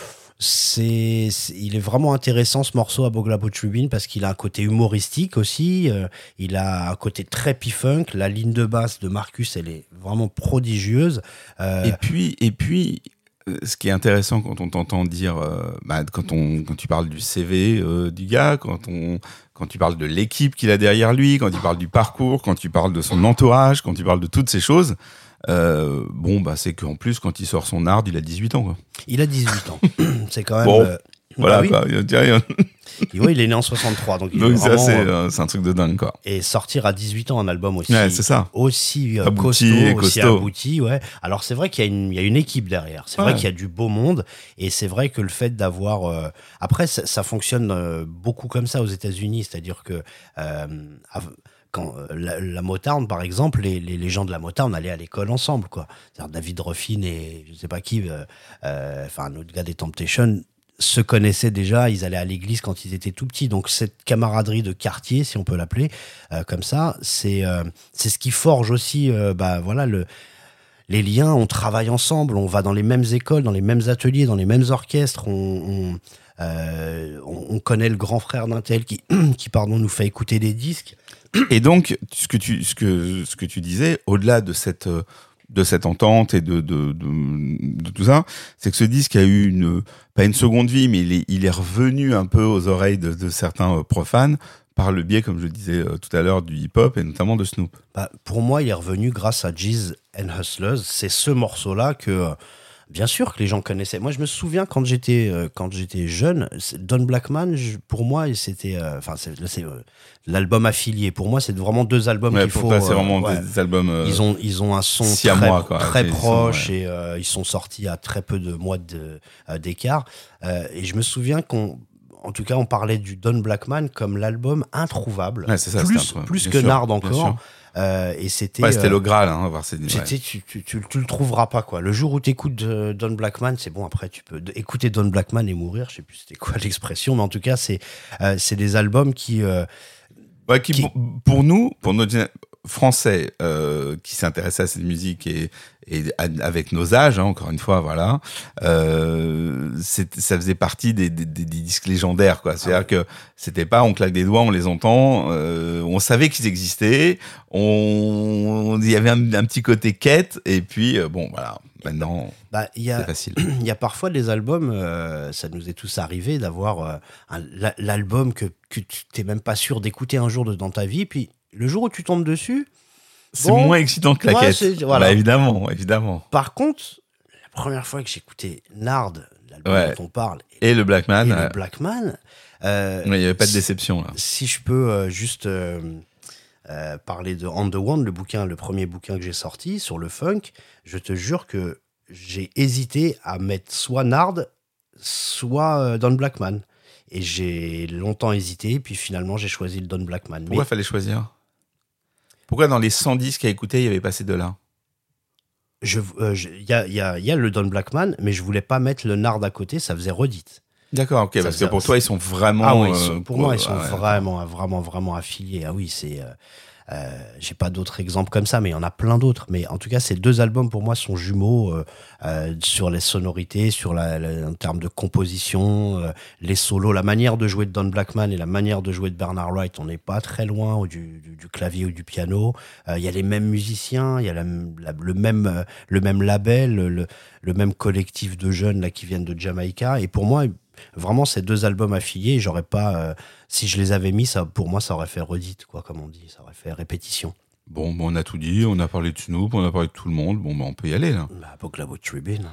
c'est, il est vraiment intéressant ce morceau à Boglabo Tribune parce qu'il a un côté humoristique aussi. euh, il a un côté très P-Funk. La ligne de basse de Marcus, elle est vraiment prodigieuse. Euh, Et puis, et puis, euh, ce qui est intéressant quand on t'entend dire, bah, quand, on, quand tu parles du CV du gars, quand, on, quand tu parles de l'équipe qu'il a derrière lui, quand tu parles du parcours, quand tu parles de son entourage, quand tu parles de toutes ces choses, euh, bon, bah, c'est qu'en plus, quand il sort son art, il a 18 ans. Quoi. il a 18 ans. c'est quand même. Bon, euh, Voilà, bah oui. a- Et ouais, il est né en 63. Donc, Donc, ça, c'est euh, euh, c'est un truc de dingue, quoi. et sortir à 18 ans un album aussi. Ouais, c'est ça. aussi euh, Abouti costaud, et aussi abouti, ouais. Alors c'est vrai qu'il y, a une- il y a une équipe derrière. C'est vrai qu'il y a du beau monde et c'est vrai que le fait d'avoir. euh, Après, ça, ça fonctionne beaucoup comme ça aux États-Unis, c'est-à-dire que av- quand euh, la, la par exemple, les, gens de la Motown allaient à l'école ensemble, quoi. David Ruffin et je sais pas qui, euh, euh, enfin un autre gars des Temptations se connaissaient déjà, ils allaient à l'église quand ils étaient tout petits. Donc cette camaraderie de quartier, si on peut l'appeler euh, comme ça, c'est euh, c'est ce qui forge aussi, euh, bah voilà le les liens. On travaille ensemble, on va dans les mêmes écoles, dans les mêmes ateliers, dans les mêmes orchestres. Euh, on- on connaît le grand frère d'un tel qui qui pardon nous fait écouter des disques. Et donc, ce que tu, ce que, ce que tu disais, au-delà de cette, de cette entente et de, de, de, de tout ça, c'est que ce disque a eu une, pas une seconde vie, mais il est, il est revenu un peu aux oreilles de, de certains euh, profanes par le biais, comme je le disais euh, tout à l'heure, du hip-hop et notamment de Snoop. Bah, pour moi, il est revenu grâce à Jeez and Hustlers. C'est ce morceau-là que, bien sûr, que les gens connaissaient. Moi, je me souviens quand j'étais euh, quand j'étais jeune, Don Blackman, je- pour moi, c'était, euh, enfin, là, c'est, euh, l'album affilié. Pour moi, c'est vraiment deux albums Ouais, qu'il faut. c'est euh, vraiment ouais. des albums. euh, Ils ont, ils ont un son très, quoi. très sont, proche ouais. et euh, ils sont sortis à très peu de mois de- euh, d'écart. Euh, et je me souviens qu'on, en tout cas, on parlait du Don Blackman comme l'album introuvable, ça, plus, plus que sûr, Nard encore. Euh, et c'était, Ouais, c'était euh, le Graal, hein, voir ces. c'était- tu, tu, tu, tu le trouveras pas quoi. Le jour où tu écoutes Don Blackman, c'est bon. Après, tu peux écouter Don Blackman et mourir. Je sais plus c'était quoi l'expression, mais en tout cas, c'est euh, c'est des albums qui euh, Ouais, qui, qui- Pour, pour nous, pour géné- français euh, qui s'intéressait à cette musique et, et avec nos âges, hein, encore une fois, voilà, euh, ça faisait partie des, des- des disques légendaires, quoi. C'est-à-dire que c'était pas on claque des doigts, on les entend, euh, on savait qu'ils existaient, on il y avait un, un petit côté quête, et puis euh, bon, voilà, maintenant bah, c'est a facile. il y a parfois des albums, ça nous est tous arrivé d'avoir l'album que, que tu t'es même pas sûr d'écouter un jour de- dans ta vie, puis le jour où tu tombes dessus, C'est Bon, moins excitant que la quête. voilà. Bah, évidemment, évidemment. par contre, la première fois que j'ai écouté Nard, l'album Ouais. dont on parle, Et le Blackman, et euh, le Blackman, euh, il n'y avait pas de déception là. si je peux euh, juste euh, parler de On the One, le bouquin, le premier bouquin que j'ai sorti sur le funk, je te jure que j'ai hésité à mettre soit Nard, soit Don Blackman. Et j'ai longtemps hésité, puis finalement j'ai choisi le Don Blackman. Pourquoi Mais fallait choisir? Pourquoi dans les 100 disques à écouter, il y avait pas ces deux-là? Je- euh, je- il y, a, il y a- il y a le Don Blackman, mais je voulais pas mettre le Nard à côté, ça faisait redite. D'accord, ok, Ça parce que pour toi, ils sont vraiment. Ah oui, euh, pour moi, ils sont ouais. vraiment, vraiment, vraiment affiliés. Ah oui, c'est. Euh, J'ai pas d'autres exemples comme ça, mais il y en a plein d'autres. Mais en tout cas, ces deux albums pour moi sont jumeaux euh, euh, sur les sonorités, sur la, la- en termes de composition, euh, les solos, la manière de jouer de Don Blackman et la manière de jouer de Bernard Wright. On n'est pas très loin du, du- du clavier ou du piano. Il y a les mêmes musiciens, il y a la- le même le même label, le, le même collectif de jeunes là qui viennent de Jamaïca. Et pour moi, vraiment ces deux albums affiliés, j'aurais pas, euh, si je les avais mis, ça pour moi ça aurait fait redite quoi, comme on dit, ça aurait fait répétition. Bon, bon, on a tout dit, on a parlé de Snoop, on a parlé de tout le monde. Bon, bah, on peut y aller là. Bah, Tribune.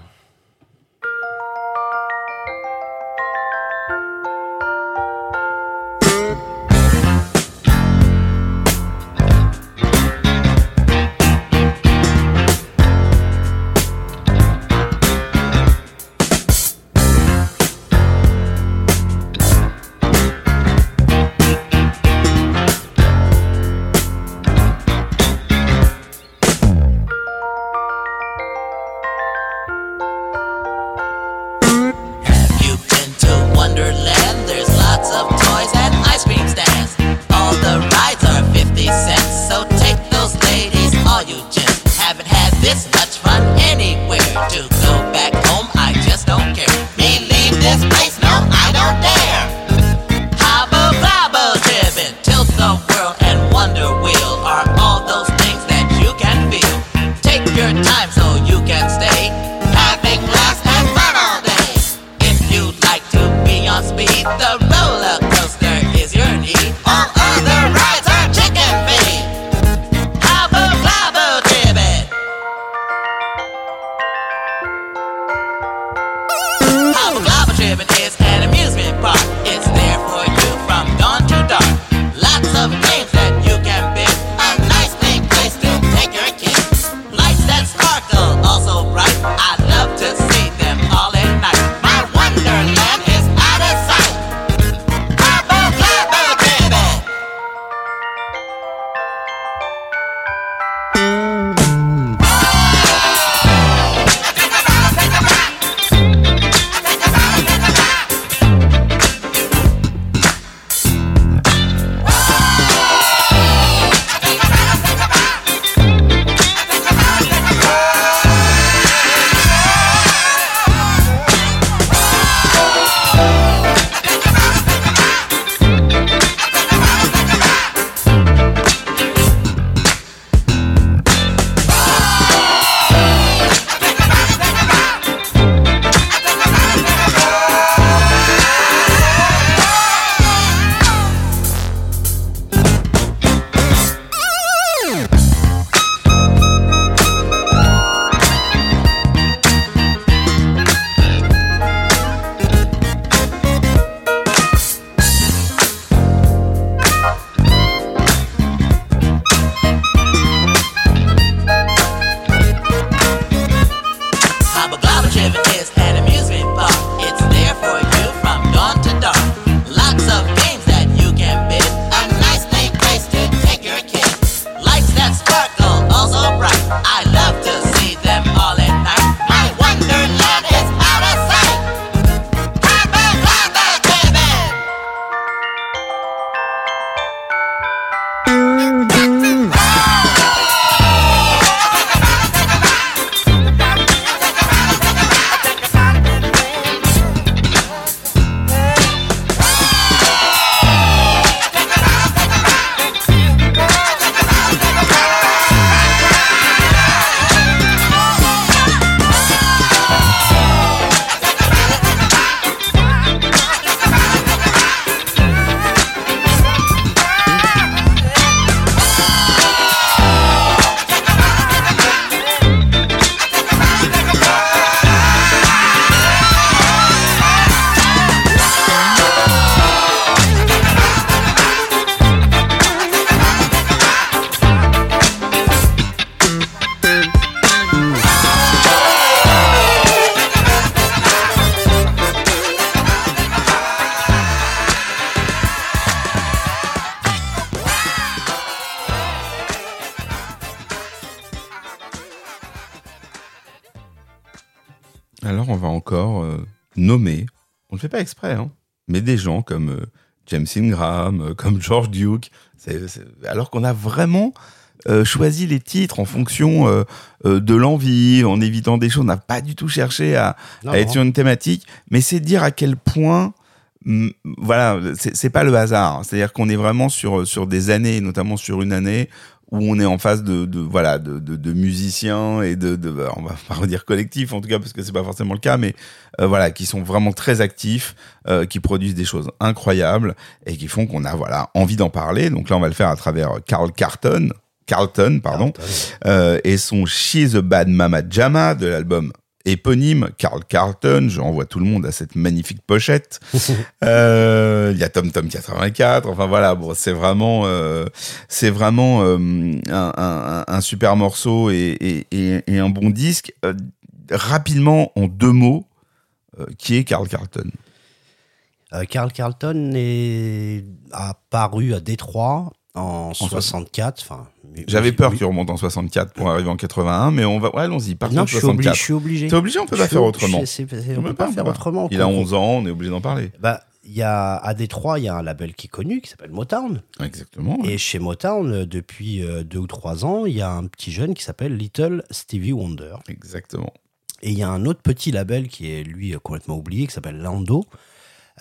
Pas exprès, hein, mais des gens comme euh, James Ingram, euh, comme George Duke. Alors qu'on a vraiment euh, choisi les titres en fonction euh, euh, de l'envie, en évitant des choses. On n'a pas du tout cherché à, Non, à être non. sur une thématique, mais c'est dire à quel point, hum, voilà, c'est c'est pas le hasard. C'est-à-dire qu'on est vraiment sur sur des années, notamment sur une année où on est en face de, de voilà de, de, de musiciens et de, de on va pas redire collectif en tout cas parce que c'est pas forcément le cas mais euh, voilà qui sont vraiment très actifs euh, qui produisent des choses incroyables et qui font qu'on a voilà envie d'en parler. Donc là on va le faire à travers Carl Carton Carlton pardon. Euh, et son She's a Bad Mama Jama de l'album éponyme Carl Carlton je renvoie tout le monde à cette magnifique pochette. Euh, il y a Tom Tom 84 enfin voilà bon c'est vraiment euh, c'est vraiment euh, un, un- un super morceau et, et- un bon disque. Rapidement en deux mots qui est Carl Carlton? Carl Carlton est apparu à Détroit en 64. Enfin, j'avais peur qu'il remonte en 64 pour arriver en 81 mais on va ouais, allons-y partons Non, je suis, obligé, 64 je suis obligé. T'es obligé, on peut Je pas faire autrement. On on peut pas pas, faire pas. autrement. il a Qu'on- 11 ans on est obligé d'en parler Bah, il y a à Détroit, il y a un label qui est connu qui s'appelle Motown. exactement Et chez Motown, depuis euh, deux ou trois ans, il y a un petit jeune qui s'appelle Little Stevie Wonder. exactement Et il y a un autre petit label qui est lui euh, complètement oublié qui s'appelle Lando.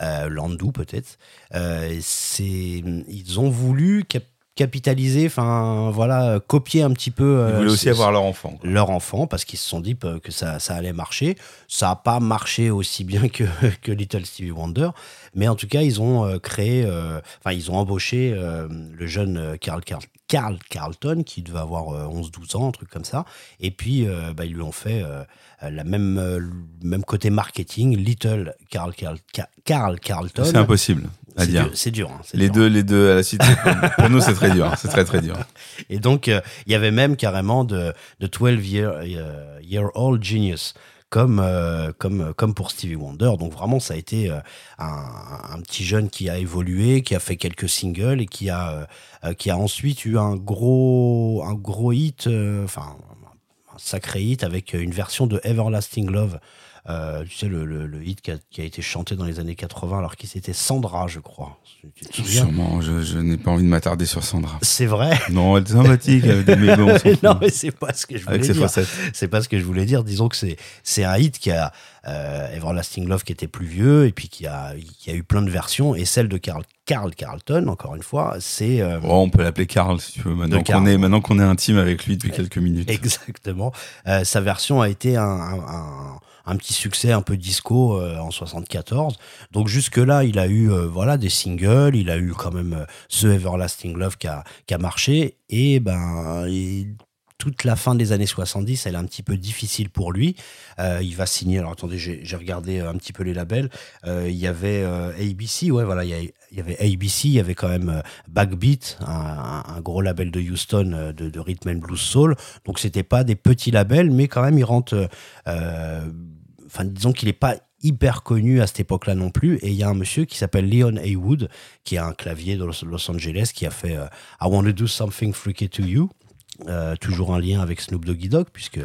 Euh, Landau peut-être. Euh, ils ont voulu cap- capitaliser, enfin voilà, copier un petit peu. ils euh, voulaient aussi avoir leur enfant quoi. leur enfant parce qu'ils se sont dit euh, que ça, ça allait marcher. Ça n'a pas marché aussi bien que, que Little Stevie Wonder, mais en tout cas, ils ont euh, créé, enfin, ils ont embauché le jeune Carl, Carl, Carl Carlton qui devait avoir euh, 11-12 ans, un truc comme ça. Et puis, bah, ils lui ont fait la même, le même côté marketing, Little Carl, Carl, Ca- Carl Carlton. c'est impossible à C'est dire dur, c'est dur. hein, les dur. deux les deux à la suite pour- nous c'est très dur c'est très très dur Et donc, euh, il y avait même carrément de, de 12 year, euh, year old genius. Comme, euh, comme, comme pour Stevie Wonder. Donc vraiment, ça a été euh, un, un petit jeune qui a évolué, qui a fait quelques singles et qui a, qui a ensuite eu un gros, un gros hit, enfin un sacré hit avec une version de Everlasting Love. Euh, tu sais, le, le, le hit qui a, qui a été chanté dans les années 80 alors qu'il c'était Sandra, je crois. Tu te souviens sûrement je, je n'ai pas envie de m'attarder sur Sandra C'est vrai. non elle est sympathique elle a des mais bon, non, mais c'est pas ce que je voulais avec dire. C'est pas ce que je voulais dire. Disons que c'est c'est un hit qui a euh, Everlasting Love qui était plus vieux et puis qui a qui a eu plein de versions et celle de Carl Carl Carlton encore une fois c'est euh, Oh, on peut l'appeler Karl si tu veux, maintenant qu'on est, maintenant qu'on est intime avec lui depuis quelques minutes. exactement Euh, sa version a été un, un, un- un petit succès un peu disco euh, en 74 donc jusque là il a eu euh, voilà des singles il a eu quand même euh, The Everlasting Love qui a, qui a marché et ben et toute la fin des années 70, elle est un petit peu difficile pour lui. Il va signer. Alors attendez, j'ai regardé un petit peu les labels. Il y avait ABC, ouais, voilà, il y, il y avait ABC, il y avait quand même euh, Backbeat, un, gros label de Houston euh, de, rhythm and blues soul. Donc c'était pas des petits labels, mais quand même il rentre. euh, Enfin, disons qu'il n'est pas hyper connu à cette époque-là non plus. Et il y a un monsieur qui s'appelle Leon Haywood, qui a un clavier de Los, Angeles, qui a fait I Want to Do Something Freaky to You. Toujours un lien avec Snoop Doggy Dogg, puisque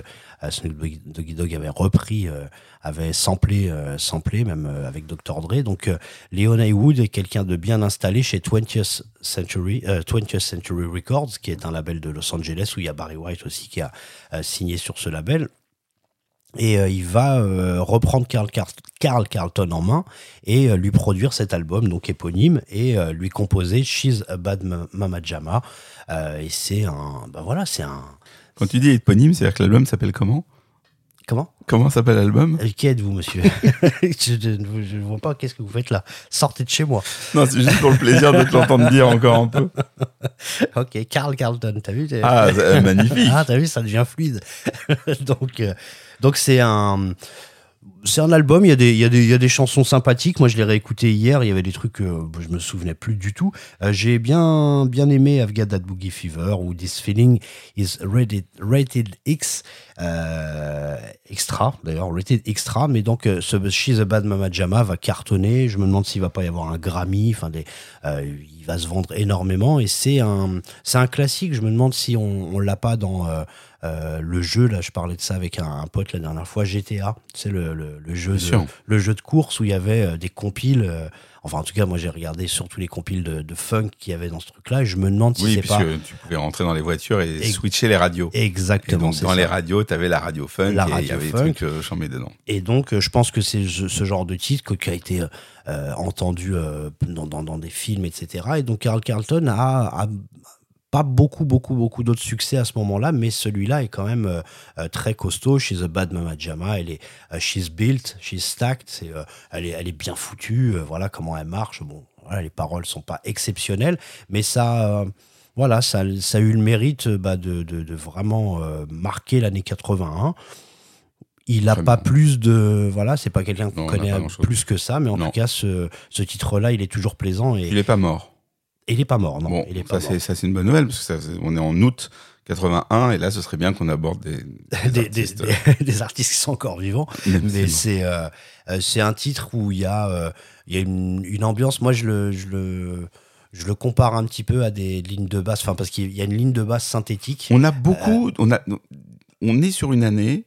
Snoop Doggy Dogg avait repris, euh, avait samplé, euh, samplé même euh, avec Dr. Dre. Donc, Leon Haywood est quelqu'un de bien installé chez 20th Century, 20th Century Records, qui est un label de Los Angeles, où il y a Barry White aussi qui a signé sur ce label. Et il va reprendre Carl, Car- Carl Carlton en main et lui produire cet album, donc éponyme, et lui composer She's a Bad Ma- Mama Jama. Et c'est un. Bah voilà, c'est un. Quand tu dis éponyme, c'est-à-dire que l'album s'appelle comment Comment Comment s'appelle l'album Euh, Qui êtes-vous, monsieur Je ne vois pas, qu'est-ce que vous faites là Sortez de chez moi. Non, c'est juste pour le plaisir de te l'entendre dire encore un peu. Ok, Carl Carlton, t'as vu Ah, euh, magnifique. Ah, t'as vu, ça devient fluide. donc, euh, donc c'est un. C'est un album, il y, a des, il, y a des, il y a des chansons sympathiques. Moi, je l'ai réécouté hier, il y avait des trucs que je me souvenais plus du tout. Euh, J'ai bien, bien aimé I've Got That Boogie Fever ou This Feeling is Rated, rated X, euh, extra d'ailleurs, Rated Extra. Mais donc, euh, ce She's a Bad Mama Jama va cartonner. Je me demande s'il va pas y avoir un Grammy. Enfin, euh, il va se vendre énormément et c'est un, c'est un classique. Je me demande si on, on l'a pas dans euh, le jeu. Là, je parlais de ça avec un, un pote la dernière fois. GTA, c'est le, le, le jeu, de, le jeu de course où il y avait euh, des compiles euh, enfin en tout cas moi j'ai regardé surtout les compiles de, de funk qu'il y avait dans ce truc-là et je me demande si Oui, c'est puisque pas tu pouvais rentrer dans les voitures et switcher les radios. Et exactement donc, c'est dans ça. les radios, tu avais la radio funk La et il y radio avait des trucs euh, chambés dedans. Et donc, je pense que c'est ce, genre de titre qui a été entendu dans, dans, dans des films, etc. Et donc, Carl Carlton a, a pas beaucoup, beaucoup, beaucoup d'autres succès à ce moment-là, mais celui-là est quand même euh, euh, très costaud. She's a bad mama jama. Elle est, euh, she's built, she's stacked. Euh, elle est, elle est bien foutue. euh, voilà comment elle marche. Bon, voilà, les paroles sont pas exceptionnelles, mais ça. voilà, ça, ça a eu le mérite bah, de, de, de vraiment marquer l'année 81. Il a Très pas plus de. Voilà, c'est pas quelqu'un qu'on n'a connaît plus que ça, mais en Non. tout cas, ce, ce titre-là, il est toujours plaisant et Il est pas mort. Et il est pas mort, non bon, Il est ça pas c'est ça c'est une bonne nouvelle parce que ça, c'est- on est en août 81 et là ce serait bien qu'on aborde des. Des, des, artistes, des- des artistes qui sont encore vivants. Mais c'est euh, euh, c'est un titre où il y a, euh, y a une, une ambiance. Moi, je le, je, le, je le compare un petit peu à des lignes de basse, enfin, parce qu'il y a une ligne de basse synthétique. On a beaucoup, on, a, on est sur une année,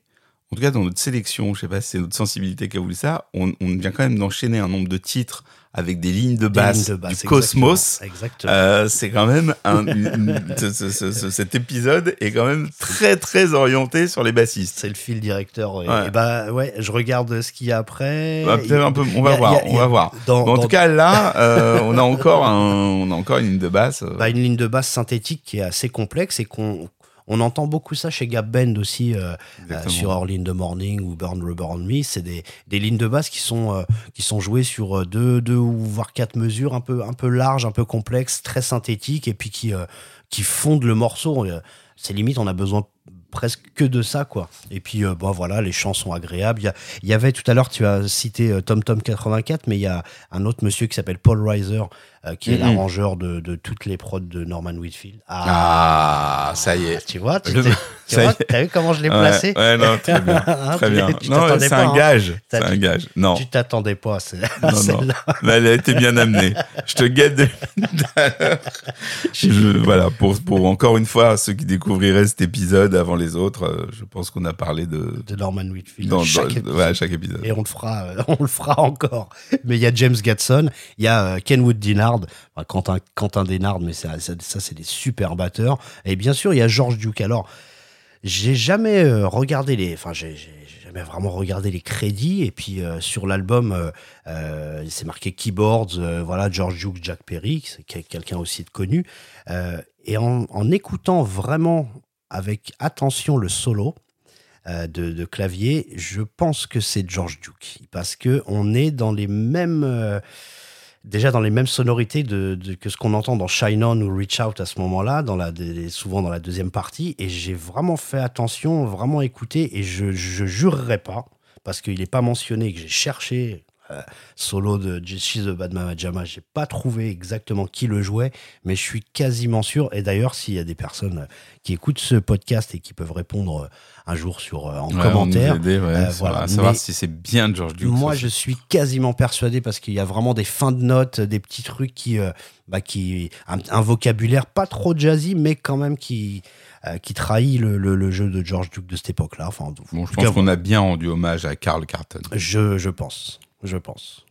en tout cas dans notre sélection, je sais pas si c'est notre sensibilité qui a voulu ça, on, on vient quand même d'enchaîner un nombre de titres avec des lignes de basse, lignes de basse, du cosmos. Euh, c'est quand même un, ce- ce- ce- ce- cet épisode est quand même très très orienté sur les bassistes. c'est le fil directeur. Ouais. et bah ouais, je regarde ce qu'il y a après. Bah, peut-être un peu, on Il va a- voir, il a- on va voir. Dans, Bon, en dans- tout cas là, euh, on a encore un, on a encore une ligne de basse. euh, bah, une ligne de basse synthétique qui est assez complexe et qu'on on entend beaucoup ça chez Gap Band aussi euh, euh, sur Early in the Morning ou Burn Rubber on Me. C'est des, des lignes de basse qui sont, euh, qui sont jouées sur deux, deux ou voire quatre mesures un peu, un peu larges, un peu complexes, très synthétiques et puis qui, qui fondent le morceau. C'est limite, on a besoin presque que de ça quoi et puis euh, bon voilà les chants sont agréables il y, y avait tout à l'heure tu as cité euh, Tom Tom 84 mais il y a un autre monsieur qui s'appelle Paul Reiser euh, qui est Mhm. l'arrangeur de, de toutes les prods de Norman Whitfield Ah, ça y est. tu vois tu t'as vu comment je l'ai Ouais, placé Ouais, non, très bien. Hein, Très tu- bien. tu Non, t'attendais c'est pas, un hein. gage. C'est T'as un dit- gage. Non. Tu t'attendais pas à Non, non. Mais elle a été bien amenée. Je te guette de... je, voilà, pour, pour encore une fois, ceux qui découvriraient cet épisode avant les autres, euh, je pense qu'on a parlé de... de Norman Whitfield. Dans, chaque dans- épisode. ouais, à chaque épisode. Et on le fera, euh, on le fera encore. Mais il y a James Gatson, il y a Kenwood Dinard, Quentin, Quentin mais ça, ça, ça, c'est des super batteurs. Et bien sûr, il y a George Duke. Alors, j'ai jamais euh, regardé les, enfin, j'ai jamais vraiment regardé les crédits. Et puis euh, sur l'album, euh, euh, c'est marqué keyboards, voilà, George Duke, Jack Perry, c'est quel- quelqu'un aussi de connu. Et en, écoutant vraiment avec attention le solo de, de clavier, je pense que c'est George Duke parce que on est dans les mêmes déjà dans les mêmes sonorités de, de- que ce qu'on entend dans Shine On ou Reach Out à ce moment-là, souvent dans la deuxième partie. Et j'ai vraiment fait attention, vraiment écouté, et je, je jurerai pas, parce qu'il n'est pas mentionné, que j'ai cherché euh, solo de She's the Bad Mama Jama, j'ai pas trouvé exactement qui le jouait, mais je suis quasiment sûr. Et d'ailleurs, s'il y a des personnes euh, qui écoutent ce podcast et qui peuvent répondre euh, un jour sur en Ouais, commentaire, aider, ouais, euh, voilà. à savoir Mais- si c'est bien George Duke. moi, ça, je suis quasiment persuadé parce qu'il y a vraiment des fins de notes, des petits trucs qui, euh, bah, qui, un, un vocabulaire pas trop jazzy, mais quand même qui, qui trahit le, le- le jeu de George Duke de cette époque-là. Enfin, Bon, je pense qu'on a bien rendu hommage à Carl Carton. je, je pense, je pense.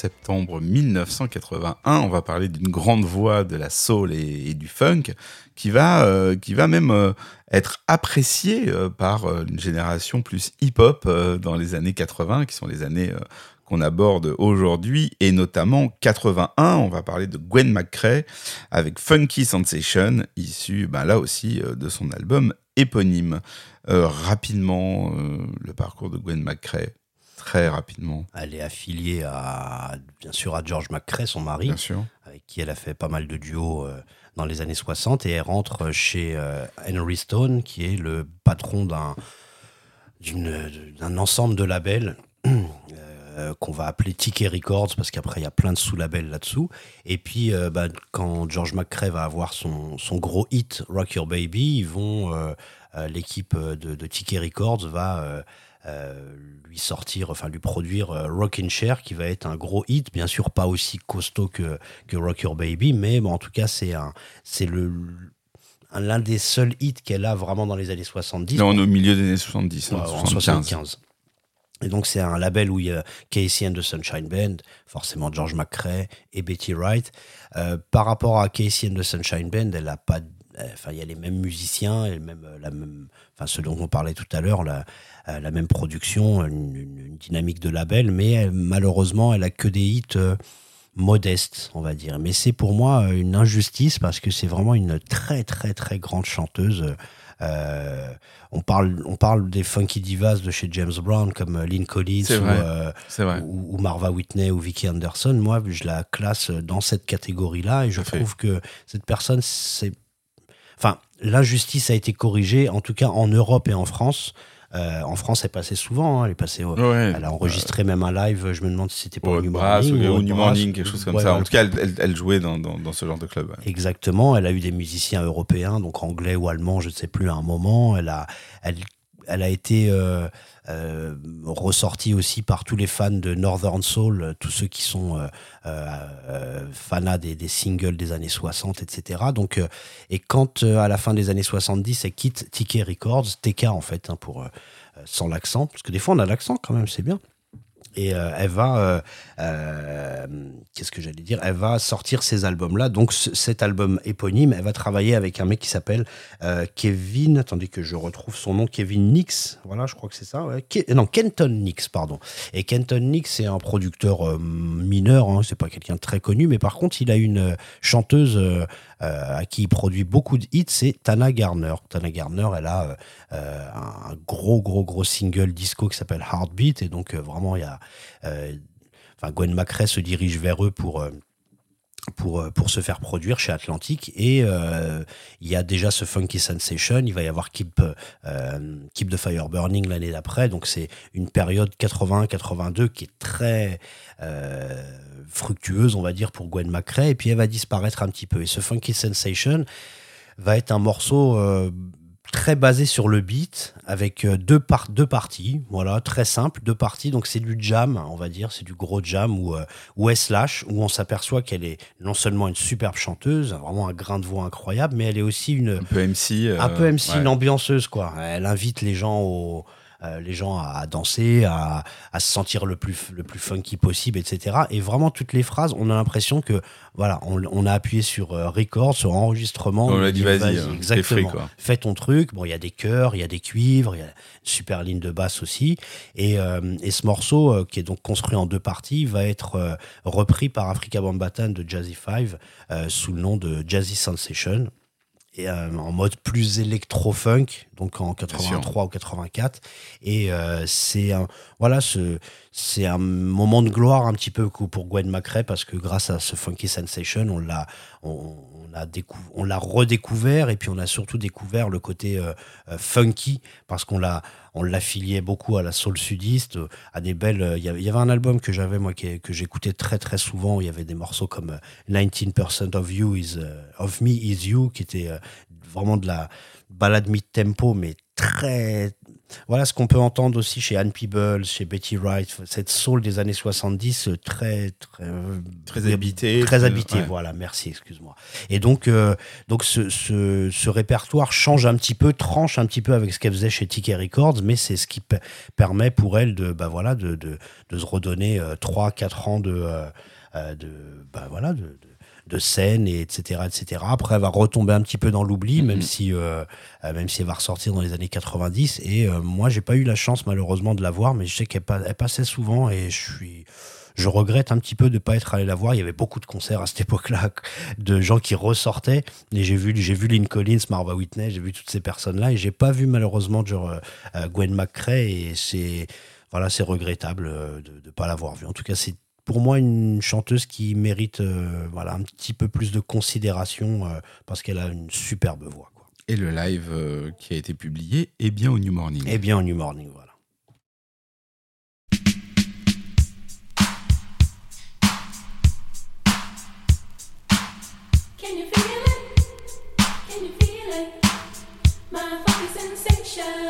Septembre 1981. On va parler d'une grande voix de la soul et, du funk qui va, euh, même euh, être appréciée euh, par une génération plus hip-hop dans les années 80, qui sont les années qu'on aborde aujourd'hui, et notamment 81. On va parler de Gwen McCrae avec Funky Sensation, issu ben, là aussi de son album éponyme. Rapidement, le parcours de Gwen McCrae. Très rapidement, Elle est affiliée à, bien sûr, à George McCrae, son mari, bien sûr. avec qui elle a fait pas mal de duos euh, dans les années 60. Et elle rentre chez euh, Henry Stone, qui est le patron d'un ensemble de labels euh, qu'on va appeler Ticket Records, parce qu'après, il y a plein de sous-labels là-dessous. Et puis, euh, bah, quand George McCrae va avoir son, son gros hit, Rock Your Baby, ils vont... euh, L'équipe de, de Ticket Records va... euh, lui sortir, enfin lui produire euh, Rockin' Chair, qui va être un gros hit, bien sûr pas aussi costaud que, que Rock Your Baby, mais bon, en tout cas c'est un, c'est le un- l'un des seuls hits qu'elle a vraiment dans les années 70. Là, on est au milieu des années 70, hein, Ouais, en 75. 75. Et donc c'est un label où il y a Casey and the Sunshine Band, forcément George McCrae et Betty Wright. Euh, par rapport à Casey and the Sunshine Band, elle a pas, enfin il y a les mêmes musiciens, et même, euh, la même, enfin ce dont on parlait tout à l'heure, la, la même production, une, dynamique de label, mais elle, malheureusement elle a que des hits. euh, modestes, on va dire. Mais c'est pour moi euh, une injustice parce que c'est vraiment une très très très grande chanteuse. Euh, on parle, on parle des funky divas de chez James Brown comme euh, Lynn Collins ou, euh, Marva Whitney ou Vicky Anderson. Moi, je la classe dans cette catégorie-là et je trouve que cette personne, c'est. Enfin, l'injustice a été corrigée, en tout cas en Europe et en France. Euh, en France, elle passait souvent. hein, elle est passée. au- Ouais. elle a enregistré même un live. Je me demande si c'était pas Au New Morning ou au New. Morning, quelque chose comme Ouais, ça. En tout cas, elle, elle- elle jouait dans, dans, dans ce genre de club. Exactement. Elle a eu des musiciens européens, donc anglais ou allemand, je ne sais plus à un moment. Elle a, elle, elle a été euh, euh, ressortie aussi par tous les fans de Northern Soul, tous ceux qui sont euh, euh, fanats des, singles des années 60, etc. Donc, euh, et quand euh, à la fin des années 70, elle quitte TK Records, TK en fait, hein, pour sans l'accent, parce que des fois on a l'accent quand même, c'est bien. Et elle va, euh, qu'est-ce que j'allais dire? Elle va sortir ces albums-là. Donc ce- cet album éponyme, elle va travailler avec un mec qui s'appelle euh, Kevin. Attendez que je retrouve son nom, Kevin Nix. Voilà, je crois que c'est ça. non, Kenton Nix, pardon. Et Kenton Nix, c'est un producteur euh, mineur. Hein, c'est pas quelqu'un de très connu, mais par contre, il a une chanteuse à qui il produit beaucoup de hits. C'est Tana Garner. Tana Garner, elle a un gros, gros, gros single disco qui s'appelle Heartbeat. Et donc, vraiment, il y a. Enfin, Gwen McRae se dirige vers eux pour. euh, pour, euh, pour se faire produire chez Atlantic. Et euh, il y a déjà ce Funky Sensation, il va y avoir Keep, Keep the Fire Burning l'année d'après, donc c'est une période 80-82 qui est très fructueuse on va dire pour Gwen McRae et puis elle va disparaître un petit peu. Et ce Funky Sensation va être un morceau très basé sur le beat avec euh, deux, par deux parties voilà très simple deux parties donc c'est du jam on va dire c'est du gros jam où, euh, se lâche où on s'aperçoit qu'elle est non seulement une superbe chanteuse vraiment un grain de voix incroyable mais elle est aussi une Un peu MC. euh, un peu MC, ouais. une ambianceuse, quoi. Elle invite les gens au, euh, les gens à danser, à, à se sentir le plus, le plus funky possible, etc. Et vraiment, toutes les phrases, on a l'impression que, voilà, on, on a appuyé sur euh, record, sur enregistrement. On l'a dit, vas-y, hein, exactement. free, quoi. Fais ton truc. Bon, il y a des chœurs, il y a des cuivres, il y a une super ligne de basse aussi. Et, euh, et ce morceau, qui est donc construit en deux parties, va être repris par Africa Bambaataa de Jazzy Five sous le nom de Jazzy Sensation et euh, en mode plus électro-funk, donc en 83 ou 84. Et euh, c'est un, voilà, ce, c'est un moment de gloire un petit peu pour Gwen McRae parce que grâce à ce Funky Sensation, on l'a, on, on a décou- on l'a redécouvert et puis on a surtout découvert le côté euh, funky parce qu'on l'a, on l'affiliait beaucoup à la soul sudiste, euh, à des belles. euh, Il y avait- un album que j'avais moi que j'écoutais très très souvent. Il y avait des morceaux comme euh, 19% of you is euh, of me is you qui était euh, vraiment de la balade mid-tempo mais très voilà ce qu'on peut entendre aussi chez Anne Peebles, chez Betty Wright, cette soul des années 70 euh, très très euh, Très habité. très habité ouais. voilà merci excuse-moi et donc euh, donc ce, ce, ce répertoire change un petit peu tranche un petit peu avec ce qu'elle faisait chez TK Records mais c'est ce qui pe- permet pour elle de bah voilà de, de, de se redonner 3 4 ans de euh, euh, de bah voilà de, de de scène et etc etc après elle va retomber un petit peu dans l'oubli même si euh, euh, même si elle va ressortir dans les années 90 et euh, moi j'ai pas eu la chance malheureusement de la voir mais je sais qu'elle pa- passait souvent et je suis je regrette un petit peu de pas être allé la voir. Il y avait beaucoup de concerts à cette époque-là, de gens qui ressortaient. Et j'ai vu, j'ai vu Lynn Collins, Marva Whitney, j'ai vu toutes ces personnes-là, et j'ai pas vu malheureusement genre, euh, Gwen McCrae. Et c'est voilà, c'est regrettable de ne pas l'avoir vue. En tout cas, c'est pour moi une chanteuse qui mérite euh, voilà un petit peu plus de considération euh, parce qu'elle a une superbe voix. Quoi. Et le live euh, qui a été publié est bien au New Morning. Et bien au New Morning, voilà. Can you feel it? Can you feel it? My sensation.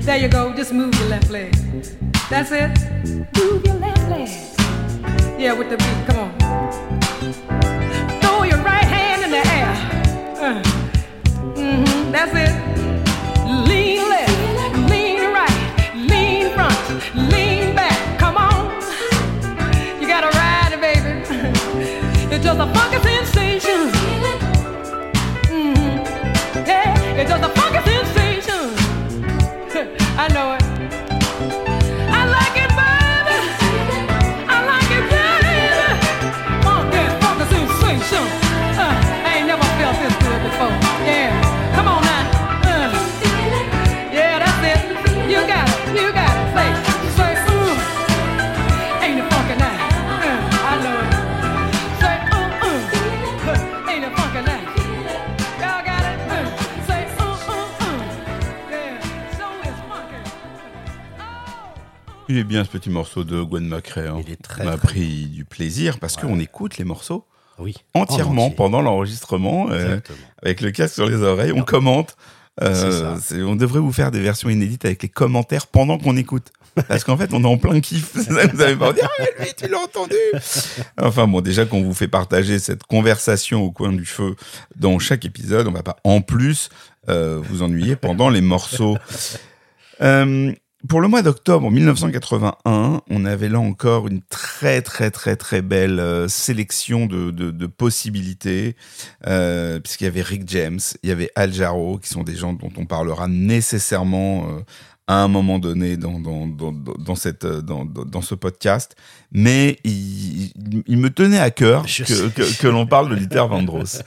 There you go. Just move your left leg. That's it. Move your left leg. Yeah, with the beat. Come on. Throw your right hand in the air. Uh. hmm That's it. Il est bien ce petit morceau de Gwen McRae. hein. Il est très, On a très pris du plaisir parce qu'on écoute les morceaux Oui. entièrement En pendant l'enregistrement, euh, avec le casque sur les oreilles, on commente. Euh, on devrait vous faire des versions inédites avec les commentaires pendant qu'on écoute. Parce qu'en fait, on est en plein kiff. Vous avez pas dire, ah, lui, tu l'as entendu. Enfin bon, déjà qu'on vous fait partager cette conversation au coin du feu dans chaque épisode, on va pas en plus euh, vous ennuyer pendant les morceaux. Euh, pour le mois d'octobre 1981, on avait là encore une très très très très belle euh, sélection de, de, de possibilités, euh, puisqu'il y avait Rick James, il y avait Al Jarreau, qui sont des gens dont on parlera nécessairement euh, à un moment donné dans, dans, dans, dans, cette, dans, dans ce podcast. Mais il, me tenait à cœur Je que, que, que l'on parle de Luther Vandross.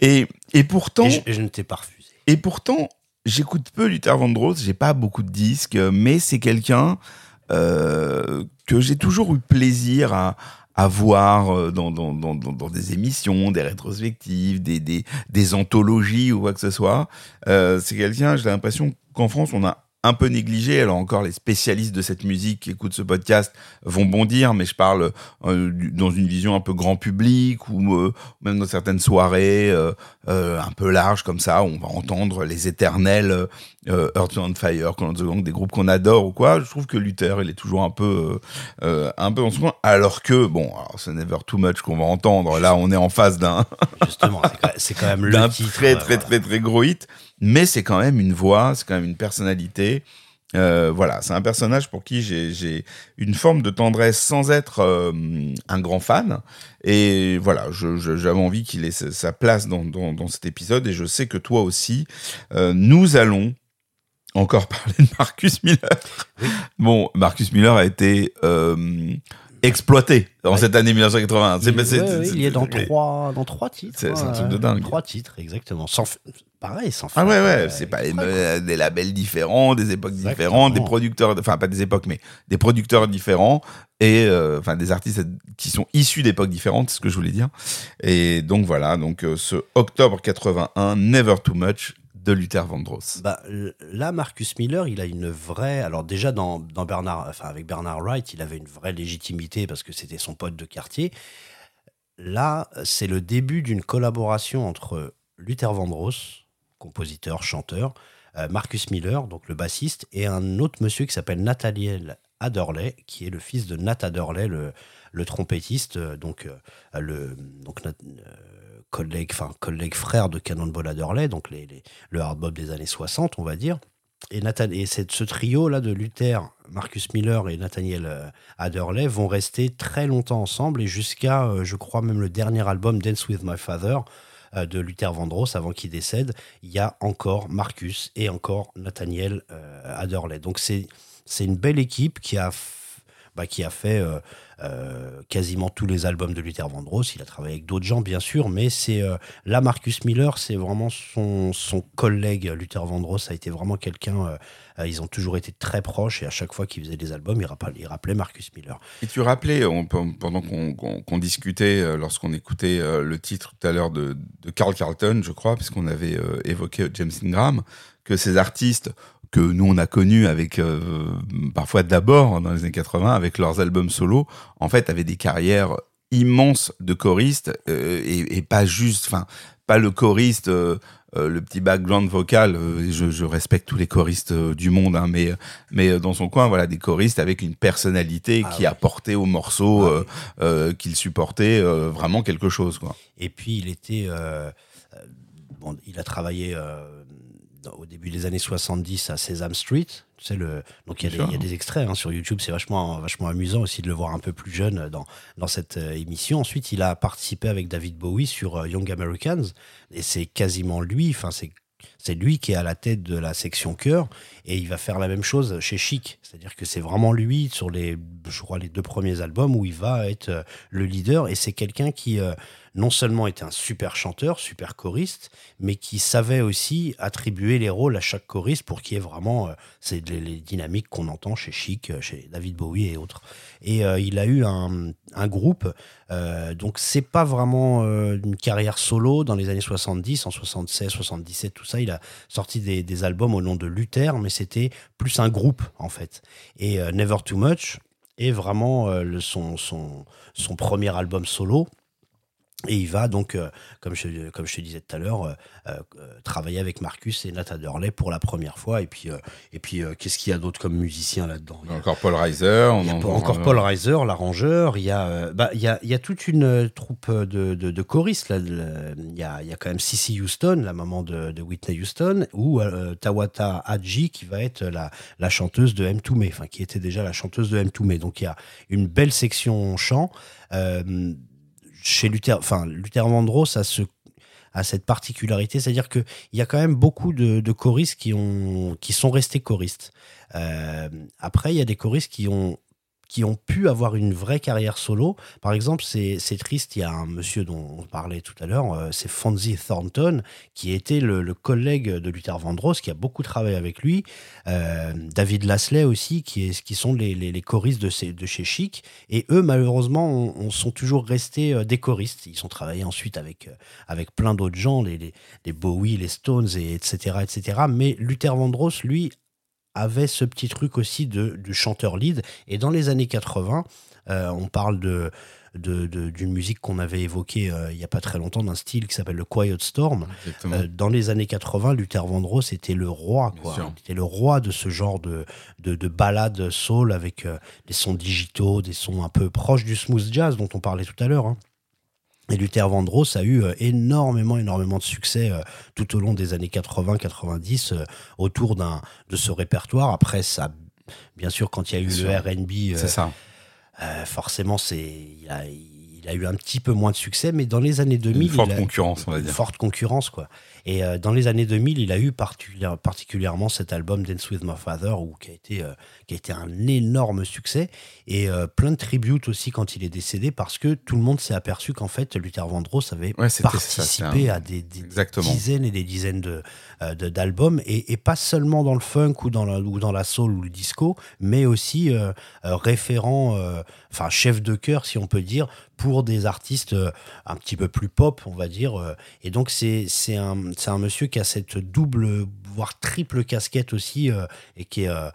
Et, et pourtant... Et je, et je ne t'ai pas refusé. Et pourtant, j'écoute peu Luther Vandross, j'ai pas beaucoup de disques, mais c'est quelqu'un euh, que j'ai toujours eu plaisir à, voir euh, dans, des émissions, des rétrospectives, des anthologies ou quoi que ce soit. Euh, c'est quelqu'un, j'ai l'impression qu'en France, on a un peu négligé. Alors encore, les spécialistes de cette musique qui écoutent ce podcast vont bondir, mais je parle euh, dans une vision un peu grand public ou euh, même dans certaines soirées euh, euh, un peu larges comme ça, où on va entendre les éternels euh, Earth, Wind and Fire, Call of the Gang, des groupes qu'on adore ou quoi. Je trouve que Luther, il est toujours un peu, euh, euh, un peu en ce moment. Alors que, bon, alors c'est Never Too Much qu'on va entendre. Là, on est en face d'un Justement, c'est quand- même le titre. très euh, très très très gros hit, mais c'est quand même une voix, c'est quand même une personnalité. Euh, voilà, c'est un personnage pour qui j'ai une forme de tendresse sans être euh, un grand fan. Et voilà, j'avais envie qu'il ait sa, place dans, dans, dans cet épisode. Et je sais que toi aussi, euh, nous allons encore parler de Marcus Miller. Bon, Marcus Miller a été exploité dans Ouais. cette année 1980. C'est- Il, ouais, est dans trois, dans trois titres. C'est- un hein, truc de dingue. Trois titres, exactement. Sans, pareil, sans Ah ouais, faire, ouais, euh, c'est pas euh, des labels différents, des époques Exactement. différentes, des producteurs, enfin pas des époques, mais des producteurs différents et euh, enfin des artistes qui sont issus d'époques différentes, c'est ce que je voulais dire. Et donc voilà, donc euh, ce octobre 81, Never Too Much de Luther Vandross. Bah, là, Marcus Miller, il a une vraie. Alors déjà dans, dans Bernard, enfin avec Bernard Wright, il avait une vraie légitimité parce que c'était son pote de quartier. Là, c'est le début d'une collaboration entre Luther Vandross, compositeur, chanteur, euh, Marcus Miller, donc le bassiste, et un autre monsieur qui s'appelle Nathaniel Adderley, qui est le fils de Nat Adderley, le, trompettiste, euh, donc euh, le donc collègue, enfin collègue frère de Cannonball Adderley, donc les, le hard bop des années 60, on va dire. Et, Nathan, et ce trio-là de Luther, Marcus Miller et Nathaniel Adderley vont rester très longtemps ensemble et jusqu'à, je crois, même le dernier album Dance with My Father de Luther Vandross avant qu'il décède, il y a encore Marcus et encore Nathaniel euh, Adderley. Donc c'est une belle équipe qui a, bah, qui a fait euh, quasiment tous les albums de Luther Vandross. Il a travaillé avec d'autres gens, bien sûr, mais c'est euh, là, Marcus Miller, c'est vraiment son, collègue. Luther Vandross a été vraiment quelqu'un. euh, ils ont toujours été très proches et à chaque fois qu'il faisait des albums, il rappelait, Marcus Miller. Et tu rappelais, pendant qu'on discutait, lorsqu'on écoutait le titre tout à l'heure de, Carl Carlton, je crois, puisqu'on avait évoqué James Ingram, que ces artistes que nous on a connu avec euh, parfois d'abord dans les années 80 avec leurs albums solo, en fait avaient des carrières immenses de choristes euh, et, et pas juste, enfin pas le choriste, euh, le petit background vocal. je, je respecte tous les choristes du monde, hein, mais mais dans son coin, voilà, des choristes avec une personnalité Ah qui oui. apportait au morceau Ah euh, qu'il supportait vraiment quelque chose, quoi. Et puis il était, bon, il a travaillé dans- au début des années 70 à Sesame Street. Tu sais, le, donc il y, a y des extraits hein, sur YouTube, c'est vachement, vachement amusant aussi de le voir un peu plus jeune dans, dans cette euh, émission. Ensuite, il a participé avec David Bowie sur euh, Young Americans, et c'est quasiment lui, enfin c'est c'est lui qui est à la tête de la section chœur et il va faire la même chose chez Chic. C'est-à-dire que c'est vraiment lui sur les, je crois, les deux premiers albums où il va être euh, le leader et c'est quelqu'un qui euh, non seulement était un super chanteur, super choriste, mais qui savait aussi attribuer les rôles à chaque choriste pour qu'il y ait vraiment euh, c'est les, dynamiques qu'on entend chez Chic, chez David Bowie et autres. Et il a eu un, groupe, donc c'est pas vraiment une carrière solo dans les années 70, en 76, 77, tout ça. A sorti des, des albums au nom de Luther, mais c'était plus un groupe en fait. Et euh, Never Too Much est vraiment euh, le, son, son, son premier album solo. Et il va donc, euh, comme, je, comme je te disais tout à l'heure, euh, euh, travailler avec Marcus et Nathan Durley pour la première fois. Et puis, et puis qu'est-ce qu'il y a d'autre comme musicien là-dedans? Il y a- Encore Paul Reiser, on il y a en- encore Paul Reiser, l'arrangeur. Il y a, bah, il y a, il y a toute une troupe de, de, de choristes. Là. Il y a, il y a quand même Cissy Houston, la maman de, de Whitney Houston, ou Tawata Hadji, qui va être la, la chanteuse de M. Toomey, enfin qui était déjà la chanteuse de M. Toomey. Donc il y a une belle section chant. Chez Luther, enfin Luther Vandross a ce a cette particularité, c'est-à-dire qu'il y a quand même beaucoup de, de choristes qui, ont, qui sont restés choristes. Euh, après, il y a des choristes qui ont, qui ont pu avoir une vraie carrière solo. Par exemple, c'est triste, il y a un monsieur dont on parlait tout à l'heure, euh, c'est Fonzie Thornton, qui était le, le collègue de Luther Vandross, qui a beaucoup travaillé avec lui. Euh, David Lasley aussi, qui, est, qui sont les, choristes de, de chez Chic. Et eux, malheureusement, on, on sont toujours restés euh, des choristes. Ils ont travaillé ensuite avec, avec plein d'autres gens, les, les, Bowie, les Stones, et etc., etc. Mais Luther Vandross, lui, avait ce petit truc aussi de, du chanteur lead. Et dans les années 80, euh, on parle de d'une musique qu'on avait évoquée euh, il n'y a pas très longtemps, d'un style qui s'appelle le Quiet Storm. Euh, dans les années 80, Luther Vandross était le roi. Quoi. le roi de ce genre de, de, soul avec euh, des sons digitaux, des sons un peu proches du smooth jazz dont on parlait tout à l'heure. hein. Et Luther Vandross a eu euh, énormément, énormément de succès euh, tout au long des années 80-90 euh, autour d'un de ce répertoire. Après, ça, bien sûr, quand il y a eu Bien le R&B, euh, C'est ça. forcément, c'est il a, il a eu un petit peu moins de succès, mais dans les années 2000, Une forte il a- concurrence, on va une dire. forte concurrence, quoi. Et euh, dans les années 2000, il a eu particulière- particulièrement cet album Dance with My Father, où, qui, a été, euh, qui a été un énorme succès, et euh, plein de tributes aussi quand il est décédé, parce que tout le monde s'est aperçu qu'en fait, Luther Vandross avait Ouais, c'était ça, participé un- à des, dizaines et des dizaines de, euh, de- d'albums, et, et pas seulement dans le funk ou dans la, ou dans la soul ou le disco, mais aussi référent, enfin chef de chœur, si on peut dire, pour des artistes un petit peu plus pop, on va dire. Et donc, c'est c'est un, c'est un monsieur qui a cette double, voire triple casquette aussi, euh, et qui est. euh,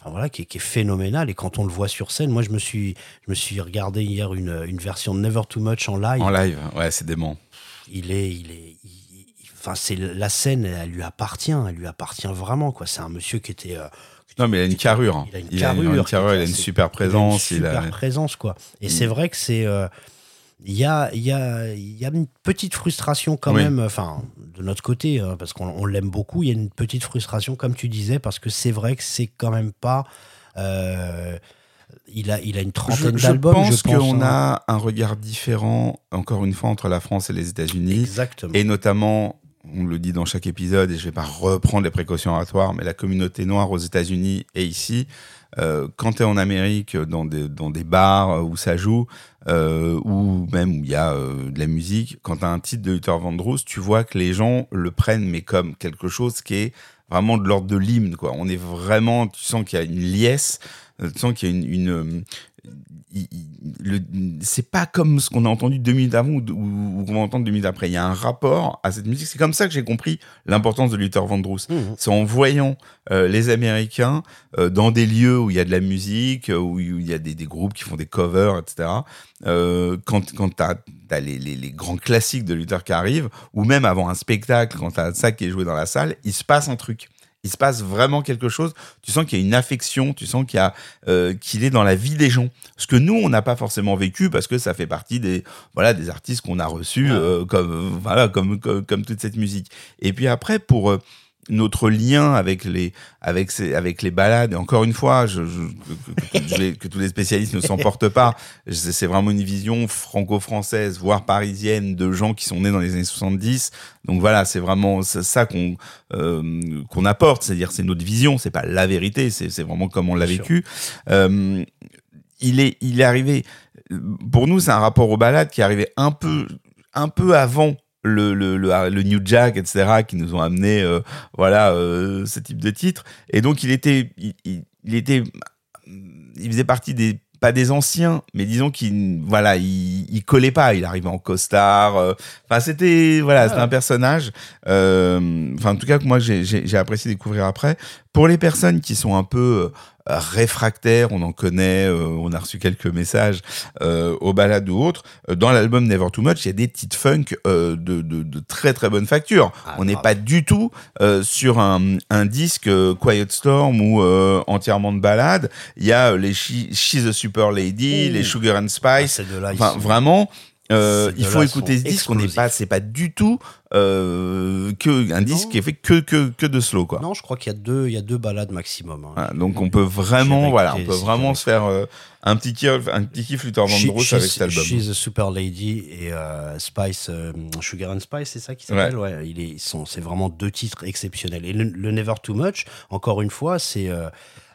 Enfin voilà, qui est, qui est phénoménal. Et quand on le voit sur scène, moi je me suis, je me suis regardé hier une, une version de Never Too Much en live. En live, ouais, c'est dément. Il est, il est, il- il- enfin c'est la scène, elle lui appartient, elle lui appartient vraiment quoi. C'est un monsieur qui était. euh, Non, mais il a une carrure. Il a une Il a une carrure. il a une super présence. Il a une a... super présence, quoi. Et Mm. c'est vrai que c'est. euh, Il y, a, y, a, y a une petite frustration quand Oui. même, enfin, de notre côté, hein, parce qu'on on l'aime beaucoup. Il y a une petite frustration, comme tu disais, parce que c'est vrai que c'est quand même pas. euh, il, a, il a une Je, trentaine je d'albums. pense qu'on hein. a un regard différent, encore une fois, entre la France et les États-Unis. Exactement. Et notamment, on le dit dans chaque épisode, et je vais pas reprendre les précautions oratoires, mais la communauté noire aux États-Unis et ici, euh, quand tu es en Amérique, dans des, dans des bars où ça joue, euh, ou même où il y a euh, de la musique, quand tu as un titre de Luther Vandross, tu vois que les gens le prennent, mais comme quelque chose qui est vraiment de l'ordre de l'hymne, quoi. On est vraiment, tu sens qu'il y a une liesse, euh, tu sens qu'il y a une, une, c'est pas comme ce qu'on a entendu deux minutes avant ou, ou, ou qu'on va entendre deux minutes après. Il y a un rapport à cette musique. C'est comme ça que j'ai compris l'importance de Luther Vandross. Mhm. C'est en voyant euh, les Américains euh, dans des lieux où il y a de la musique, euh, où il y a des, des groupes qui font des covers, etc. Euh, quand quand t'as as les, les, les grands classiques de Luther qui arrivent, ou même avant un spectacle, quand t'as ça qui est joué dans la salle, il se passe un truc. Il se passe vraiment quelque chose. Tu sens qu'il y a une affection, tu sens qu'il y a euh, qu'il est dans la vie des gens. Ce que nous on n'a pas forcément vécu parce que ça fait partie des voilà des artistes qu'on a reçus euh, comme voilà comme, comme comme toute cette musique. Et puis après pour euh, notre lien avec les avec ces, avec les balades. Et encore une fois je, je- que, tous les, que tous les spécialistes ne s'emportent pas. C'est vraiment une vision franco-française voire parisienne de gens qui sont nés dans les années 70 donc voilà c'est vraiment ça qu'on euh, qu'on apporte. C'est-à-dire c'est notre vision c'est pas la vérité c'est vraiment comme on l'a vécu. Euh, il est il est arrivé pour nous c'est un rapport aux balades qui est arrivé un peu un peu avant le, le, le, le New Jack, etc., qui nous ont amené, euh, voilà, euh, ce type de titre. Et donc, il était, il, il- il était, il faisait partie des, pas des anciens, mais disons qu'il, voilà, il, il collait pas. Il arrivait en costard. euh, Enfin, c'était, voilà, c'était un personnage. euh, Enfin, en tout cas, que moi, j'ai- apprécié découvrir après. Pour les personnes qui sont un peu réfractaires, on en connaît, euh, on a reçu quelques messages euh, aux balades ou autres. Dans l'album Never Too Much, il y a des titres funk euh, de, de, de très très bonne facture. Ah, on n'est pas du tout euh, sur un, un disque euh, Quiet Storm ou euh, entièrement de balades. Il y a les She- She's a Super Lady, les Sugar and Ah, Spice. deux-là, ils Enfin, sont- vraiment, euh, il faut écouter ce disque. On n'est pas, c'est pas du tout euh, que un disque Non. qui est fait que que que de slow quoi. Non, je crois qu'il y a deux, il y a deux balades maximum. hein. Donc on peut vraiment, voilà, on peut vraiment se faire euh, un petit kiff, un petit kiff Luther Vandross avec cet album. She's a Super Lady et euh, Spice, Sugar and Spice, c'est ça qui s'appelle? Ouais. il est, ils sont, c'est vraiment deux titres exceptionnels. Et le, le Never Too Much, encore une fois, c'est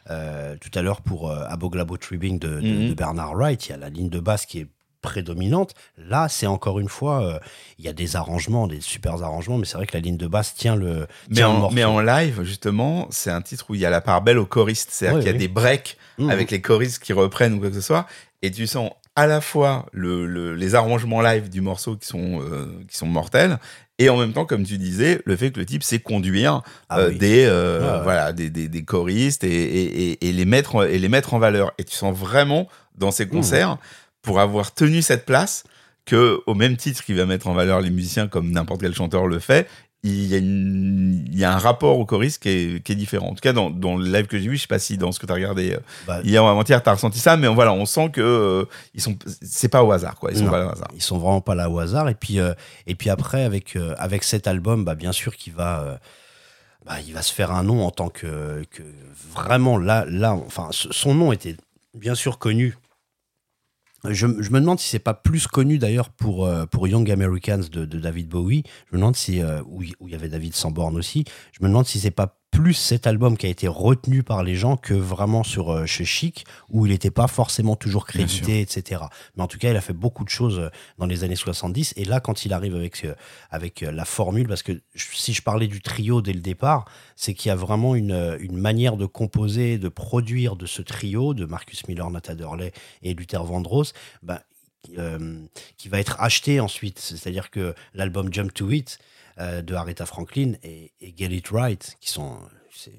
tout à l'heure pour Aboglabo Tribbing de, de- Mhm. de Bernard Wright, il y a la ligne de basse qui est prédominante. Là, c'est encore une fois, euh, il y a des arrangements, des super arrangements, mais c'est vrai que la ligne de basse tient le, Mais tient en, morceau. mais en live, justement, c'est un titre où il y a la part belle aux choristes. C'est-à-dire qu'il y a oui. des breaks Mhm. avec les choristes qui reprennent ou quoi que ce soit. Et tu sens à la fois le, le- les arrangements live du morceau qui sont, euh, qui sont mortels. Et en même temps, comme tu disais, le fait que le type sait conduire Ah euh, oui. des, euh, ouais. voilà, des, des, des choristes et, et, et, et les mettre, et les mettre en valeur. Et tu sens vraiment dans ces concerts, pour avoir tenu cette place, que au même titre qu'il va mettre en valeur les musiciens comme n'importe quel chanteur le fait, il y a, une- il y a un rapport au choriste qui est, qui est différent. En tout cas, dans, dans le live que j'ai vu, je sais pas si dans ce que tu as regardé euh, Bah, hier ou avant-hier, tu as ressenti ça, mais voilà, on sent que euh, ils sont, c'est pas au hasard, quoi. Ils sont Non. pas là au hasard. Ils sont vraiment pas là au hasard. Et puis, euh, et puis après, avec, euh, avec cet album, bah, bien sûr qu'il va, bah, il va se faire un nom en tant que, que vraiment là, là, enfin, son nom était bien sûr connu. Je, je me demande si c'est pas plus connu d'ailleurs pour, euh, pour Young Americans de, de David Bowie. Je me demande si, euh, où il y avait David Sanborn aussi. Je me demande si c'est pas plus cet album qui a été retenu par les gens que vraiment sur euh, chez Chic, où il n'était pas forcément toujours crédité, etc. Mais en tout cas, il a fait beaucoup de choses euh, dans les années 70. Et là, quand il arrive avec, euh, avec la formule, parce que si je parlais du trio dès le départ, c'est qu'il y a vraiment une, une manière de composer, de produire de ce trio, de Marcus Miller, Nathan Hurley et Luther Vandross, euh, qui va être acheté ensuite. C'est-à-dire que l'album Jump to It euh, de Aretha Franklin et, et Get It Right, qui sont. c'est-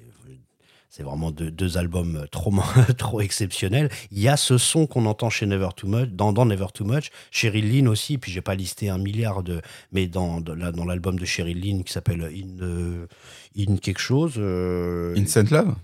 vraiment deux, deux albums trop, trop exceptionnels. Il y a ce son qu'on entend chez Never Too Much, dans, dans Never Too Much, Cheryl Lynn aussi, puis j'ai pas listé un milliard de. Mais dans, dans la- dans l'album de Cheryl Lynn qui s'appelle In, euh, In quelque chose. euh, Instant Love?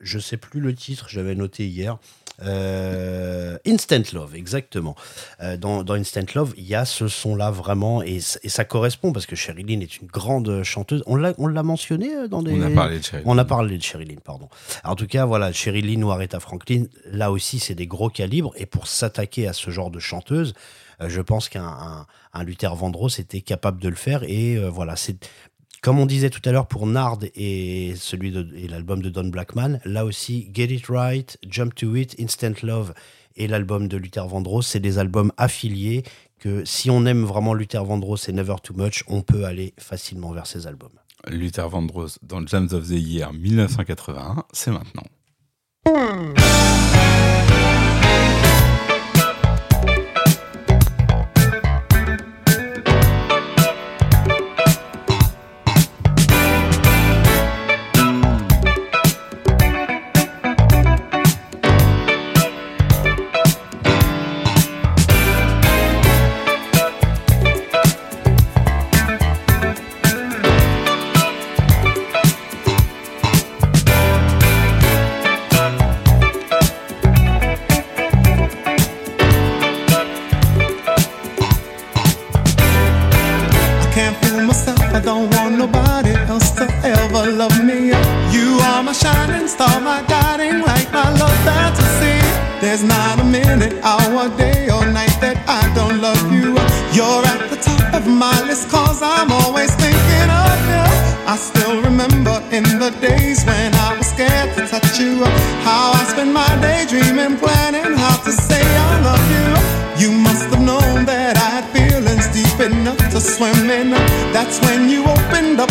je sais plus le titre, j'avais noté hier. Euh, Instant Love, exactement. Euh, dans, dans Instant Love, il y a ce son-là vraiment, et, ça correspond parce que Sherilyn est une grande chanteuse. On l'a, on l'a mentionné euh, dans des. On a parlé de Cheryl. On a parlé de Sherilyn, pardon. En tout cas, voilà, Sherilyn ou Aretha Franklin, là aussi, c'est des gros calibres. Et pour s'attaquer à ce genre de chanteuse, je pense qu'un un, un Luther Vandross était capable de le faire. Et euh, voilà, c'est comme on disait tout à l'heure pour Nard et celui de, et l'album de Don Blackman, là aussi, Get It Right, Jump to It, Instant Love et l'album de Luther Vandross, c'est des albums affiliés que si on aime vraiment Luther Vandross et Never Too Much, on peut aller facilement vers ces albums. Luther Vandross dans Jams of the Year 1981, c'est maintenant. That's when you opened up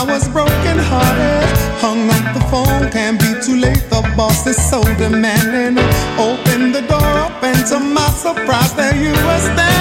I was broken hearted. Hung up the phone, can't be too late. The boss is so demanding. Open the door up, and to my surprise, there you were standing.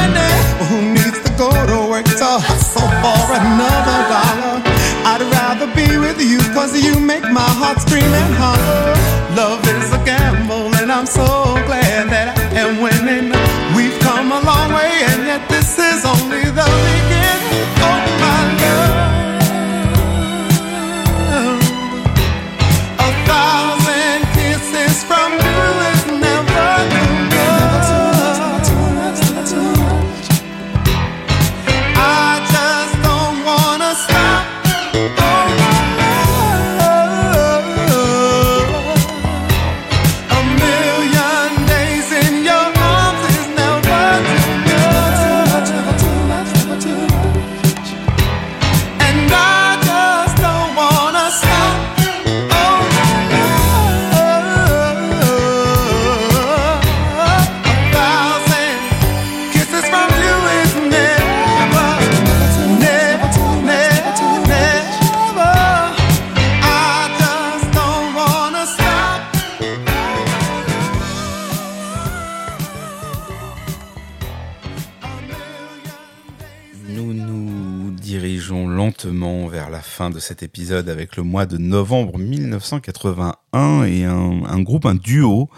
De cet épisode avec le mois de novembre 1981 et un, un groupe, un duo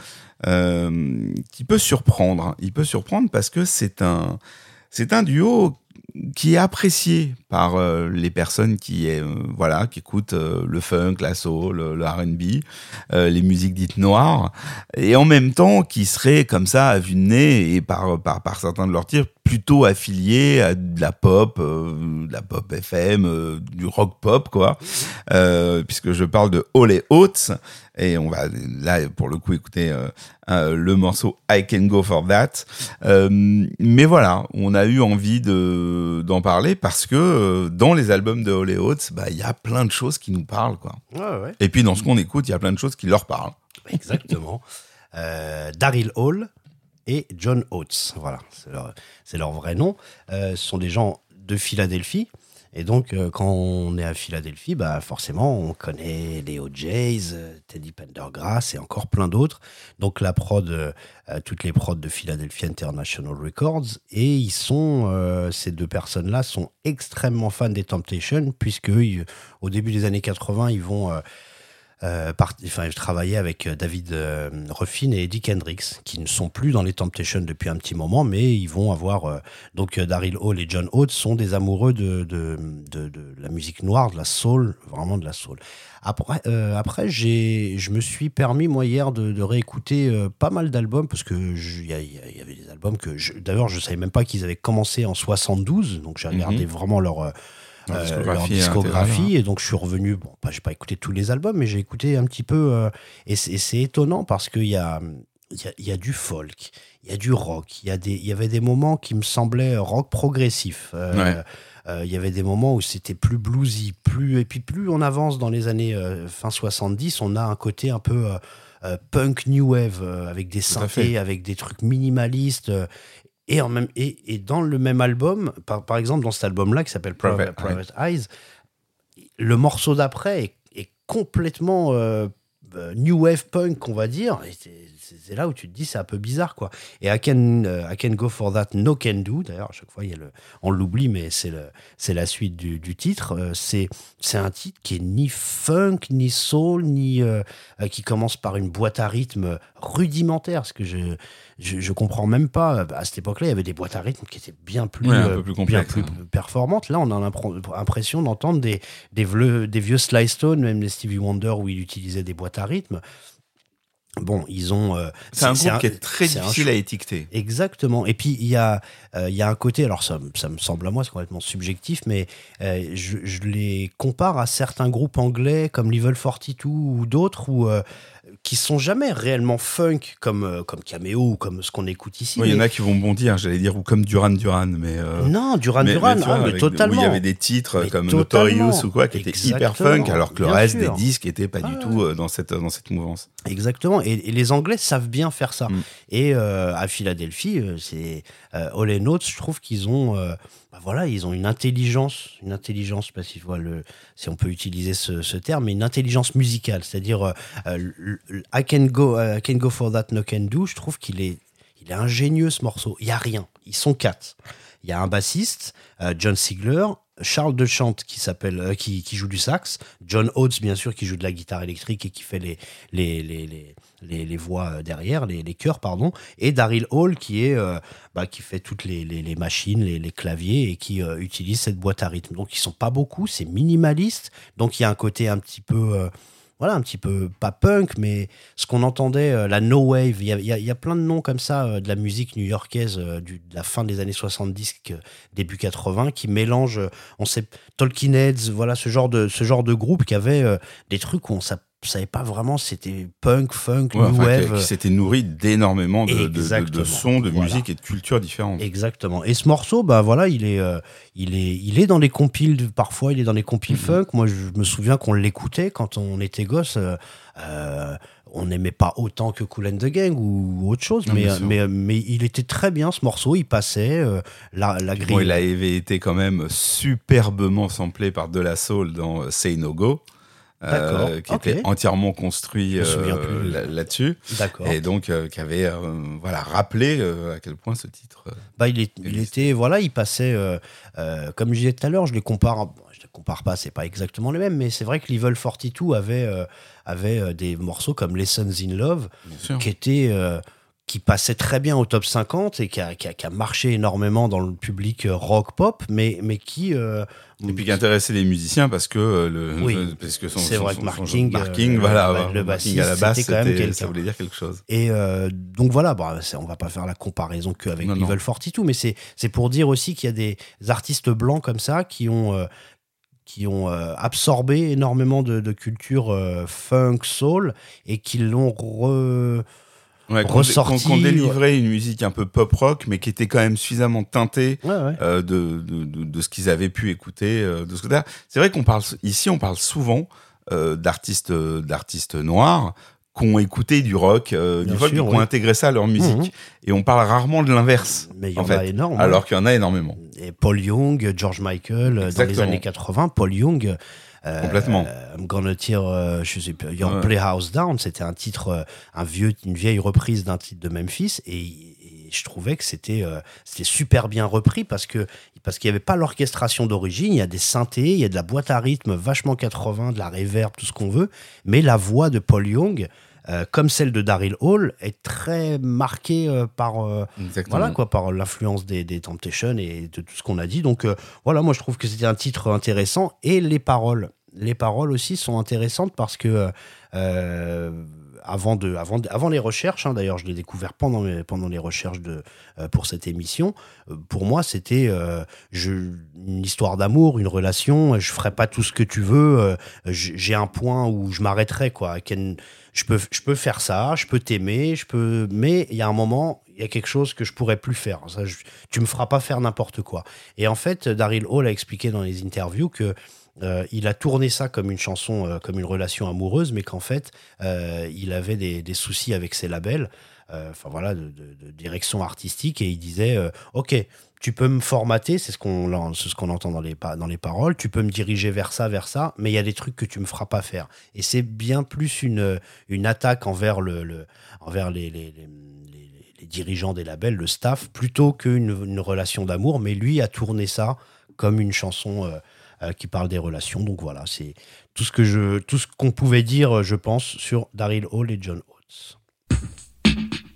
euh, qui peut surprendre. Il peut surprendre parce que c'est un, c'est un duo qui est apprécié par euh, les personnes qui euh, voilà qui écoutent euh, le funk, la soul, le, R&B, les musiques dites noires, et en même temps qui seraient comme ça à vue de nez et par par par certains de leurs tirs plutôt affiliés à de la pop, de la pop FM, du rock pop quoi, puisque je parle de Ole Oates et on va là pour le coup écouter euh, euh, le morceau I Can Go For That. Euh, mais voilà, on a eu envie de d'en parler parce que dans les albums de Ole Oates, bah il y a plein de choses qui nous parlent quoi. Ouais, ouais. Et puis dans ce qu'on écoute, il y a plein de choses qui leur parlent. Exactement. Daryl Hall et John Oates. Voilà, c'est leur, c'est leur vrai nom. Euh, ce sont des gens de Philadelphie. Et donc, euh, quand on est à Philadelphie, bah, forcément, on connaît les OJs, euh, Teddy Pendergrass et encore plein d'autres. Donc, la prod, euh, toutes les prods de Philadelphia International Records. Et ils sont, ces deux personnes-là sont extrêmement fans des Temptations, puisque au début des années 80, ils vont. Euh, part- enfin, travailler avec euh, David euh, Ruffin et Eddie Kendricks, qui ne sont plus dans les Temptations depuis un petit moment, mais ils vont avoir. euh, donc, Daryl Hall et John Oates sont des amoureux de, de, de- de la musique noire, de la soul, vraiment de la soul. Après, après j'ai, je me suis permis, moi, hier, de, réécouter pas mal d'albums, parce que je- il y, y avait des albums que. je- D'ailleurs, je savais même pas qu'ils avaient commencé en 72, donc j'ai regardé vraiment Leur euh, discographie et donc je suis revenu bon pas j'ai pas écouté tous les albums mais j'ai écouté un petit peu euh, et c'est étonnant parce qu'il y a il y, a, il y a du folk il y a du rock il y a des il y avait des moments qui me semblaient rock progressif euh, Ouais. euh, il y avait des moments où c'était plus bluesy plus et puis plus on avance dans les années euh, fin 70 on a un côté un peu punk new wave avec des synthés avec des trucs minimalistes et, en même, et, et dans le même album, par, par exemple dans cet album-là qui s'appelle Private, Eyes, le morceau d'après est, est complètement euh, euh, new wave punk, on va dire. C'est- là où tu te dis c'est un peu bizarre quoi. Et I can, euh, I can go for that, no can do. D'ailleurs à chaque fois il y a le, on l'oublie mais c'est la suite du, du titre. Euh, c'est un titre qui est ni funk ni soul ni euh, qui commence par une boîte à rythme rudimentaire. Ce que je je, je comprends même pas. À cette époque-là, il y avait des boîtes à rythme qui étaient bien plus, Ouais, euh, bien plus hein. performantes. Là, on a l'impr- l'impression d'entendre des, des, vleu- des vieux Sly Stone, même les Stevie Wonder, où il utilisait des boîtes à rythme. Bon, ils ont. euh, C'est un groupe qui est très difficile à étiqueter. Exactement. Et puis, il y, a, euh, y a un côté, alors ça, ça me semble à moi, c'est complètement subjectif, mais euh, je, je les compare à certains groupes anglais comme Level 42 ou d'autres où, qui sont jamais réellement funk comme, euh, comme Cameo ou comme ce qu'on écoute ici. Ouais, Il y en a qui vont bondir, j'allais dire, ou comme Duran Duran, mais. euh, Non, Duran mais- Duran, mais vois, ah, mais totalement. Où il y avait des titres Mais comme totalement. Notorious ou quoi, qui étaient hyper Exactement. funk, alors que le Bien reste sûr. des disques n'était pas du tout euh, dans cette, dans cette mouvance. Exactement. Et, et les Anglais savent bien faire ça. Mm. Et à Philadelphie, c'est All and Oates, je trouve qu'ils ont, bah voilà, ils ont une intelligence, une intelligence, je sais pas si, on peut utiliser ce, terme, mais une intelligence musicale. C'est-à-dire, euh, euh, le- le- I can go, euh, I can go for that, no can do. Je trouve qu'il est, ingénieux ce morceau. Il y a rien. Ils sont quatre. Il y a un bassiste, John Sigler, Charles Dechante qui s'appelle, euh, qui, joue du sax, John Oates bien sûr qui joue de la guitare électrique et qui fait les les, les, les, les, voix euh, derrière, les, les chœurs pardon, et Daryl Hall qui est euh, bah, qui fait toutes les, machines, les, claviers et qui utilise cette boîte à rythme. Donc ils sont pas beaucoup, c'est minimaliste, donc il y a un côté un petit peu voilà, un petit peu, pas punk, mais ce qu'on entendait, euh, la no wave, il y a, y y a plein de noms comme ça euh, de la musique new-yorkaise euh, de la fin des années 70, que- début 80, qui mélangent, euh, on sait, Talking Heads, voilà, ce genre de, ce genre de groupe qui avait des trucs où on sa- savait pas vraiment si c'était punk, funk, Ouais, new enfin, wave. qui, qui s'était nourri d'énormément de, sons, de Voilà. musique et de cultures différentes. Exactement. Et ce morceau, bah voilà, il est, euh, il est, il est dans les compiles. Parfois, il est dans les compiles Mhm. funk. Moi, je me souviens qu'on l'écoutait quand on était gosse. euh, euh, on n'aimait pas autant que Cool and the Gang ou autre chose, Non, mais, mais, mais il était très bien ce morceau. Il passait euh, la, la grille. Bon, il avait été quand même superbement samplé par De La Soul dans Say No Go. Euh, qui était entièrement construit euh, là- là-dessus. Et donc euh, qui avait voilà rappelé à quel point ce titre Bah, il, est- il existait. était, voilà, il passait, comme je disais tout à l'heure, je les compare, je les compare pas, c'est pas exactement les mêmes, mais c'est vrai que Level 42 avait, avait des morceaux comme Lessons in Love, qui était euh, qui passait très bien au top 50 et qui a, qui a- qui a marché énormément dans le public euh, rock pop, mais, mais qui. euh, Et puis qui intéressait les musiciens parce que euh, le Oui. parce que son, C'est son- vrai son- que Marking, Marking, euh, voilà le- bassiste, à la basse c'était quand même c'était- quelqu'un. ça voulait dire quelque chose. Et euh, donc voilà, bah, on va pas faire la comparaison qu'avec Non, non. Level 42, mais c'est c'est pour dire aussi qu'il y a des artistes blancs comme ça qui ont, qui ont absorbé énormément de, de culture funk, soul, et qui l'ont re... Ouais, ressorti, qu'on délivrait une musique un peu pop rock mais qui était quand même suffisamment teintée Ouais, ouais. euh, de, de, de, de ce qu'ils avaient pu écouter euh, de ce côté-là. C'est vrai qu'on parle ici, on parle souvent euh, d'artistes d'artistes noirs qui ont écouté du rock, euh, du folk, qui ont intégré ça à leur musique. Mhm. Et on parle rarement de l'inverse, Mais il y en en a énormément. alors qu'il y en a énormément. et Paul Young, George Michael, dans les années 80. Paul Young. Euh, Complètement. euh, I'm gonna tear, euh, je sais pas, Your Ouais. Playhouse Down, c'était un titre, un vieux, une vieille reprise d'un titre de Memphis, et, et je trouvais que c'était, c'était super bien repris parce que parce qu'il n'y avait pas l'orchestration d'origine, il y a des synthés, il y a de la boîte à rythme vachement 80, de la reverb, tout ce qu'on veut, mais la voix de Paul Young, euh, comme celle de Daryl Hall, est très marquée euh, par euh, voilà quoi, par l'influence des, des Temptations et de tout ce qu'on a dit. Donc voilà, moi je trouve que c'était un titre intéressant et les paroles, les paroles aussi sont intéressantes parce que avant de, avant, de- avant les recherches, hein, d'ailleurs je l'ai découvert pendant, pendant les recherches de, euh, pour cette émission. euh, pour moi, c'était euh, une histoire d'amour, une relation. Je ferai pas tout ce que tu veux. J'ai un point où je m'arrêterai quoi. Ken- je peux, je peux faire ça, je peux t'aimer, je peux, mais il y a un moment, il y a quelque chose que je pourrais plus faire. Ça, je- tu me feras pas faire n'importe quoi. Et en fait, Daryl Hall a expliqué dans les interviews que euh, il a tourné ça comme une chanson, euh, comme une relation amoureuse, mais qu'en fait, euh, il avait des, soucis avec ses labels, enfin voilà, de, direction artistique, et il disait, euh, ok, tu peux me formater, c'est ce qu'on ce entend dans les, dans les paroles, tu peux me diriger vers ça, vers ça, mais il y a des trucs que tu me feras pas faire. Et c'est bien plus une, une attaque envers, le, envers les, les- dirigeants des labels, le staff, plutôt qu'une une relation d'amour, mais lui a tourné ça comme une chanson euh, euh, qui parle des relations. Donc voilà, c'est tout ce que je, tout ce qu'on pouvait dire, euh, je pense, sur Daryl Hall et John Oates. thank you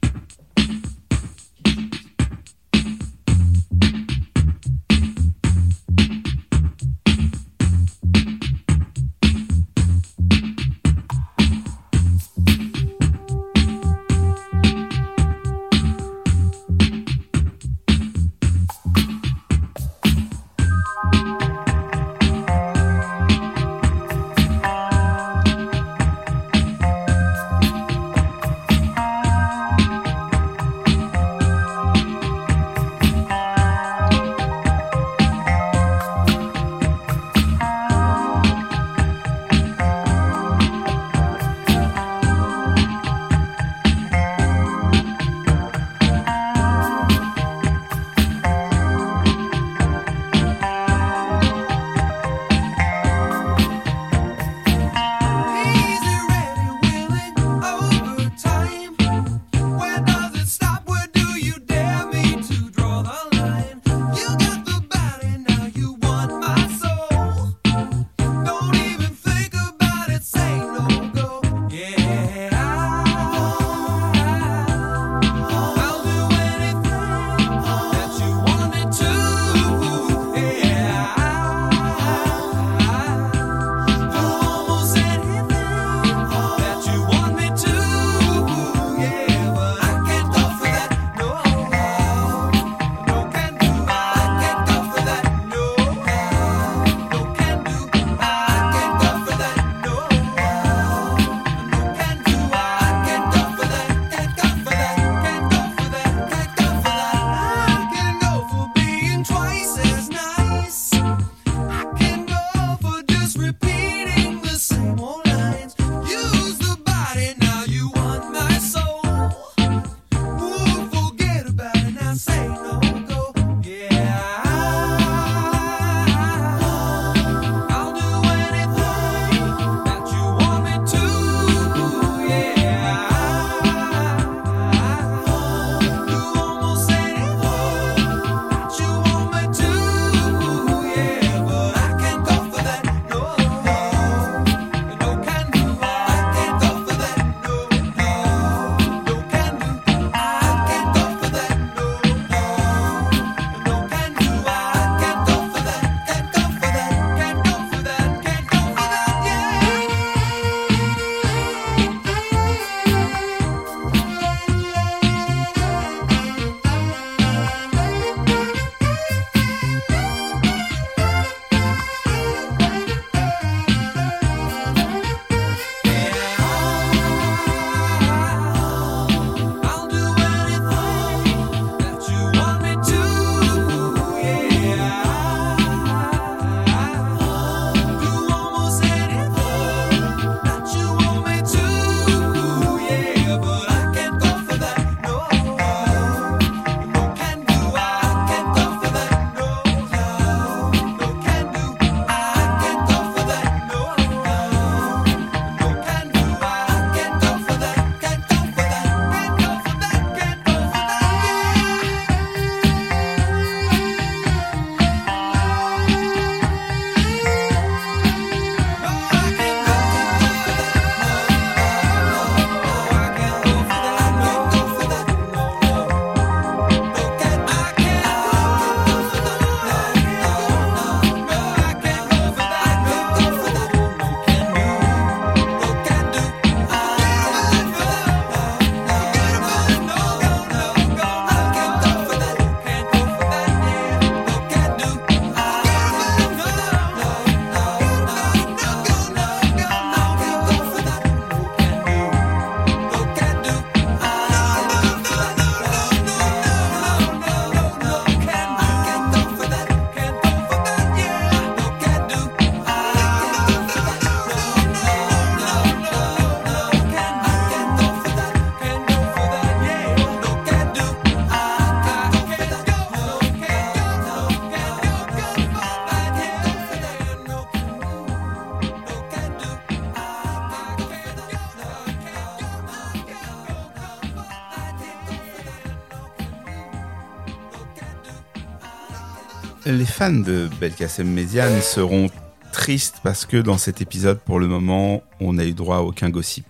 fans de Belkacem Méziane seront tristes parce que dans cet épisode, pour le moment, on n'a eu droit à aucun gossip.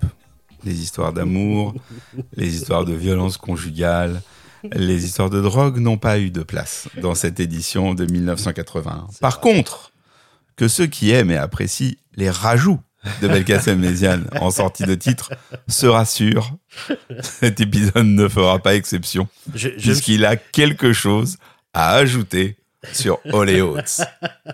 Les histoires d'amour, les histoires de violence conjugale, les histoires de drogue n'ont pas eu de place dans cette édition de 1981. Par contre, que ceux qui aiment et apprécient les rajouts de Belkacem Méziane en sortie de titre se rassurent, cet épisode ne fera pas exception puisqu'il a quelque chose à ajouter sur All Oats.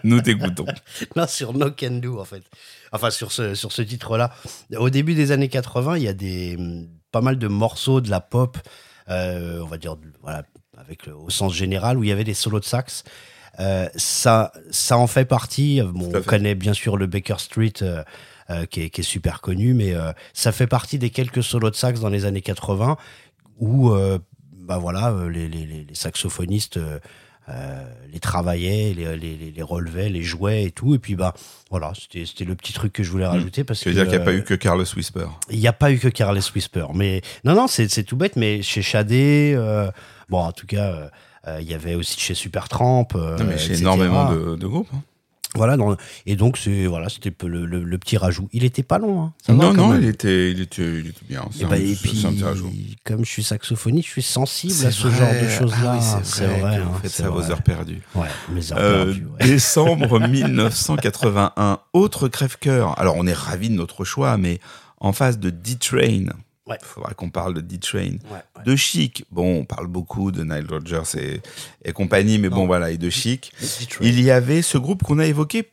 Nous t'écoutons. Non, sur No Can Do, en fait. Enfin, sur ce, sur ce titre-là. Au début des années 80, il y a des, hum, pas mal de morceaux de la pop, euh, on va dire, voilà, avec au sens général, où il y avait des solos de sax. Euh, ça, ça en fait partie. Bon, on fait. connaît bien sûr le Baker Street, euh, qui, est, qui est super connu, mais ça fait partie des quelques solos de sax dans les années 80 où bah voilà, les, les- les- les saxophonistes euh, les travaillaient, les, les, les- relevaient, les jouaient et tout. Et puis bah voilà, c'était le petit truc que je voulais rajouter parce veux dire qu'il n'y a pas euh, eu que Carlos Whisper il n'y a pas eu que Carles Whisper. Mais non, non, c'est tout bête. Mais chez Shadé, euh, bon, en tout cas, euh, il y avait aussi chez Supertramp. euh, Non, mais chez etc. énormément de, de groupes. hein. Voilà, dans- et donc c'est voilà, c'était le, le- le petit rajout. Il était pas long. Hein. Ça Non, non, il était, il, était, il était bien. Et, bah, un, et puis, un petit rajout. comme je suis saxophoniste, je suis sensible à ce vrai. genre de choses-là. Ah oui, c'est vrai, que hein, c'est ça vos heures perdues. Ouais, mes heures Euh, perdues, ouais. Décembre 1981, autre crève-cœur. Alors, on est ravis de notre choix, mais en face de D-Train, Ouais. il faudra qu'on parle de D-Train. Ouais, ouais. De Chic, bon, on parle beaucoup de Nile Rodgers et, et compagnie, mais bon, voilà, et de Chic. Il y avait ce groupe qu'on a évoqué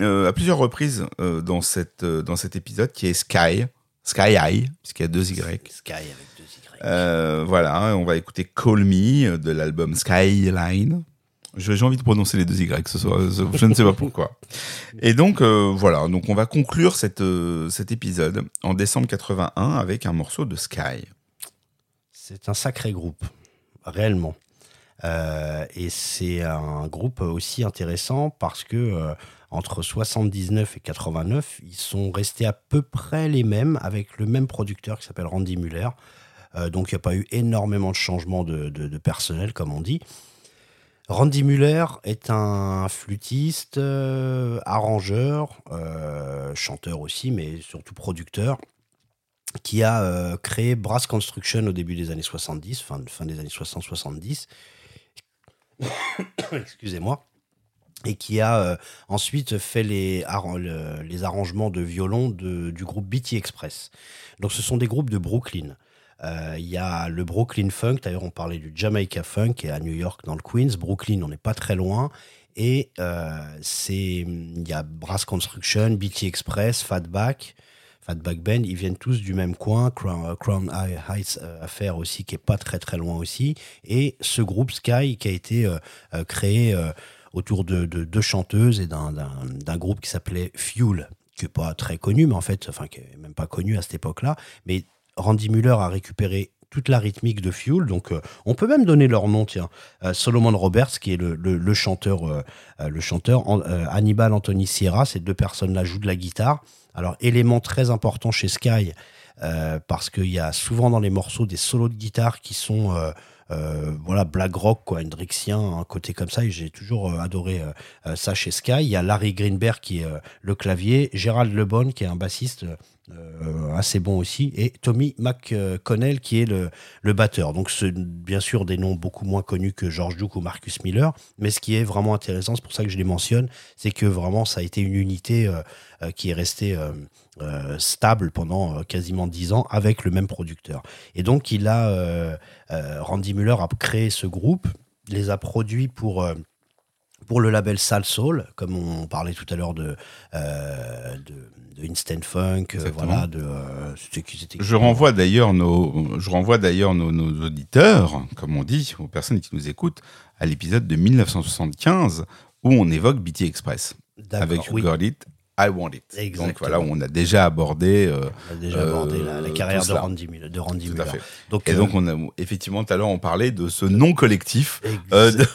euh, à plusieurs reprises euh, dans, cette, euh, dans cet épisode, qui est Sky, Sky High, puisqu'il y a deux Y. Sky avec deux Y. Voilà, on va écouter Call Me de l'album Skyline. J'ai envie de prononcer les deux Y ce soir, je ne sais pas pourquoi. Et donc euh, voilà, donc on va conclure cette, euh, cet épisode en décembre 81 avec un morceau de Sky. C'est un sacré groupe, réellement. Euh, et c'est un groupe aussi intéressant parce que entre 79 et 89, ils sont restés à peu près les mêmes avec le même producteur qui s'appelle Randy Muller. Donc il n'y a pas eu énormément de changements de- de personnel, comme on dit. Randy Muller est un flûtiste, euh, arrangeur, euh, chanteur aussi, mais surtout producteur, qui a euh, créé Brass Construction au début des années 70, fin, des années 60-70. Excusez-moi. Et qui a ensuite fait les, arran- le- les arrangements de violon du groupe BT Express. Donc ce sont des groupes de Brooklyn. Euh, Il y a le Brooklyn Funk, d'ailleurs on parlait du Jamaica Funk, est à New York dans le Queens. Brooklyn, on n'est pas très loin. Et euh, il y a Brass Construction, BT Express, Fatback, Fatback Band, ils viennent tous du même coin. Crown, euh, Crown Heights Affair aussi, qui est pas très très loin aussi. Et ce groupe Sky qui a été créé autour de, de deux chanteuses et d'un- groupe qui s'appelait Fuel, qui est pas très connu, mais en fait, enfin qui est même pas connu à cette époque-là. Mais Randy Muller a récupéré toute la rythmique de Fuel, donc euh, on peut même donner leur nom, tiens. Euh, Solomon Roberts, qui est le, le- le chanteur, euh, le chanteur An- Hannibal Anthony Sierra, ces deux personnes-là jouent de la guitare. Alors, élément très important chez Sky, parce qu'il y a souvent dans les morceaux des solos de guitare qui sont euh, voilà black rock quoi hendrixien un côté comme ça et j'ai toujours euh, adoré euh, ça chez Sky. Il y a Larry Greenberg qui est le clavier Gérald Lebon qui est un bassiste assez bon aussi et Tommy McConnell qui est le, le batteur. Donc c'est bien sûr des noms beaucoup moins connus que George Duke ou Marcus Miller mais ce qui est vraiment intéressant c'est pour ça que je les mentionne c'est que vraiment ça a été une unité qui est restée euh, stable pendant euh, quasiment dix ans avec le même producteur. Et donc, il a, euh, Randy Muller a créé ce groupe, les a produits pour, pour le label Sal Soul, comme on parlait tout à l'heure de, de, de Instant Funk, voilà, de. Je renvoie d'ailleurs nos, je renvoie d'ailleurs nos, nos auditeurs, comme on dit, aux personnes qui nous écoutent, à l'épisode de 1975 où on évoque BT Express avec oui. You Got It, I Want It. Donc Exactement. voilà, on a déjà abordé. euh, On a déjà euh, abordé la, la carrière de. Randy, Miller- de Randy Tout à Muller. fait. Donc, Et euh, donc, on a effectivement tout à l'heure on parlait de ce nom collectif. Ex- euh, de-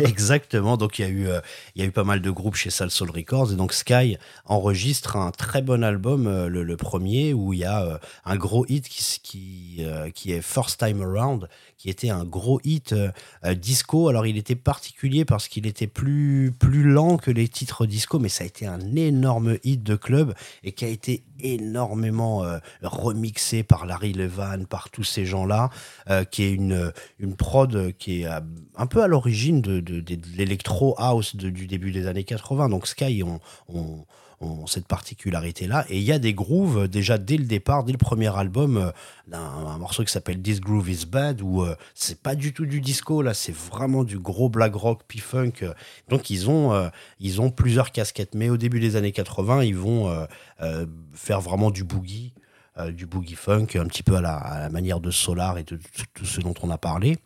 Exactement. Donc il y a eu, euh, il y a eu pas mal de groupes chez Soul Soul Records et donc Sky enregistre un très bon album, euh, le, le premier où il y a euh, un gros hit qui qui euh, qui est First Time Around, qui était un gros hit euh, euh, disco. Alors il était particulier parce qu'il était plus plus lent que les titres disco, mais ça a été un énorme hit de club et qui a été énormément euh, remixé par Larry Levan, par tous ces gens-là, euh, qui est une, une prod qui est euh, un peu à l'origine de, de, l'électro house du début des années 80. Donc Sky ont- cette particularité-là. Et il y a des grooves euh, déjà dès le départ, dès le premier album, euh, d'un un morceau qui s'appelle This Groove Is Bad, où euh, c'est pas du tout du disco, là, c'est vraiment du gros black rock, P-funk. Donc ils ont, ils ont plusieurs casquettes. Mais au début des années 80, ils vont faire vraiment du boogie, du boogie funk, un petit peu à la, manière de Solar et de tout ce dont on a parlé.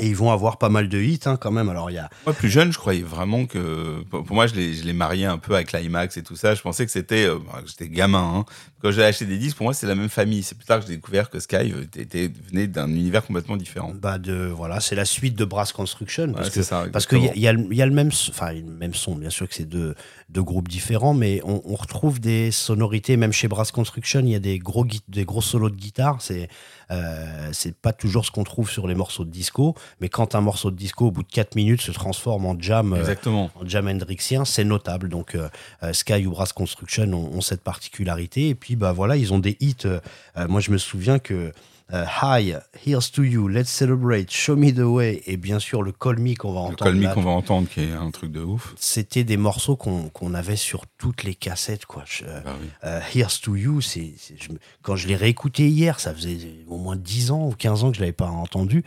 Et ils vont avoir pas mal de hits hein, quand même. Alors il y a Moi, plus jeune, je croyais vraiment que. Pour moi, je l'ai je l'ai marié un peu à Climax et tout ça. Je pensais que c'était. euh, bah, J'étais gamin. hein. Quand j'ai acheté des disques, pour moi, c'est la même famille. C'est plus tard que j'ai découvert que Sky euh, était, venait d'un univers complètement différent. bah de voilà, c'est la suite de Brass Construction parce Ouais, que c'est ça. parce qu'il y, a- y le- il y a le même enfin le même son. Bien sûr que c'est deux deux groupes différents, mais on, on retrouve des sonorités même chez Brass Construction. Il y a des gros des gros solos de guitare. C'est euh, c'est pas toujours ce qu'on trouve sur les morceaux de disco, mais quand un morceau de disco au bout de 4 minutes se transforme en jam euh, Exactement. en jam hendrixien, c'est notable. Donc euh, Sky ou Brass Construction ont, ont cette particularité. Et puis bah voilà, ils ont des hits. moi je me souviens que euh, Hi, Here's to You, Let's Celebrate, Show Me the Way, et bien sûr le Call Me qu'on va Le entendre. Call Me qu'on va entendre, qui est un truc de ouf. C'était des morceaux qu'on avait sur toutes les cassettes. Quoi. Je- Bah oui. euh, Here's to You, c'est, quand je l'ai réécouté hier, ça faisait au moins 10 ans ou 15 ans que je l'avais pas entendu.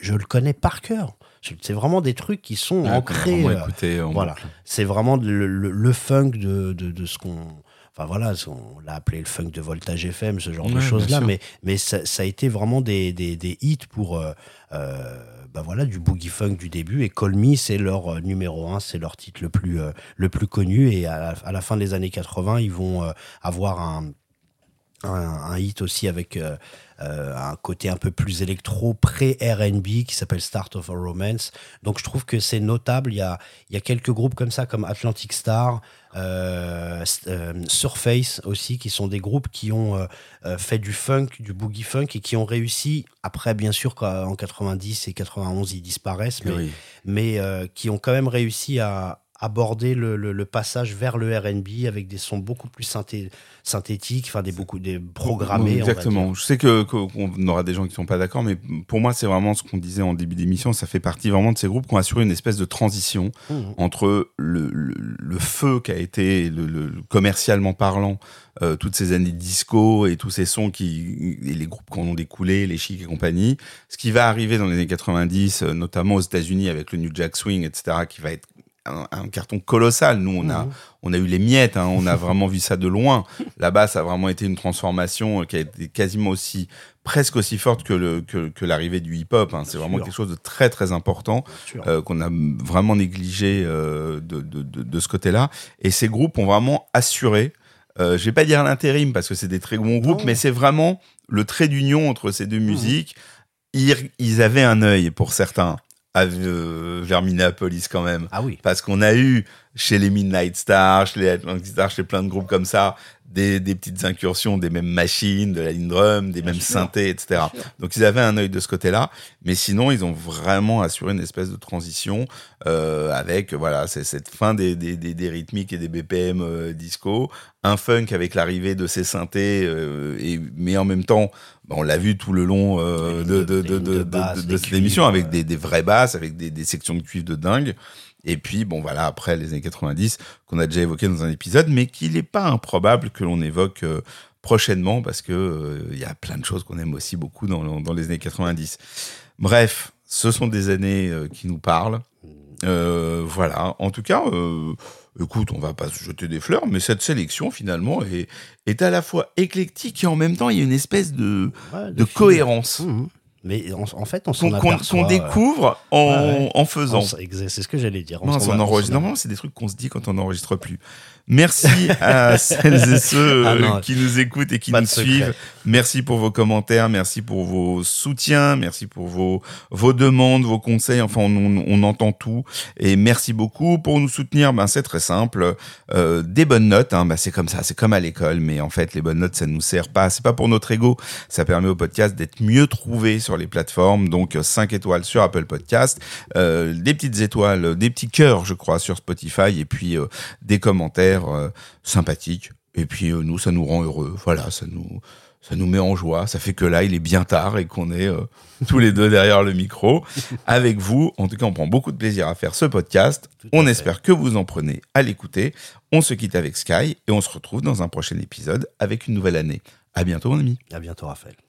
Je le connais par cœur. C'est vraiment des trucs qui sont Ouais, ancrés. vraiment euh, voilà. C'est vraiment le, le- le funk de, de, de ce qu'on. Enfin voilà, on l'a appelé le funk de Voltage FM, ce genre de choses-là, mais, mais ça, ça a été vraiment des, des, des hits pour euh, euh, bah voilà, du boogie funk du début. Et Call Me, c'est leur euh, numéro un, c'est leur titre le plus, euh, le plus connu. Et à la, à la fin des années 80, ils vont euh, avoir un, un, un hit aussi avec euh, un côté un peu plus électro, pré-RB, qui s'appelle Start of a Romance. Donc je trouve que c'est notable. Il y a, il y a quelques groupes comme ça, comme Atlantic Star, Surface aussi, qui sont des groupes qui ont euh, euh, fait du funk, du boogie funk, et qui ont réussi, après bien sûr qu'en 90 et 91 ils disparaissent, mais, Oui. mais euh, qui ont quand même réussi à aborder le, le- le passage vers le R&B avec des sons beaucoup plus synthé- synthétiques, enfin des beaucoup des programmés. Exactement. Je sais qu'on aura des gens qui sont pas d'accord, mais pour moi, c'est vraiment ce qu'on disait en début d'émission. Ça fait partie vraiment de ces groupes qui ont assuré une espèce de transition Mhm. entre le, feu été le, le- le- commercialement parlant euh, toutes ces années de disco et tous ces sons qui et les groupes qui en ont découlé, les chics et compagnie. Ce qui va arriver dans les années 90, euh, notamment aux États-Unis avec le New Jack Swing, etc., qui va être un, un carton colossal. Nous, on a Mhm. on a eu les miettes, hein, on a vraiment vu ça de loin. Là-bas, ça a vraiment été une transformation euh, qui a été quasiment aussi, presque aussi forte que, le, que, que l'arrivée du hip-hop. hein. C'est vraiment quelque chose de très très important euh, qu'on a vraiment négligé euh, de, de, de, de ce côté-là. Et ces groupes ont vraiment assuré. Euh, je vais pas dire l'intérim parce que c'est des très bons groupes, Non. mais c'est vraiment le trait d'union entre ces deux musiques. Ils, ils avaient un œil pour certains à, euh, vers Minneapolis quand même. Ah oui. Parce qu'on a eu chez les Midnight Stars, chez les Atlantic Stars, chez plein de groupes comme ça, des, des petites incursions des mêmes machines, de la ligne drum, des mêmes sûr. synthés, etc. Donc ils avaient un œil de ce côté-là, mais sinon ils ont vraiment assuré une espèce de transition euh, avec voilà cette fin des, des, des, rythmiques et des BPM euh, disco, un funk avec l'arrivée de ces synthés, euh, et mais en même temps on l'a vu tout le long euh, de, de- basse, cette cuivres, émission avec euh. des, des vraies basses, avec des, des sections de cuivre de dingue. Et puis, bon, voilà, après les années 90, qu'on a déjà évoqué dans un épisode, mais qu'il n'est pas improbable que l'on évoque euh, prochainement, parce que euh, il y a plein de choses qu'on aime aussi beaucoup dans, dans les années 90. Bref, ce sont des années qui nous parlent. Euh, voilà. En tout cas, écoute, on va pas se jeter des fleurs, mais cette sélection, finalement, est, est à la fois éclectique et en même temps, il y a une espèce de, Ouais, de cohérence. Mhm. Mais en, en fait, on s'en Qu'on qu'on- aperçoit. qu'on euh, découvre en, ouais, ouais. en faisant. C'est ce que j'allais dire. On enregistre. Normalement, c'est des trucs qu'on se dit quand on n'enregistre plus. Merci à celles et ceux Ah euh, non, qui nous écoutent et qui nous suivent. Merci pour vos commentaires, merci pour vos soutiens, merci pour vos, vos demandes, vos conseils. Enfin, on, on- on entend tout. Et merci beaucoup pour nous soutenir. Ben, c'est très simple. Euh, des bonnes notes, hein, ben, c'est comme ça, c'est comme à l'école. Mais en fait, les bonnes notes, ça nous sert pas. C'est pas pour notre ego. Ça permet au podcast d'être mieux trouvé sur les plateformes. Donc, 5 étoiles sur Apple Podcast, euh, des petites étoiles, des petits cœurs, je crois, sur Spotify, et puis euh, des commentaires euh, sympathiques. Et puis euh, nous, ça nous rend heureux. Voilà, ça nous, ça nous met en joie. Ça fait que là, il est bien tard et qu'on est euh, tous les deux derrière le micro avec vous. En tout cas, on prend beaucoup de plaisir à faire ce podcast. Tout On fait. espère que vous en prenez à l'écouter. On se quitte avec Sky et on se retrouve dans un prochain épisode avec une nouvelle année. À bientôt, mon ami. À bientôt, Raphaël.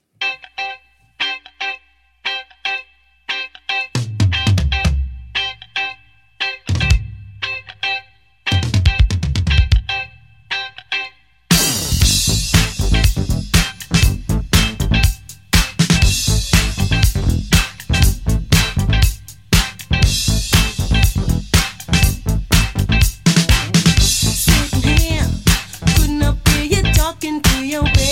Your best